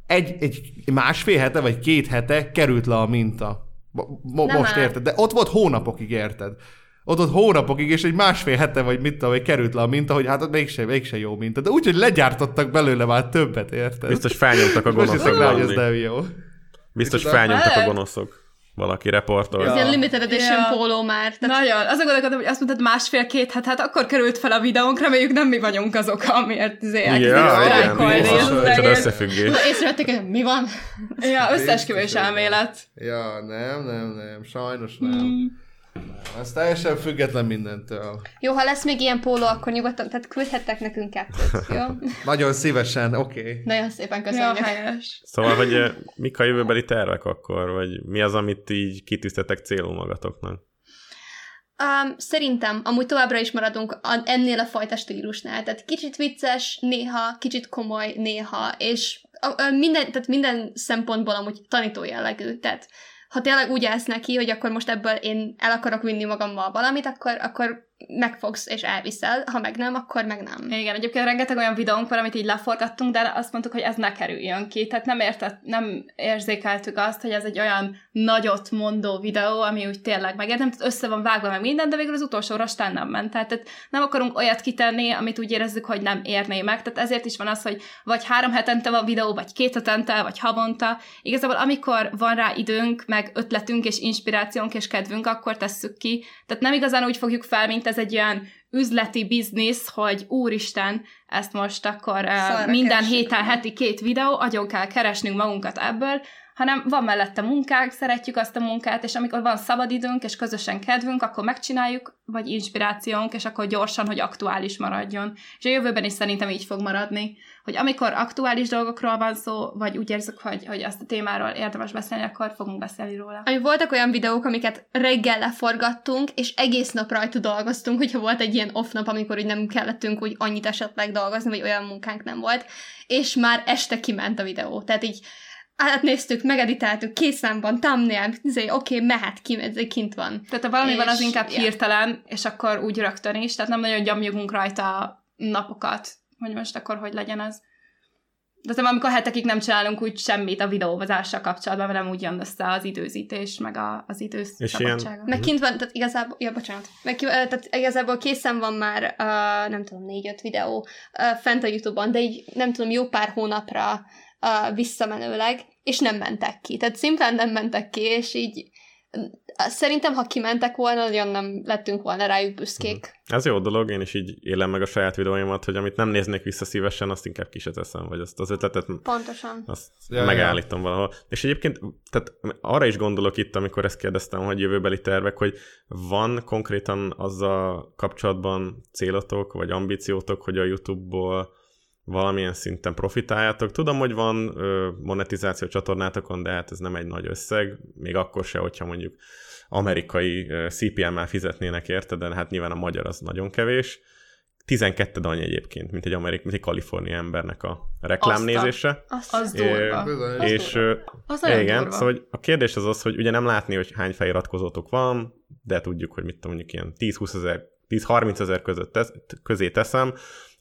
egy, egy másfél hete, vagy két hete került le a minta. Mo- Nem most áll. érted, de ott volt hónapokig, érted? Ott ott hónapokig, és egy másfél hete, vagy mit tudom, hogy került le a minta, hogy hát ott mégse, mégse jó minta. De úgy, hogy legyártottak belőle már többet, érted? Biztos felnyomtak a Most gonoszok hiszem rá, hogy ez nem jó. Biztos felnyomtak a Lehet. gonoszok. Valaki reportol. Ez Ja. ilyen limited edition Ja. póló már. Tehát Nagyon. Azon gondolkodom, hogy azt mondtad másfél-két, hát, hát akkor került fel a videónk, reméljük nem mi vagyunk azok, amiért izé Ja, elkezdték igen, sztrájkolni, összefüggés. észrevették, hogy mi van? Ja, összeesküvés elmélet. Ja, nem, nem, nem, sajnos nem. Ez teljesen független mindentől. Jó, ha lesz még ilyen póló, akkor nyugodtan, tehát küldhettek nekünk kettőt, jó? Nagyon szívesen, oké. Okay. Nagyon szépen Ja, köszönjük. helyes. Szóval, hogy eh, mik a jövőbeli tervek akkor, vagy mi az, amit így kitűztetek célul magatoknak? Um, szerintem amúgy továbbra is maradunk ennél a fajta stílusnál. Tehát kicsit vicces, néha, kicsit komoly, néha, és a, a, minden, tehát minden szempontból amúgy tanító jellegű. Tehát ha tényleg úgy állsz neki, hogy akkor most ebből én el akarok vinni magammal valamit, akkor, akkor megfogsz és elviszel, ha meg nem, akkor meg nem. Igen, egyébként rengeteg olyan videónk van, amit így leforgattunk, de azt mondtuk, hogy ez ne kerüljön ki. Tehát nem, értett, nem érzékeltük azt, hogy ez egy olyan nagyot mondó videó, ami úgy tényleg megértem, tehát össze van vágva meg minden, de végül az utolsó rostán nem ment. Tehát, tehát nem akarunk olyat kitenni, amit úgy érezzük, hogy nem érné meg. Tehát ezért is van az, hogy vagy három hetente van videó, vagy két hetente, vagy havonta. Igazából amikor van rá időnk, meg ötletünk, és inspirációnk, és kedvünk, akkor tesszük ki. Tehát nem igazán úgy fogjuk fel, mint ez egy olyan üzleti biznisz, hogy úristen, ezt most akkor Szarra minden keressük. héten heti két videó, agyon kell keresnünk magunkat ebből, hanem van mellette munkánk, szeretjük azt a munkát, és amikor van szabadidőnk, és közösen kedvünk, akkor megcsináljuk, vagy inspirációnk, és akkor gyorsan, hogy aktuális maradjon. És a jövőben is szerintem így fog maradni, hogy amikor aktuális dolgokról van szó, vagy úgy érzük, hogy, hogy azt a témáról érdemes beszélni, akkor fogunk beszélni róla. Ami voltak olyan videók, amiket reggel leforgattunk, és egész nap rajta dolgoztunk, hogyha volt egy ilyen off nap, amikor úgy nem kellettünk úgy annyit esetleg dolgozni, vagy olyan munkánk nem volt, és már este kiment a videó. Tehát így átnéztük, megeditáltuk, készen van, thumbnail, izé, oké, okay, mehet ki, ez kint van. Tehát ha valami van, az És- inkább ja. hirtelen, és akkor úgy rögtön is, tehát nem nagyon gyomjogunk rajta napokat, hogy most akkor hogy legyen az. De aztán amikor hetekig nem csinálunk úgy semmit a videózással kapcsolatban, mert nem úgy jön össze az időzítés, meg a, az idő És szabadsága. Meg kint van, tehát igazából, ja, bocsánat, meg, tehát igazából készen van már, uh, nem tudom, négy-öt videó uh, fent a Youtube-on, de így nem tudom, jó pár hónapra uh, visszamenőleg, és nem mentek ki. Tehát szimplán nem mentek ki, és így szerintem, ha kimentek volna, nagyon nem lettünk volna rájuk büszkék. Ez jó dolog, én is így élem meg a saját videóimat, hogy amit nem néznék vissza szívesen, azt inkább ki se teszem, vagy azt az ötletet Pontosan. azt Ja, ja, ja. megállítom valahol. És egyébként tehát arra is gondolok itt, amikor ezt kérdeztem, hogy jövőbeli tervek, hogy van konkrétan azzal kapcsolatban célotok, vagy ambíciótok, hogy a YouTube-ból valamilyen szinten profitáljátok. Tudom, hogy van ö, monetizáció csatornátokon, de hát ez nem egy nagy összeg, még akkor se, hogyha mondjuk amerikai CPM-mel fizetnének érte, de hát nyilván a magyar az nagyon kevés. 12 annyi egyébként, mint egy amerikai, mint egy kalifornia embernek a reklámnézése. Azt, Az É, durva. Bizony. Az És durva. Az igen, durva. szóval hogy a kérdés az az, hogy ugye nem látni, hogy hány feliratkozótok van, de tudjuk, hogy mit tudom, mondjuk ilyen 10-20 ezer, 10-30 ezer között tesz, közé teszem,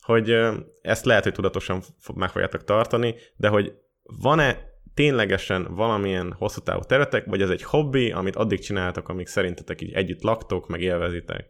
hogy ezt lehet, hogy tudatosan meg fogjátok tartani, de hogy van-e ténylegesen valamilyen hosszú távú területek, vagy ez egy hobbi, amit addig csináltok, amíg szerintetek így együtt laktok, meg élvezitek?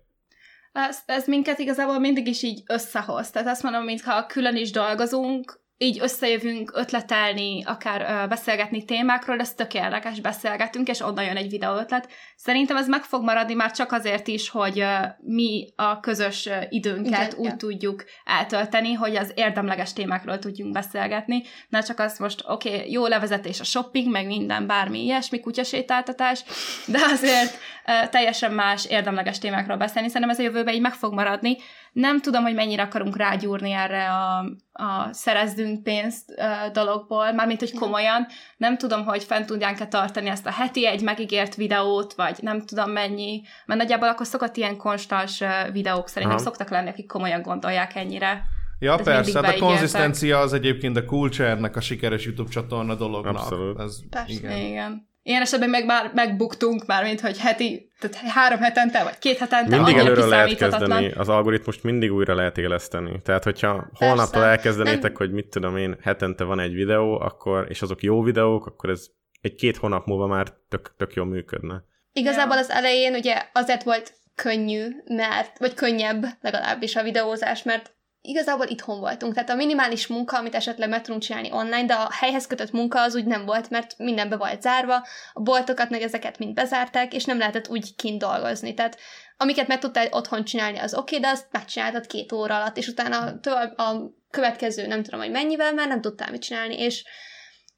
Ez, ez minket igazából mindig is így összehoz. Tehát azt mondom, mintha külön is dolgozunk, így összejövünk ötletelni, akár ö, beszélgetni témákról, ez tök érdekes, beszélgetünk, és onnan jön egy videó ötlet. Szerintem ez meg fog maradni már csak azért is, hogy ö, mi a közös időnket Igen, úgy ja. tudjuk eltölteni, hogy az érdemleges témákról tudjunk beszélgetni. Ne csak az most, oké, okay, jó levezetés a shopping, meg minden, bármi ilyesmi, kutyasétáltatás, de azért ö, teljesen más érdemleges témákról beszélni. Szerintem ez a jövőben így meg fog maradni. Nem tudom, hogy mennyire akarunk rágyúrni erre a, a szerezzünk pénzt ö, dologból, mármint, hogy komolyan. Nem tudom, hogy fent tudjánk-e tartani ezt a heti egy megígért videót, vagy nem tudom mennyi, mert nagyjából akkor szokott ilyen konstans videók szerintem Aha. szoktak lenni, akik komolyan gondolják ennyire. Ja, Ezt persze, hát a konzisztencia az egyébként a kulcsernek a sikeres YouTube csatorna dolognak. Abszolút. Ez, Persze. igen. Igen. Ilyen esetben meg már megbuktunk már, mint hogy heti, tehát három hetente, vagy két hetente. Mindig előről lehet kezdeni, az algoritmust mindig újra lehet éleszteni. Tehát, hogyha holnaptól elkezdenétek, Nem- hogy mit tudom én, hetente van egy videó, akkor, és azok jó videók, akkor ez egy-két hónap múlva már tök, tök jól működne. Igazából az elején ugye azért volt könnyű, mert, vagy könnyebb legalábbis a videózás, mert igazából itthon voltunk. Tehát a minimális munka, amit esetleg meg tudunk csinálni online, de a helyhez kötött munka az úgy nem volt, mert mindenbe volt zárva, a boltokat meg ezeket mind bezárták, és nem lehetett úgy kint dolgozni. Tehát amiket meg tudtál otthon csinálni, az oké, de azt megcsináltad két óra alatt, és utána tovább a következő nem tudom, hogy mennyivel, már nem tudtál mit csinálni, és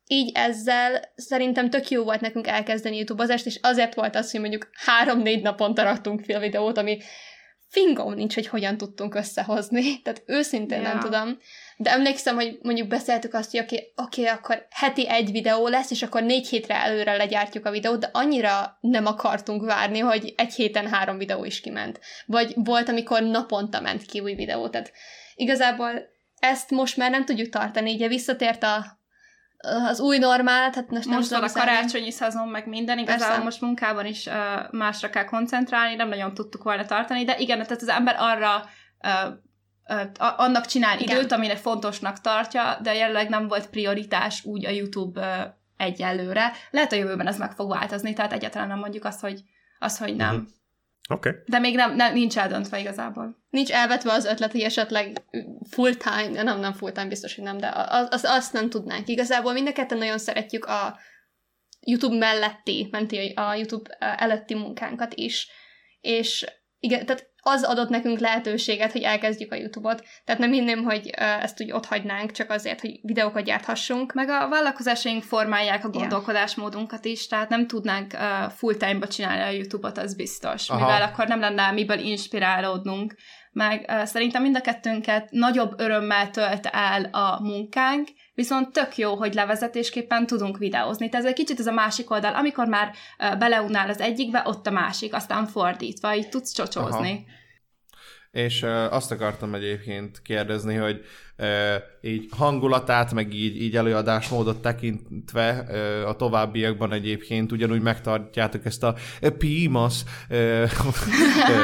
így ezzel szerintem tök jó volt nekünk elkezdeni YouTube-ozást, és azért volt az, hogy mondjuk három-négy naponta raktunk fél videót, ami fingom nincs, hogy hogyan tudtunk összehozni. Tehát őszintén Ja. nem tudom. De emlékszem, hogy mondjuk beszéltük azt, hogy oké, okay, okay, akkor heti egy videó lesz, és akkor négy hétre előre legyártjuk a videót, de annyira nem akartunk várni, hogy egy héten három videó is kiment. Vagy volt, amikor naponta ment ki új videó. Tehát igazából ezt most már nem tudjuk tartani. Ugye visszatért a, az új normál, tehát most, nem Most van tudom a karácsonyi szezon, meg minden, igazából Persze. most munkában is uh, másra kell koncentrálni, nem nagyon tudtuk volna tartani, de igen, tehát az ember arra uh, uh, annak csinál Igen. időt, aminek fontosnak tartja, de jelenleg nem volt prioritás úgy a YouTube uh, egyelőre. Lehet a jövőben ez meg fog változni, tehát egyáltalán nem mondjuk azt, hogy, azt, hogy nem. Mhm. Okay. De még nem, nem, nincs eldöntve igazából. Nincs elvetve az ötlet, hogy esetleg full-time, nem, nem full-time, biztos, hogy nem, de az, az, azt nem tudnánk. Igazából mind a ketten nagyon szeretjük a YouTube melletti, menti a YouTube előtti munkánkat is, és igen, tehát az adott nekünk lehetőséget, hogy elkezdjük a YouTube-ot. Tehát nem hinném, hogy ezt úgy ott hagynánk, csak azért, hogy videókat gyárthassunk. Meg a vállalkozásaink formálják a gondolkodásmódunkat is, tehát nem tudnánk uh, full-time-ba csinálni a YouTube-ot, az biztos. Aha. Mivel akkor nem lenne miből inspirálódnunk. Meg uh, szerintem mind a kettőnket nagyobb örömmel tölt el a munkánk, viszont tök jó, hogy levezetésképpen tudunk videózni. Tehát ez egy kicsit ez a másik oldal, amikor már uh, beleunál az egyikbe, ott a másik, aztán fordítva, így tudsz csocsózni. Aha. És azt akartam egyébként kérdezni, hogy így hangulatát, meg így, így előadásmódot tekintve a továbbiakban egyébként ugyanúgy megtartjátok ezt a PIMAS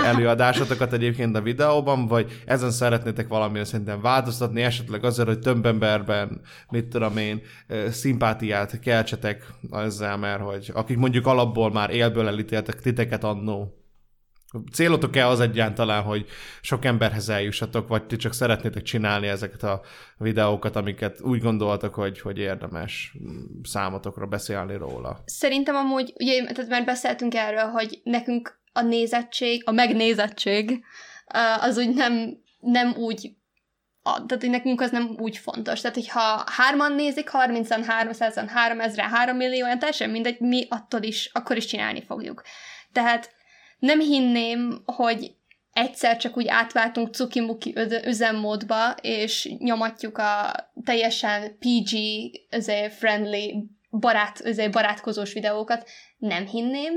előadásotokat egyébként a videóban, vagy ezen szeretnétek valamire szerintem változtatni, esetleg azért, hogy több emberben, mit tudom én, szimpátiát keltsetek ezzel, mert hogy akik mondjuk alapból már élből elítéltek titeket annó, Célotok-e az egyáltalán, hogy sok emberhez eljussatok, vagy ti csak szeretnétek csinálni ezeket a videókat, amiket úgy gondoltak, hogy, hogy érdemes számotokra beszélni róla? Szerintem amúgy, ugye, tehát már beszéltünk erről, hogy nekünk a nézettség, a megnézettség, az úgy nem, nem úgy a, tehát hogy nekünk az nem úgy fontos. Tehát, hogyha hárman nézik, 30-an, 300-an, 3000 3 millióan, teljesen mindegy, mi attól is, akkor is csinálni fogjuk. Tehát nem hinném, hogy egyszer csak úgy átváltunk cukimuki üzemmódba, és nyomatjuk a teljesen PG, friendly, barát, barátkozós videókat. Nem hinném.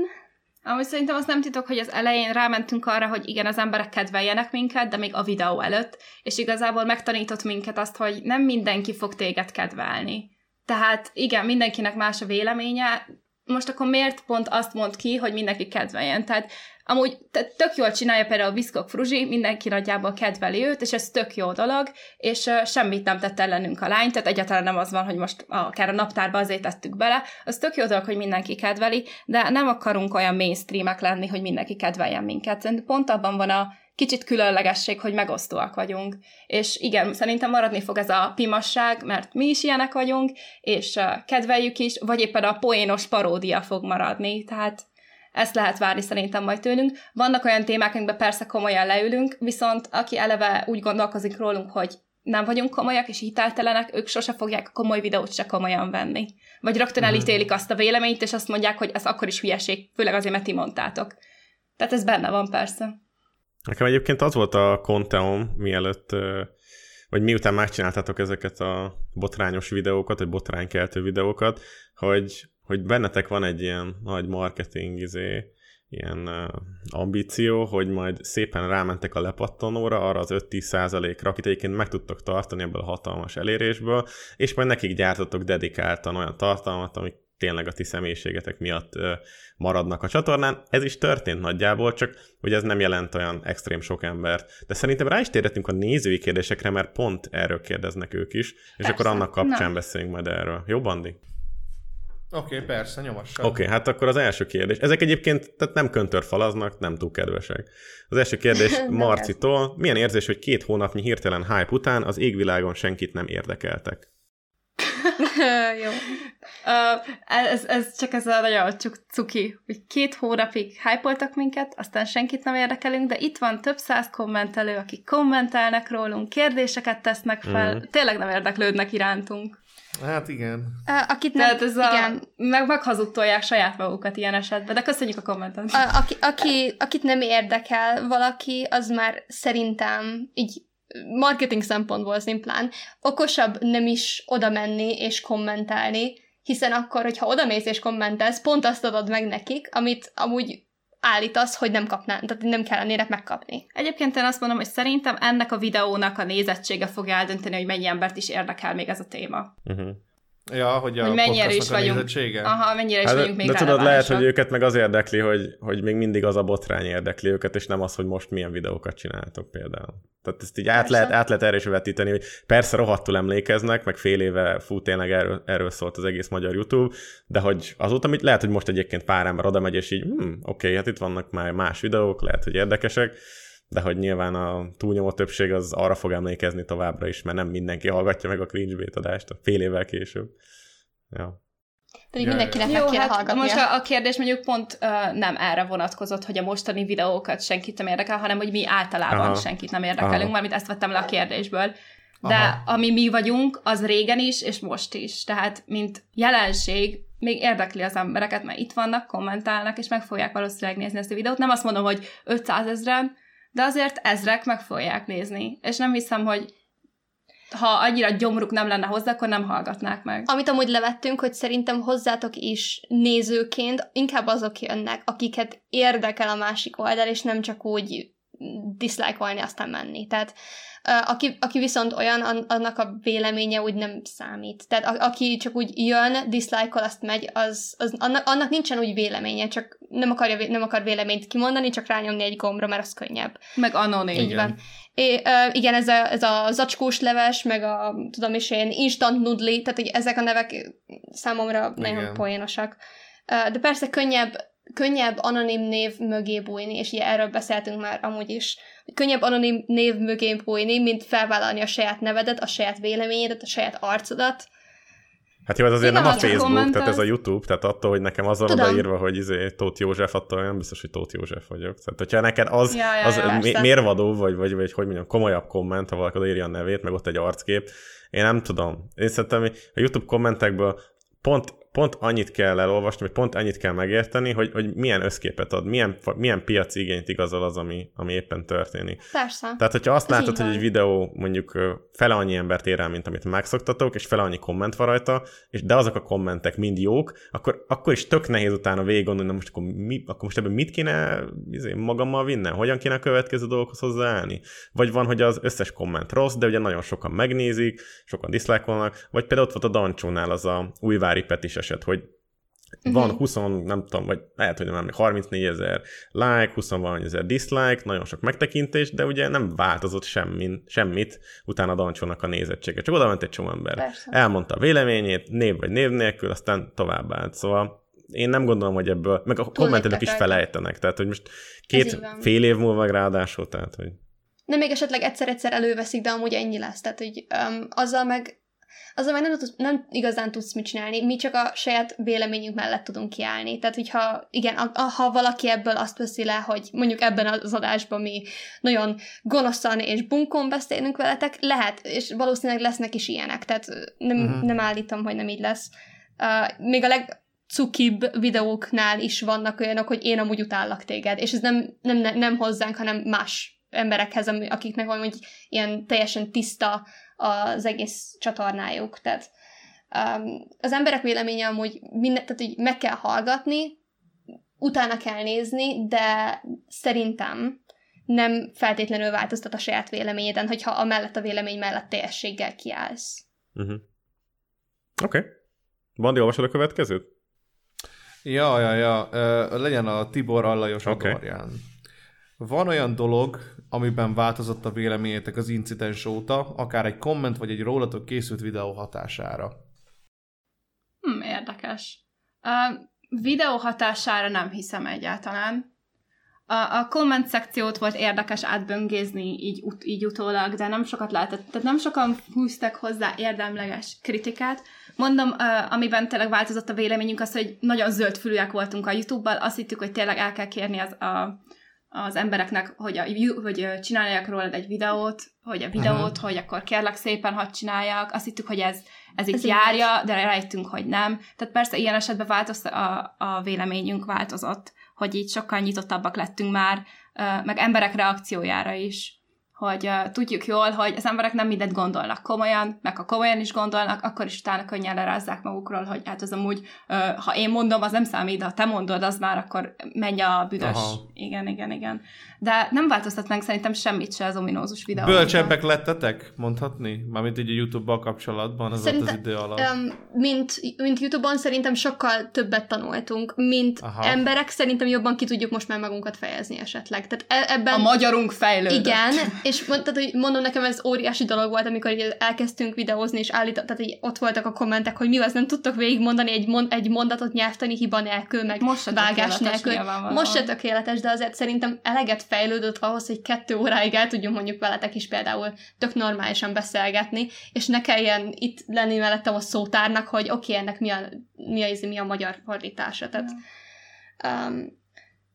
Amúgy szerintem az nem titok, hogy az elején rámentünk arra, hogy igen, az emberek kedveljenek minket, de még a videó előtt, és igazából megtanított minket azt, hogy nem mindenki fog téged kedvelni. Tehát igen, mindenkinek más a véleménye, most akkor miért pont azt mond ki, hogy mindenki kedveljen? Tehát amúgy tök jól csinálja például a Viszkok Fruzsi, mindenki nagyjából kedveli őt, és ez tök jó dolog, és uh, semmit nem tett ellenünk a lány, tehát egyáltalán nem az van, hogy most akár a naptárba azért tettük bele, az tök jó dolog, hogy mindenki kedveli, de nem akarunk olyan mainstreamek lenni, hogy mindenki kedveljen minket. Szerintem pont abban van a kicsit különlegesség, hogy megosztóak vagyunk. És igen, szerintem maradni fog ez a pimasság, mert mi is ilyenek vagyunk, és kedveljük is, vagy éppen a poénos paródia fog maradni. Tehát ezt lehet várni szerintem majd tőlünk. Vannak olyan témák, amikben persze komolyan leülünk, viszont aki eleve úgy gondolkozik rólunk, hogy nem vagyunk komolyak és hiteltelenek, ők sose fogják a komoly videót se komolyan venni. Vagy rögtön mhm. elítélik azt a véleményt, és azt mondják, hogy ez akkor is hülyeség, főleg azért, mert ti mondtátok. Tehát ez benne van persze. Nekem egyébként az volt a konteom, mielőtt, vagy miután megcsináltátok ezeket a botrányos videókat, vagy botránykeltő videókat, hogy, hogy bennetek van egy ilyen nagy marketing izé, ilyen ambíció, hogy majd szépen rámentek a lepattanóra, arra az 5-10 százalékra, akit egyébként meg tudtok tartani ebből a hatalmas elérésből, és majd nekik gyártotok dedikáltan olyan tartalmat, amik tényleg a ti személyiségetek miatt maradnak a csatornán. Ez is történt nagyjából, csak hogy ez nem jelent olyan extrém sok embert. De szerintem rá is térhetünk a nézői kérdésekre, mert pont erről kérdeznek ők is, és persze. akkor annak kapcsán Na. beszélünk majd erről. Jó, Bandi? Oké, okay, persze, nyomassam. Oké, okay, hát akkor az első kérdés. Ezek egyébként tehát nem köntörfalaznak, nem túl kedvesek. Az első kérdés Marcitól. Milyen érzés, hogy két hónapnyi hirtelen hype után az égvilágon senkit nem érdekeltek? Jó. Ez, ez csak ez a nagyon csak cuki, hogy két hónapig hype minket, aztán senkit nem érdekelünk, de itt van több száz kommentelő, akik kommentelnek rólunk, kérdéseket tesznek fel, mm. tényleg nem érdeklődnek irántunk. Hát igen. Akit nem, Tehát ez igen. A, meg meghazudtolják saját magukat ilyen esetben, de köszönjük a kommentet. A, aki, aki, akit nem érdekel valaki, az már szerintem így marketing szempontból szimplán okosabb nem is oda menni és kommentálni, hiszen akkor, hogyha oda mész és kommentelsz, pont azt adod meg nekik, amit amúgy állítasz, hogy nem kapnám, tehát nem kellenének megkapni. Egyébként én azt mondom, hogy szerintem ennek a videónak a nézettsége fogja eldönteni, hogy mennyi embert is érdekel még ez a téma. Uh-huh. Ja, hogy a hogy mennyire is vagyunk. Aha, mennyire is hát, vagyunk még De tudod, lehet, hogy őket meg az érdekli, hogy, hogy még mindig az a botrány érdekli őket, és nem az, hogy most milyen videókat csináltok például. Tehát ezt így át lehet, át lehet erre is vetíteni, hogy persze rohadtul emlékeznek, meg fél éve fú, tényleg erről, erről szólt az egész magyar YouTube, de hogy azóta, amit lehet, hogy most egyébként pár ember oda megy, és így, hm, oké, okay, hát itt vannak már más videók, lehet, hogy érdekesek, de hogy nyilván a túlnyomó többség az arra fog emlékezni továbbra is, mert nem mindenki hallgatja meg a cringe adást a fél évvel később. Ja. Pedig Ja, mindenkinek Jó, meg kéne hát hallgatnia. most a, a kérdés mondjuk pont uh, nem erre vonatkozott, hogy a mostani videókat senkit nem érdekel, hanem hogy mi általában Aha. Senkit nem érdekelünk, Aha. mármint ezt vettem le a kérdésből. De Aha. ami mi vagyunk, az régen is, és most is. Tehát, mint jelenség, még érdekli az embereket, mert itt vannak, kommentálnak, és meg fogják valószínűleg nézni ezt a videót. Nem azt mondom, hogy 500 ezren, de azért ezrek meg fogják nézni. És nem hiszem, hogy ha annyira gyomruk nem lenne hozzá, akkor nem hallgatnák meg. Amit amúgy levettünk, hogy szerintem hozzátok is nézőként inkább azok jönnek, akiket érdekel a másik oldal, és nem csak úgy diszlájkolni, aztán menni. Tehát aki, aki viszont olyan, an- annak a véleménye úgy nem számít. Tehát a, aki csak úgy jön, diszlájkol, azt megy, az, az annak, annak nincsen úgy véleménye, csak nem, akarja, nem akar véleményt kimondani, csak rányomni egy gombra, mert az könnyebb. Meg anonim. Így van. É, ö, igen, ez a, ez a zacskós leves, meg a, tudom is én, instant nudli, tehát hogy ezek a nevek számomra Igen. nagyon poénosak. De persze könnyebb, könnyebb anonim név mögé bújni, és ugye erről beszéltünk már amúgy is, hogy könnyebb anonim név mögé bújni, mint felvállalni a saját nevedet, a saját véleményedet, a saját arcodat. Hát jó, ez azért Igen, nem a Facebook, komment tehát ez a YouTube, tehát attól, hogy nekem az van Tudom. odaírva, hogy izé, Tóth József, attól nem biztos, hogy Tóth József vagyok. Tehát, hogyha neked az, Ja, ja, az ja, mi- mérvadó, vagy, vagy, vagy hogy mondjam, komolyabb komment, ha valaki odaírja a nevét, meg ott egy arckép, én nem tudom. Én szerintem a YouTube kommentekből pont, pont annyit kell elolvasni, vagy pont annyit kell megérteni, hogy, hogy milyen összképet ad, milyen, milyen piaci igényt igazol az, ami, ami éppen történik. Persze. Tehát, hogyha azt Ez látod, hogy egy videó mondjuk fele annyi embert ér el, mint amit megszoktatok, és fele annyi komment van rajta, és de azok a kommentek mind jók, akkor, akkor is tök nehéz utána végig gondolni, most akkor, mi, akkor most ebben mit kéne izé, magammal vinnem? Hogyan kéne a következő dolgokhoz hozzáállni? Vagy van, hogy az összes komment rossz, de ugye nagyon sokan megnézik, sokan diszlákolnak, vagy például ott volt a Dancsónál az a újvári petis eset, hogy van Mhm. 20, nem tudom, vagy lehet, hogy nem emlékszem, 34 ezer like, 20 valahogy ezer dislike, nagyon sok megtekintés, de ugye nem változott semmin, semmit utána Dancsónak a nézettsége. Csak oda ment egy csomó ember. Persze. Elmondta a véleményét, név vagy név nélkül, aztán tovább állt. Szóval én nem gondolom, hogy ebből, meg a kommentelők is felejtenek, tehát hogy most két fél év múlva ráadásul, tehát hogy Nem még esetleg egyszer-egyszer előveszik, de amúgy ennyi lesz. Tehát, hogy um, azzal meg azzal meg nem, tudsz, nem igazán tudsz mit csinálni, mi csak a saját véleményünk mellett tudunk kiállni. Tehát, hogyha igen, a, a, ha valaki ebből azt veszi le, hogy mondjuk ebben az adásban mi nagyon gonoszan és bunkon beszélünk veletek, lehet, és valószínűleg lesznek is ilyenek, tehát nem, uh-huh. nem állítom, hogy nem így lesz. Uh, még a legcukibb videóknál is vannak olyanok, hogy én amúgy utállak téged, és ez nem, nem, nem, nem hozzánk, hanem más emberekhez, akiknek van hogy ilyen teljesen tiszta az egész csatornájuk. Tehát um, az emberek véleménye amúgy minden, tehát így meg kell hallgatni, utána kell nézni, de szerintem nem feltétlenül változtat a saját véleményeden, hogyha a mellett a vélemény mellett teljességgel kiállsz. uh-huh. Oké. Okay. Bandi, olvasod a következőt? Ja, ja, ja. Ö, legyen a Tibor Allajos Oké. okay. Adorján. Van olyan dolog, amiben változott a véleményetek az incidens óta, akár egy komment vagy egy rólatok készült videó hatására? Hm, érdekes. A videó hatására nem hiszem egyáltalán. A, a komment szekciót volt érdekes átböngézni így, ut, így utólag, de nem sokat lehetett, tehát nem sokan húztak hozzá érdemleges kritikát. Mondom, uh, amiben tényleg változott a véleményünk az, hogy nagyon zöldfülűek voltunk a YouTube-bal, azt hittük, hogy tényleg el kell kérni az, a, az embereknek, hogy, a, hogy csináljak rólad egy videót, hogy a videót, hogy akkor kérlek szépen, hadd csináljak. Azt hittük, hogy ez, ez így Ez így járja, de rájöttünk, hogy nem. Tehát persze ilyen esetben változott a, a véleményünk változott, hogy így sokkal nyitottabbak lettünk már, meg emberek reakciójára is, hogy uh, tudjuk jól, hogy az emberek nem mindent gondolnak komolyan, meg ha komolyan is gondolnak, akkor is utána könnyen lerázzák magukról, hogy hát az amúgy, uh, ha én mondom, az nem számít, de ha te mondod, az már akkor menj a büdös. Aha. Igen, igen, igen. De nem változtatnánk szerintem semmit se az ominózus videó. Bölcsebbek lettetek, mondhatni? Mármint így a YouTube-bal kapcsolatban az ott az idő alatt. Um, mint, mint YouTube-on szerintem sokkal többet tanultunk, mint. Aha. emberek szerintem jobban ki tudjuk most már magunkat fejezni esetleg. Tehát e- ebben... A magyarunk fejlődött. Igen, És mondtad, hogy mondom, nekem ez óriási dolog volt, amikor így elkezdtünk videózni, és állított, tehát így ott voltak a kommentek, hogy mi az, nem tudtok végigmondani egy, mond, egy mondatot nyelvtani hiba nélkül, meg Most se vágás nélkül. Most se tökéletes, de azért szerintem eleget fejlődött ahhoz, hogy kettő óráig el tudjunk mondjuk veletek is például tök normálisan beszélgetni, és ne kelljen itt lenni mellettem a szótárnak, hogy oké, okay, ennek mi a, mi, a, mi a magyar fordítása. Tehát, um,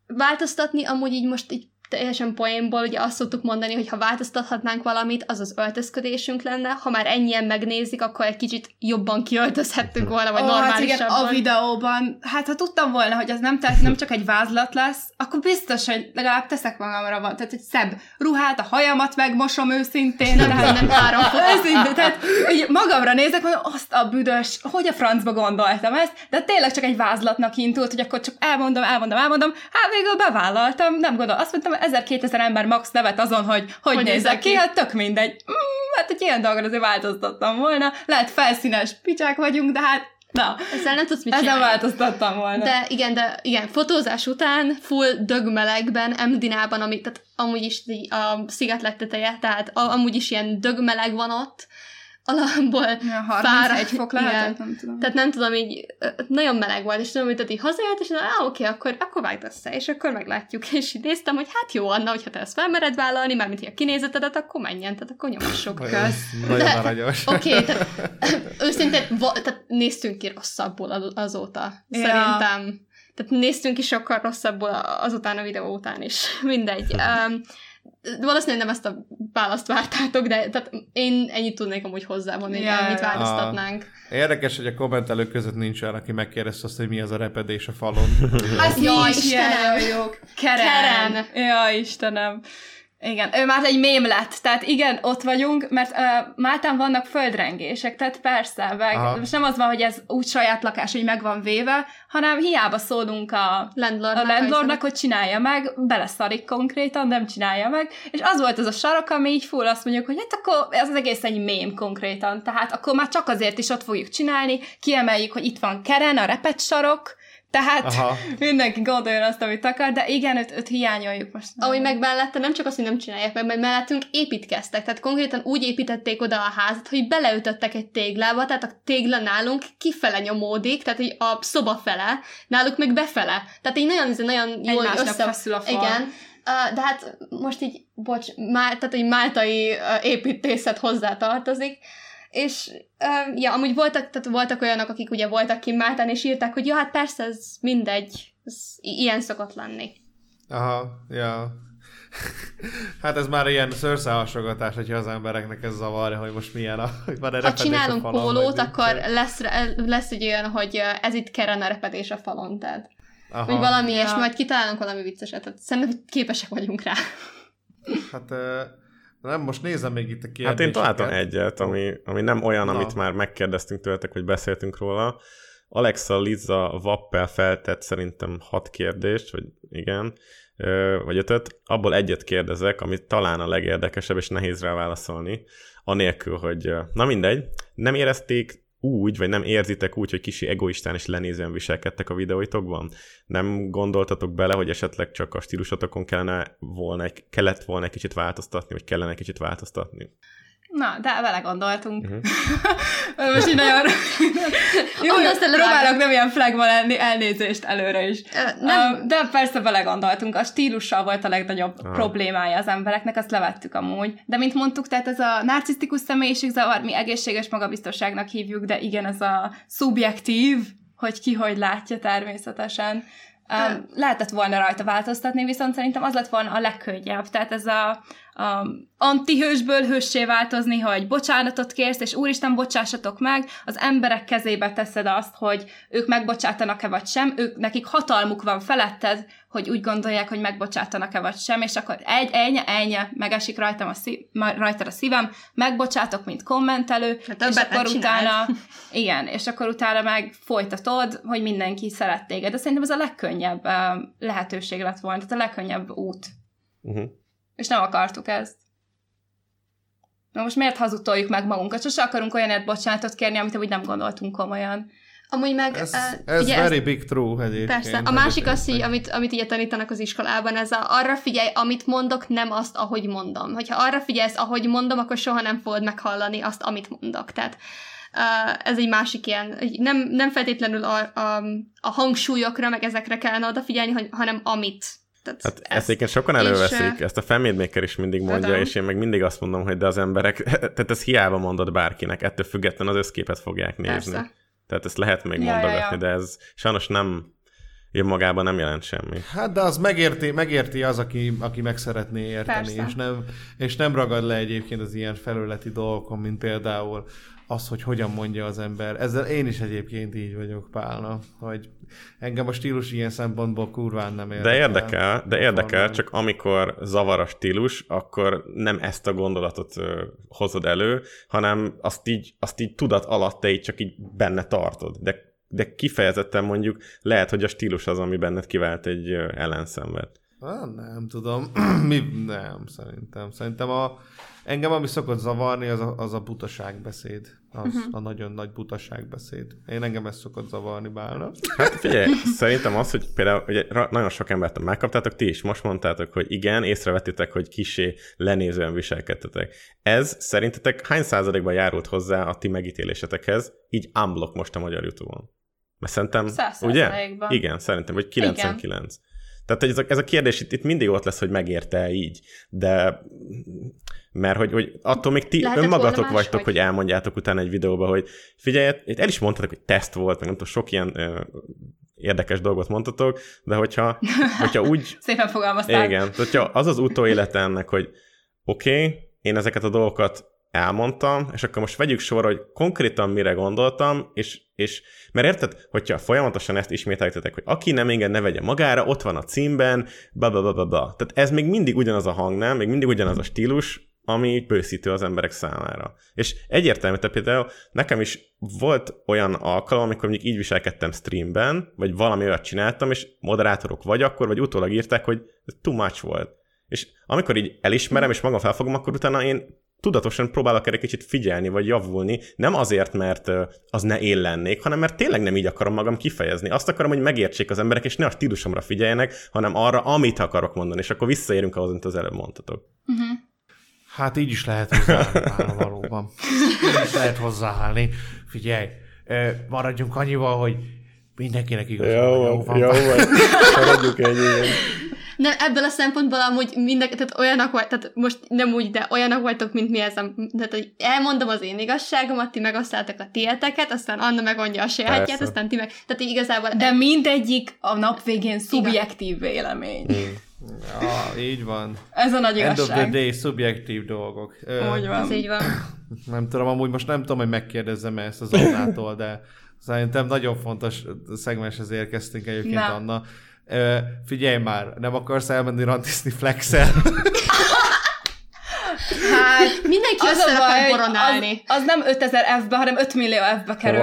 változtatni amúgy így most így teljesen poénból ugye azt szoktuk mondani, hogy ha változtathatnánk valamit, az az öltözködésünk lenne, ha már ennyien megnézik, akkor egy kicsit jobban kiöltözhettünk volna, vagy Ó, hát igen, normálisabban. a videóban, hát ha tudtam volna, hogy az nem, tehát nem csak egy vázlat lesz, akkor biztos, hogy legalább teszek magamra van, tehát egy szebb ruhát, a hajamat megmosom őszintén. Nem, tehát, nem három. Őszintén, tehát így magamra nézek, mondom, azt a büdös, hogy a francba gondoltam ezt, de tényleg csak egy vázlatnak indult, hogy akkor csak elmondom, elmondom, elmondom, hát végül bevállaltam, nem gondol, azt mondtam, 1000-2000 ember max nevet azon, hogy hogy, hogy nézek ki, hát tök mindegy. Mm, hát egy ilyen dolgon azért változtattam volna, lehet felszínes picsák vagyunk, de hát na, Ezzel nem tudsz mit ezen csinálni. változtattam volna. De igen, de igen, fotózás után full dögmelegben, Emdinában, ami, tehát amúgy is a sziget leteteje, tehát a, amúgy is ilyen dögmeleg van ott, alapból Ja, 31 fáradt- fok lehetett, nem tudom. Tehát nem tudom, így nagyon meleg volt, és tudom, hogy tehát így hazajött, és mondom, ah, oké, akkor, akkor vágd össze, és akkor meglátjuk. És így néztem, hogy hát jó, Anna, hogyha te ezt felmered vállalni, mármint hogy a kinézetedet, akkor menjen, tehát akkor nyomassuk. Ez Nagyon aranyos. Oké, okay, tehát őszintén, va, tehát néztünk ki rosszabbul az- azóta. Ja. Szerintem. Tehát néztünk ki sokkal rosszabbul azután a videó után is. Mindegy. Um, valószínűleg nem ezt a választ vártátok, de tehát én ennyit tudnék amúgy hozzávonni, hogy Ja, ennyit ja. változtatnánk. Érdekes, hogy a kommentelők között nincs olyan, aki megkérdezte azt, hogy mi az a repedés a falon. Az Jaj, mi is Istenem. ilyen jók. Keren. Keren. Ja, Istenem. Igen, ő már egy mém lett, tehát igen, ott vagyunk, mert uh, Máltán vannak földrengések, tehát persze, meg Aha. most nem az van, hogy ez úgy saját lakás, hogy meg van véve, hanem hiába szólunk a, Landlordnak, a landlordnak, hogy csinálja meg, beleszarik konkrétan, nem csinálja meg, és az volt az a sarok, ami így full azt mondjuk, hogy hát akkor ez az egész egy mém konkrétan, tehát akkor már csak azért is ott fogjuk csinálni, kiemeljük, hogy itt van Keren, a repet sarok, tehát Aha. mindenki gondoljon azt, amit akar, de igen, őt, őt hiányoljuk most. Ahogy meg mellette nem csak azt, hogy nem csinálják meg, mert mellettünk építkeztek. Tehát konkrétan úgy építették oda a házat, hogy beleütöttek egy téglába, tehát a tégla nálunk kifele nyomódik, tehát hogy a szoba fele, náluk meg befele. Tehát így nagyon, nagyon jól Egymásnak össze... feszül a fal. Igen. Uh, de hát most így, bocs, má, tehát egy máltai uh, építészet hozzá tartozik, és uh, ja, amúgy voltak, tehát voltak olyanok, akik ugye voltak ki Máltán, és írták, hogy ja, hát persze, ez mindegy, ez i- ilyen szokott lenni. Aha, ja. Hát ez már ilyen szőrszálhasogatás, hogyha az embereknek ez zavarja, hogy most milyen a... Hogy van Ha csinálunk falon, pólót, akkor lesz, lesz egy olyan, hogy ez itt keren a repedés a falon, tehát. Aha. Vagy valami Ja. ilyesmi, majd kitalálunk valami vicceset, szerintem képesek vagyunk rá. Hát ö, nem, most nézem még itt a Hát kérdéseket. én találtam egyet, ami, ami nem olyan, Na. amit már megkérdeztünk tőletek, hogy beszéltünk róla. Alexa Liza Vappel feltett szerintem hat kérdést, vagy igen, vagy ötöt. Abból egyet kérdezek, amit talán a legérdekesebb, és nehéz rá válaszolni, anélkül, hogy na mindegy, nem érezték úgy, vagy nem érzitek úgy, hogy kicsi egoistán és lenézően viselkedtek a videóitokban? Nem gondoltatok bele, hogy esetleg csak a stílusotokon kellene volna kellett volna egy kicsit változtatni, vagy kellene egy kicsit változtatni? Na, de vele gondoltunk. Mhm. Most így nagyon... Jó, próbálok nem ilyen flagban elni, elnézést előre is. Ö, Nem, de persze vele gondoltunk, a stílussal volt a legnagyobb Aha. problémája az embereknek, azt levettük amúgy. De mint mondtuk, tehát ez a narcisztikus személyiségzavar, mi egészséges magabiztosságnak hívjuk, de igen, ez a szubjektív, hogy ki hogy látja természetesen. Um, lehetett volna rajta változtatni, viszont szerintem az lett volna a legkönnyebb. Tehát ez a, a antihősből hőssé változni, hogy bocsánatot kérsz, és úristen, bocsássatok meg, az emberek kezébe teszed azt, hogy ők megbocsátanak-e vagy sem, ők, nekik hatalmuk van feletted, hogy úgy gondolják, hogy megbocsátanak-e vagy sem, és akkor egy, ennyi, ennyi, megesik rajtam a szív, rajtad a szívem, megbocsátok, mint kommentelő, Hát és akkor utána, igen, és akkor utána meg folytatod, hogy mindenki szeret téged. De szerintem ez a legkönnyebb lehetőség lett volna, tehát a legkönnyebb út. Uh-huh. És nem akartuk ezt. Na most miért hazudtoljuk meg magunkat? Sose akarunk olyanért bocsánatot kérni, amit úgy nem gondoltunk komolyan. Amúgy meg... Ez, uh, ez ugye very big true egyébként. Persze. A másik az, hogy amit, amit ugye tanítanak az iskolában, ez a, arra figyelj, amit mondok, nem azt, ahogy mondom. Hogyha arra figyelsz, ahogy mondom, akkor soha nem fogod meghallani azt, amit mondok. Tehát uh, ez egy másik ilyen, nem, nem feltétlenül a, a, a hangsúlyokra, meg ezekre kellene odafigyelni, hanem amit. Tehát Hát ezt egyébként sokan és, előveszik, ö, ezt a Fanmade is mindig mondja, Tudom. és én meg mindig azt mondom, hogy de az emberek, tehát ez hiába mondod bárkinek, ettől független az összképet fogják nézni. Persze. Tehát ezt lehet még Ja, ja, mondogatni, ja. de ez sajnos nem önmagában nem jelent semmi. Hát de az megérti, megérti az, aki, aki meg szeretné érteni, Persze. és nem, és nem ragad le egyébként az ilyen felületi dolgokon, mint például az, hogy hogyan mondja az ember. Ezzel én is egyébként így vagyok, Pálna, hogy engem a stílus ilyen szempontból kurván nem érdekel. De érdekel, de érdekel, csak amikor zavar a stílus, akkor nem ezt a gondolatot hozod elő, hanem azt így, azt így tudat alatt te így csak így benne tartod. De, de kifejezetten mondjuk lehet, hogy a stílus az, ami benned kivált egy ellenszenvet. Ah, nem tudom. Mi? Nem, szerintem. Szerintem a, engem ami szokott zavarni, az a, az a butaságbeszéd. Az uh-huh. a nagyon nagy butaságbeszéd. Én engem ez szokott zavarni, Bálna. Hát figyelj, szerintem az, hogy például ugye, nagyon sok embert megkaptátok, ti is most mondtátok, hogy igen, észrevettétek, hogy kisé lenézően viselkedtetek. Ez szerintetek hány százalékban járult hozzá a ti megítélésetekhez, így unblock most a magyar Youtube-on? Mert szerintem, Száz ugye? százalékban. Igen, szerintem, vagy 99. Tehát hogy ez a, ez a kérdés itt, itt mindig ott lesz, hogy megérte így, de mert hogy, hogy attól még ti Lehetett önmagatok vagytok, máshogy? hogy elmondjátok utána egy videóba, hogy figyelj, itt el is mondtatok, hogy teszt volt, meg nem tudom, sok ilyen ö, érdekes dolgot mondtatok, de hogyha, hogyha úgy, Szépen fogalmaztál. igen, hogyha az az utóélete ennek, hogy oké, okay, én ezeket a dolgokat elmondtam, és akkor most vegyük sorra, hogy konkrétan mire gondoltam, és, és mert érted, hogyha folyamatosan ezt ismételtetek, hogy aki nem enged, ne vegye magára, ott van a címben, bla bla bla bla bla. Tehát ez még mindig ugyanaz a hang, nem? Még mindig ugyanaz a stílus, ami bőszítő az emberek számára. És egyértelmű, tehát például nekem is volt olyan alkalom, amikor mondjuk így viselkedtem streamben, vagy valami olyat csináltam, és moderátorok vagy akkor, vagy utólag írták, hogy too much volt. És amikor így elismerem, és magam felfogom, akkor utána én tudatosan próbálok erre kicsit figyelni, vagy javulni, nem azért, mert az ne én lennék, hanem mert tényleg nem így akarom magam kifejezni. Azt akarom, hogy megértsék az emberek, és ne a stílusomra figyeljenek, hanem arra, amit akarok mondani, és akkor visszaérünk ahhoz, amit az előbb mondtatok. Hát így is lehet hozzáállni, valóban. Így is lehet hozzáállni. Figyelj, maradjunk annyival, hogy mindenkinek igaza van, van. vagy. Maradjuk ennyi. Nem, ebből a szempontból amúgy minden, tehát olyanok vagy, tehát most nem úgy, de olyanok vagytok, mint mi ez a, tehát hogy elmondom az én igazságomat, ti megosztáltak a tieteket, aztán Anna megmondja a sajátját, Persze. aztán ti meg, tehát így igazából De mindegyik a nap végén szubjektív vélemény. Ja, így van. Ez a nagy End of the igazság. day, szubjektív dolgok. Úgy van. ez így van. Nem tudom, amúgy most nem tudom, hogy megkérdezzem ezt az Annától, de szerintem nagyon fontos szegmenshez érkeztünk egyébként, Na. Anna. Ö, figyelj már, nem akarsz elmenni rantizni flexel? Hát, Mindenki az össze akar boronálni. az, az nem 5000 F-be, hanem 5 millió F-be kerül.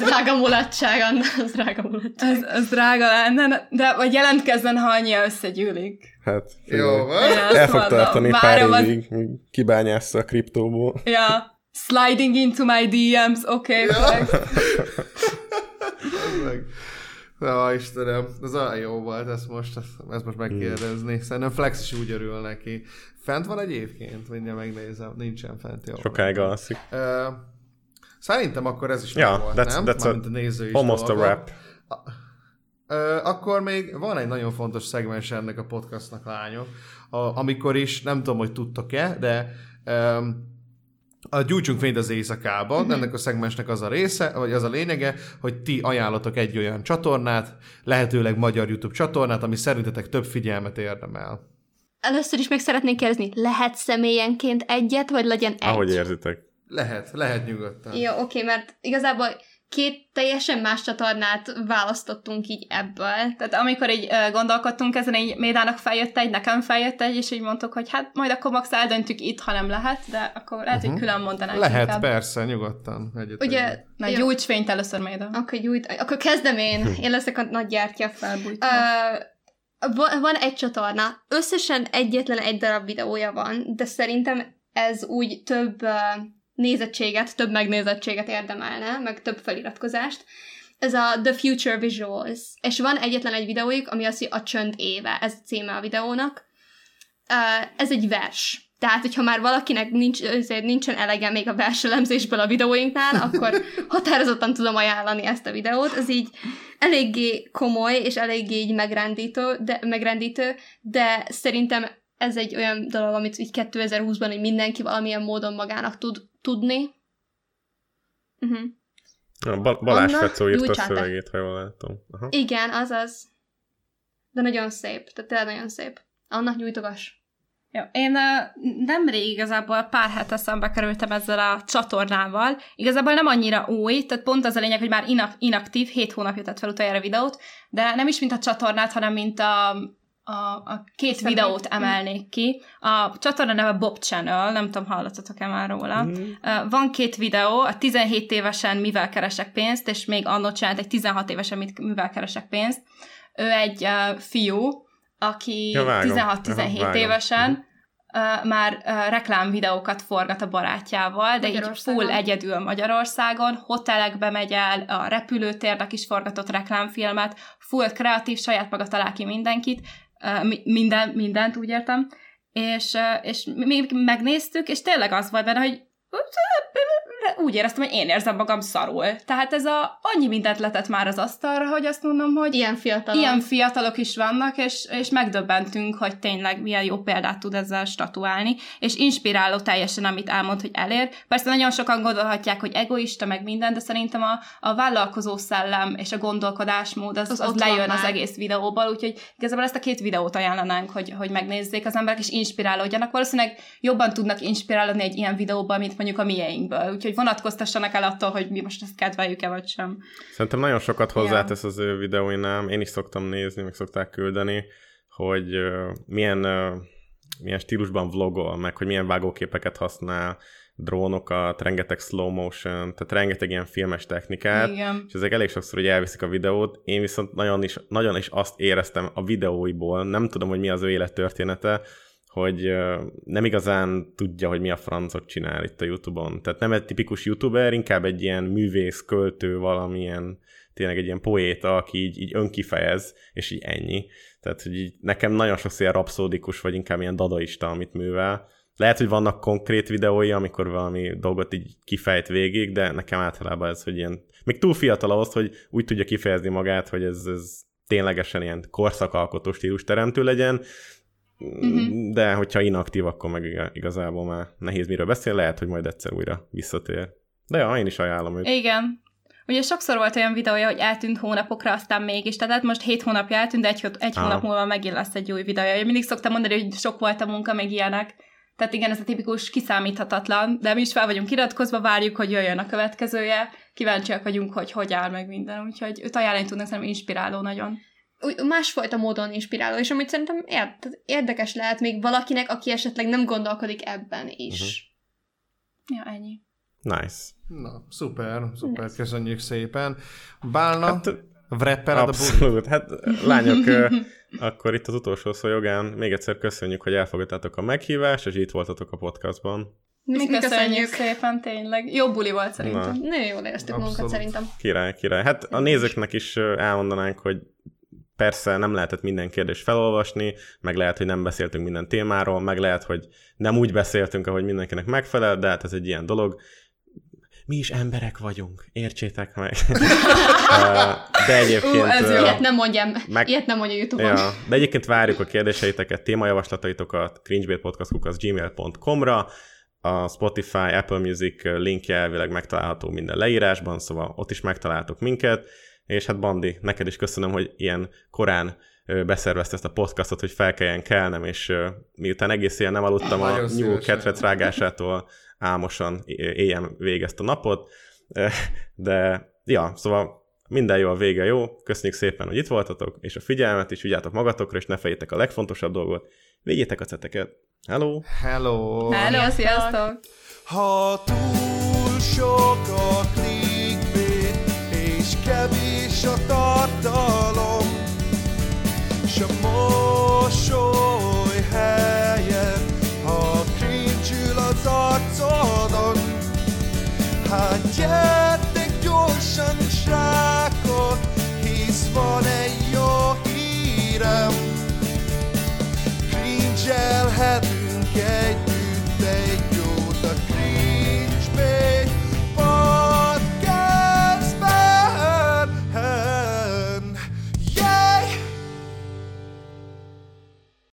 Az drága mulatság, Anna, az drága mulatság. Ez, ez drága lenne, de vagy jelentkezzen, ha annyi összegyűlik. Hát, Jó, van. El fog mondom. tartani pár az- évig, míg kibányásza a kriptóból. Ja. Sliding into my DMs, oké. Okay, meg. Ja, Istenem, ez olyan jó volt, ezt most, ezt, most megkérdezni. Szerintem Flex is úgy örül neki. Fent van egyébként? Mindjárt megnézem. Nincsen fent, jó. Sokáig alszik. Ö, szerintem akkor ez is Ja, meg volt, that's- nem? that's a- Mármint a néző is Almost a dolga. wrap. Ö, akkor még van egy nagyon fontos szegmens ennek a podcastnak, lányok, a, amikor is, nem tudom, hogy tudtok-e, de um, a Gyújtsunk fényt az éjszakában, Mhm. ennek a szegmensnek az a része, vagy az a lényege, hogy ti ajánlatok egy olyan csatornát, lehetőleg magyar YouTube csatornát, ami szerintetek több figyelmet érdemel. Először is meg szeretnék kérdezni, lehet személyenként egyet, vagy legyen egy? Ahogy érzitek. Lehet, lehet nyugodtan. Jó, oké, mert igazából két teljesen más csatornát választottunk így ebből. Tehát amikor így uh, gondolkodtunk ezen, így Médának feljött egy, nekem feljött egy, és így mondtuk, hogy hát majd akkor max eldöntjük itt, ha nem lehet, de akkor lehet, hogy külön mondanánk Lehet, inkább. persze, nyugodtan. Egyet Ugye, Na, gyújts fényt először, Méda. akkor, gyújt, akkor kezdem én. Én leszek a nagy gyártya. Felbújtam. Ö, van, van egy csatorna, összesen egyetlen egy darab videója van, de szerintem ez úgy több, ö, nézettséget, több megnézettséget érdemelne, meg több feliratkozást. Ez a The Future Visuals. És van egyetlen egy videójuk, ami az, hogy a csönd éve, ez a címe a videónak. Ez egy vers. Tehát, hogyha már valakinek nincs, nincsen elege még a verselemzésből a videóinknál, akkor határozottan tudom ajánlani ezt a videót. Ez így eléggé komoly, és eléggé így megrendítő, de, megrendítő, de szerintem ez egy olyan dolog, amit így 2020-ban hogy mindenki valamilyen módon magának tud tudni. Uh-huh. A Bal- Balázs Anna, Fecó írta a szövegét, ha jól látom. Aha. Igen, azaz. De nagyon szép, tehát tényleg nagyon szép. Annak nyújtogass. Jó, én uh, nemrég igazából pár hete szembe kerültem ezzel a csatornával. Igazából nem annyira új, tehát pont az a lényeg, hogy már inak- inaktív, hét hónapja tett fel utoljára videót, de nem is mint a csatornát, hanem mint a, a, a két Személy. videót emelnék ki. A csatorna neve Bob Channel, nem tudom, hallottatok-e már róla. Mm. Van két videó, a 17 évesen mivel keresek pénzt, és még annak csinált egy 16 évesen mit- mivel keresek pénzt. Ő egy uh, fiú, aki Ja, vágom. 16-17 Aha, vágom. évesen uh, már uh, reklámvideókat forgat a barátjával, de így full egyedül Magyarországon, hotelekbe megy el, a repülőtérnek is forgatott reklámfilmet, full kreatív, saját maga talál ki mindenkit, mi- minden, mindent, úgy értem, és, és mi megnéztük, és tényleg az volt benne, hogy úgy éreztem, hogy én érzem magam szarul. Tehát ez a annyi mindent letett már az asztalra, hogy azt mondom, hogy Ilyen fiatalon. Ilyen fiatalok is vannak, és, és megdöbbentünk, hogy tényleg milyen jó példát tud ezzel statuálni, és inspiráló teljesen, amit elmond, hogy elér. Persze nagyon sokan gondolhatják, hogy egoista, meg minden, de szerintem a, a vállalkozó szellem és a gondolkodásmód az, Az az, az lejön az már. egész videóból, úgyhogy igazából ezt a két videót ajánlanánk, hogy, hogy megnézzék az emberek, és inspirálódjanak. Valószínűleg jobban tudnak inspirálódni egy ilyen videóban, mint mondjuk a mieinkből. Úgyhogy vonatkoztassanak el attól, hogy mi most ezt kedveljük-e vagy sem. Szerintem nagyon sokat hozzátesz az ő videóinál, én is szoktam nézni, meg szokták küldeni, hogy uh, milyen, uh, milyen stílusban vlogol, meg hogy milyen vágóképeket használ, drónokat, rengeteg slow motion, tehát rengeteg ilyen filmes technikát, Igen. és ezek elég sokszor, hogy elviszik a videót. Én viszont nagyon is, nagyon is azt éreztem a videóiból, nem tudom, hogy mi az ő élettörténete, hogy nem igazán tudja, hogy mi a francot csinál itt a YouTube-on. Tehát nem egy tipikus YouTuber, inkább egy ilyen művész, költő, valamilyen, tényleg egy ilyen poéta, aki így, így önkifejez, és így ennyi. Tehát, hogy így nekem nagyon sokszor ilyen rapszódikus, vagy inkább ilyen dadaista, amit művel. Lehet, hogy vannak konkrét videói, amikor valami dolgot így kifejt végig, de nekem általában ez, hogy ilyen, még túl fiatal ahhoz, hogy úgy tudja kifejezni magát, hogy ez, ez ténylegesen ilyen korszakalkotó stílus teremtő legyen, Mhm. de hogyha inaktív, akkor meg iga- igazából már nehéz miről beszél, lehet, hogy majd egyszer újra visszatér. De ja, én is ajánlom őt. Igen. Ugye sokszor volt olyan videója, hogy eltűnt hónapokra, aztán mégis. Tehát hát most hét hónapja eltűnt, de egy, egy Aha. hónap múlva megint lesz egy új videója. Én mindig szoktam mondani, hogy sok volt a munka, meg ilyenek. Tehát igen, ez a tipikus kiszámíthatatlan, de mi is fel vagyunk iratkozva, várjuk, hogy jöjjön a következője. Kíváncsiak vagyunk, hogy hogy áll meg minden. Úgyhogy őt ajánlani tudnak, szerintem inspiráló nagyon. Úgy- másfajta módon inspiráló, és amit szerintem érdekes lehet még valakinek, aki esetleg nem gondolkodik ebben is. Mhm. Ja, ennyi. Nice. Na, szuper, szuper, köszönjük szépen. Bálna, Hát, wrapper a buli. Abszolút. Hát lányok, akkor itt az utolsó szó jogán még egyszer köszönjük, hogy elfogadtátok a meghívást, és itt voltatok a podcastban. Mi, Mi köszönjük köszönjük. szépen, tényleg. Jó buli volt szerintem. Na. Nagyon jól éreztük magunkat Abszolút. szerintem. Király, király. Hát a nézőknek is elmondanánk, hogy persze nem lehetett minden kérdést felolvasni, meg lehet, hogy nem beszéltünk minden témáról, meg lehet, hogy nem úgy beszéltünk, ahogy mindenkinek megfelel, de hát ez egy ilyen dolog. Mi is emberek vagyunk, értsétek meg. De egyébként... Ú, ez Ilyet nem mondjam, meg... ilyet nem mondja Youtube-on. Ja, de egyébként várjuk a kérdéseiteket, témajavaslataitokat cringebaitpodcast.gmail.com-ra, a Spotify, Apple Music linkje elvileg megtalálható minden leírásban, szóval ott is megtaláltok minket, és hát Bandi, neked is köszönöm, hogy ilyen korán beszervezte ezt a podcastot, hogy fel kelljen kelnem, és miután egész éjjel nem aludtam a nyúl ketrec rágásától álmosan é- éljem végig ezt a napot, de ja, szóval minden jó, a vége jó. Köszönjük szépen, hogy itt voltatok, és a figyelmet is, vigyátok magatokra, és ne fejétek a legfontosabb dolgot. Vigyétek a ceteket. Hello! Hello! Hello, sziasztok! Ha túl sok a clickbait, és kevés és a tartalom, és a mosoly helyen, ha kincsül az arcodon. Hát gyertek gyorsan, srákok, hisz van egy jó hírem, kincselhet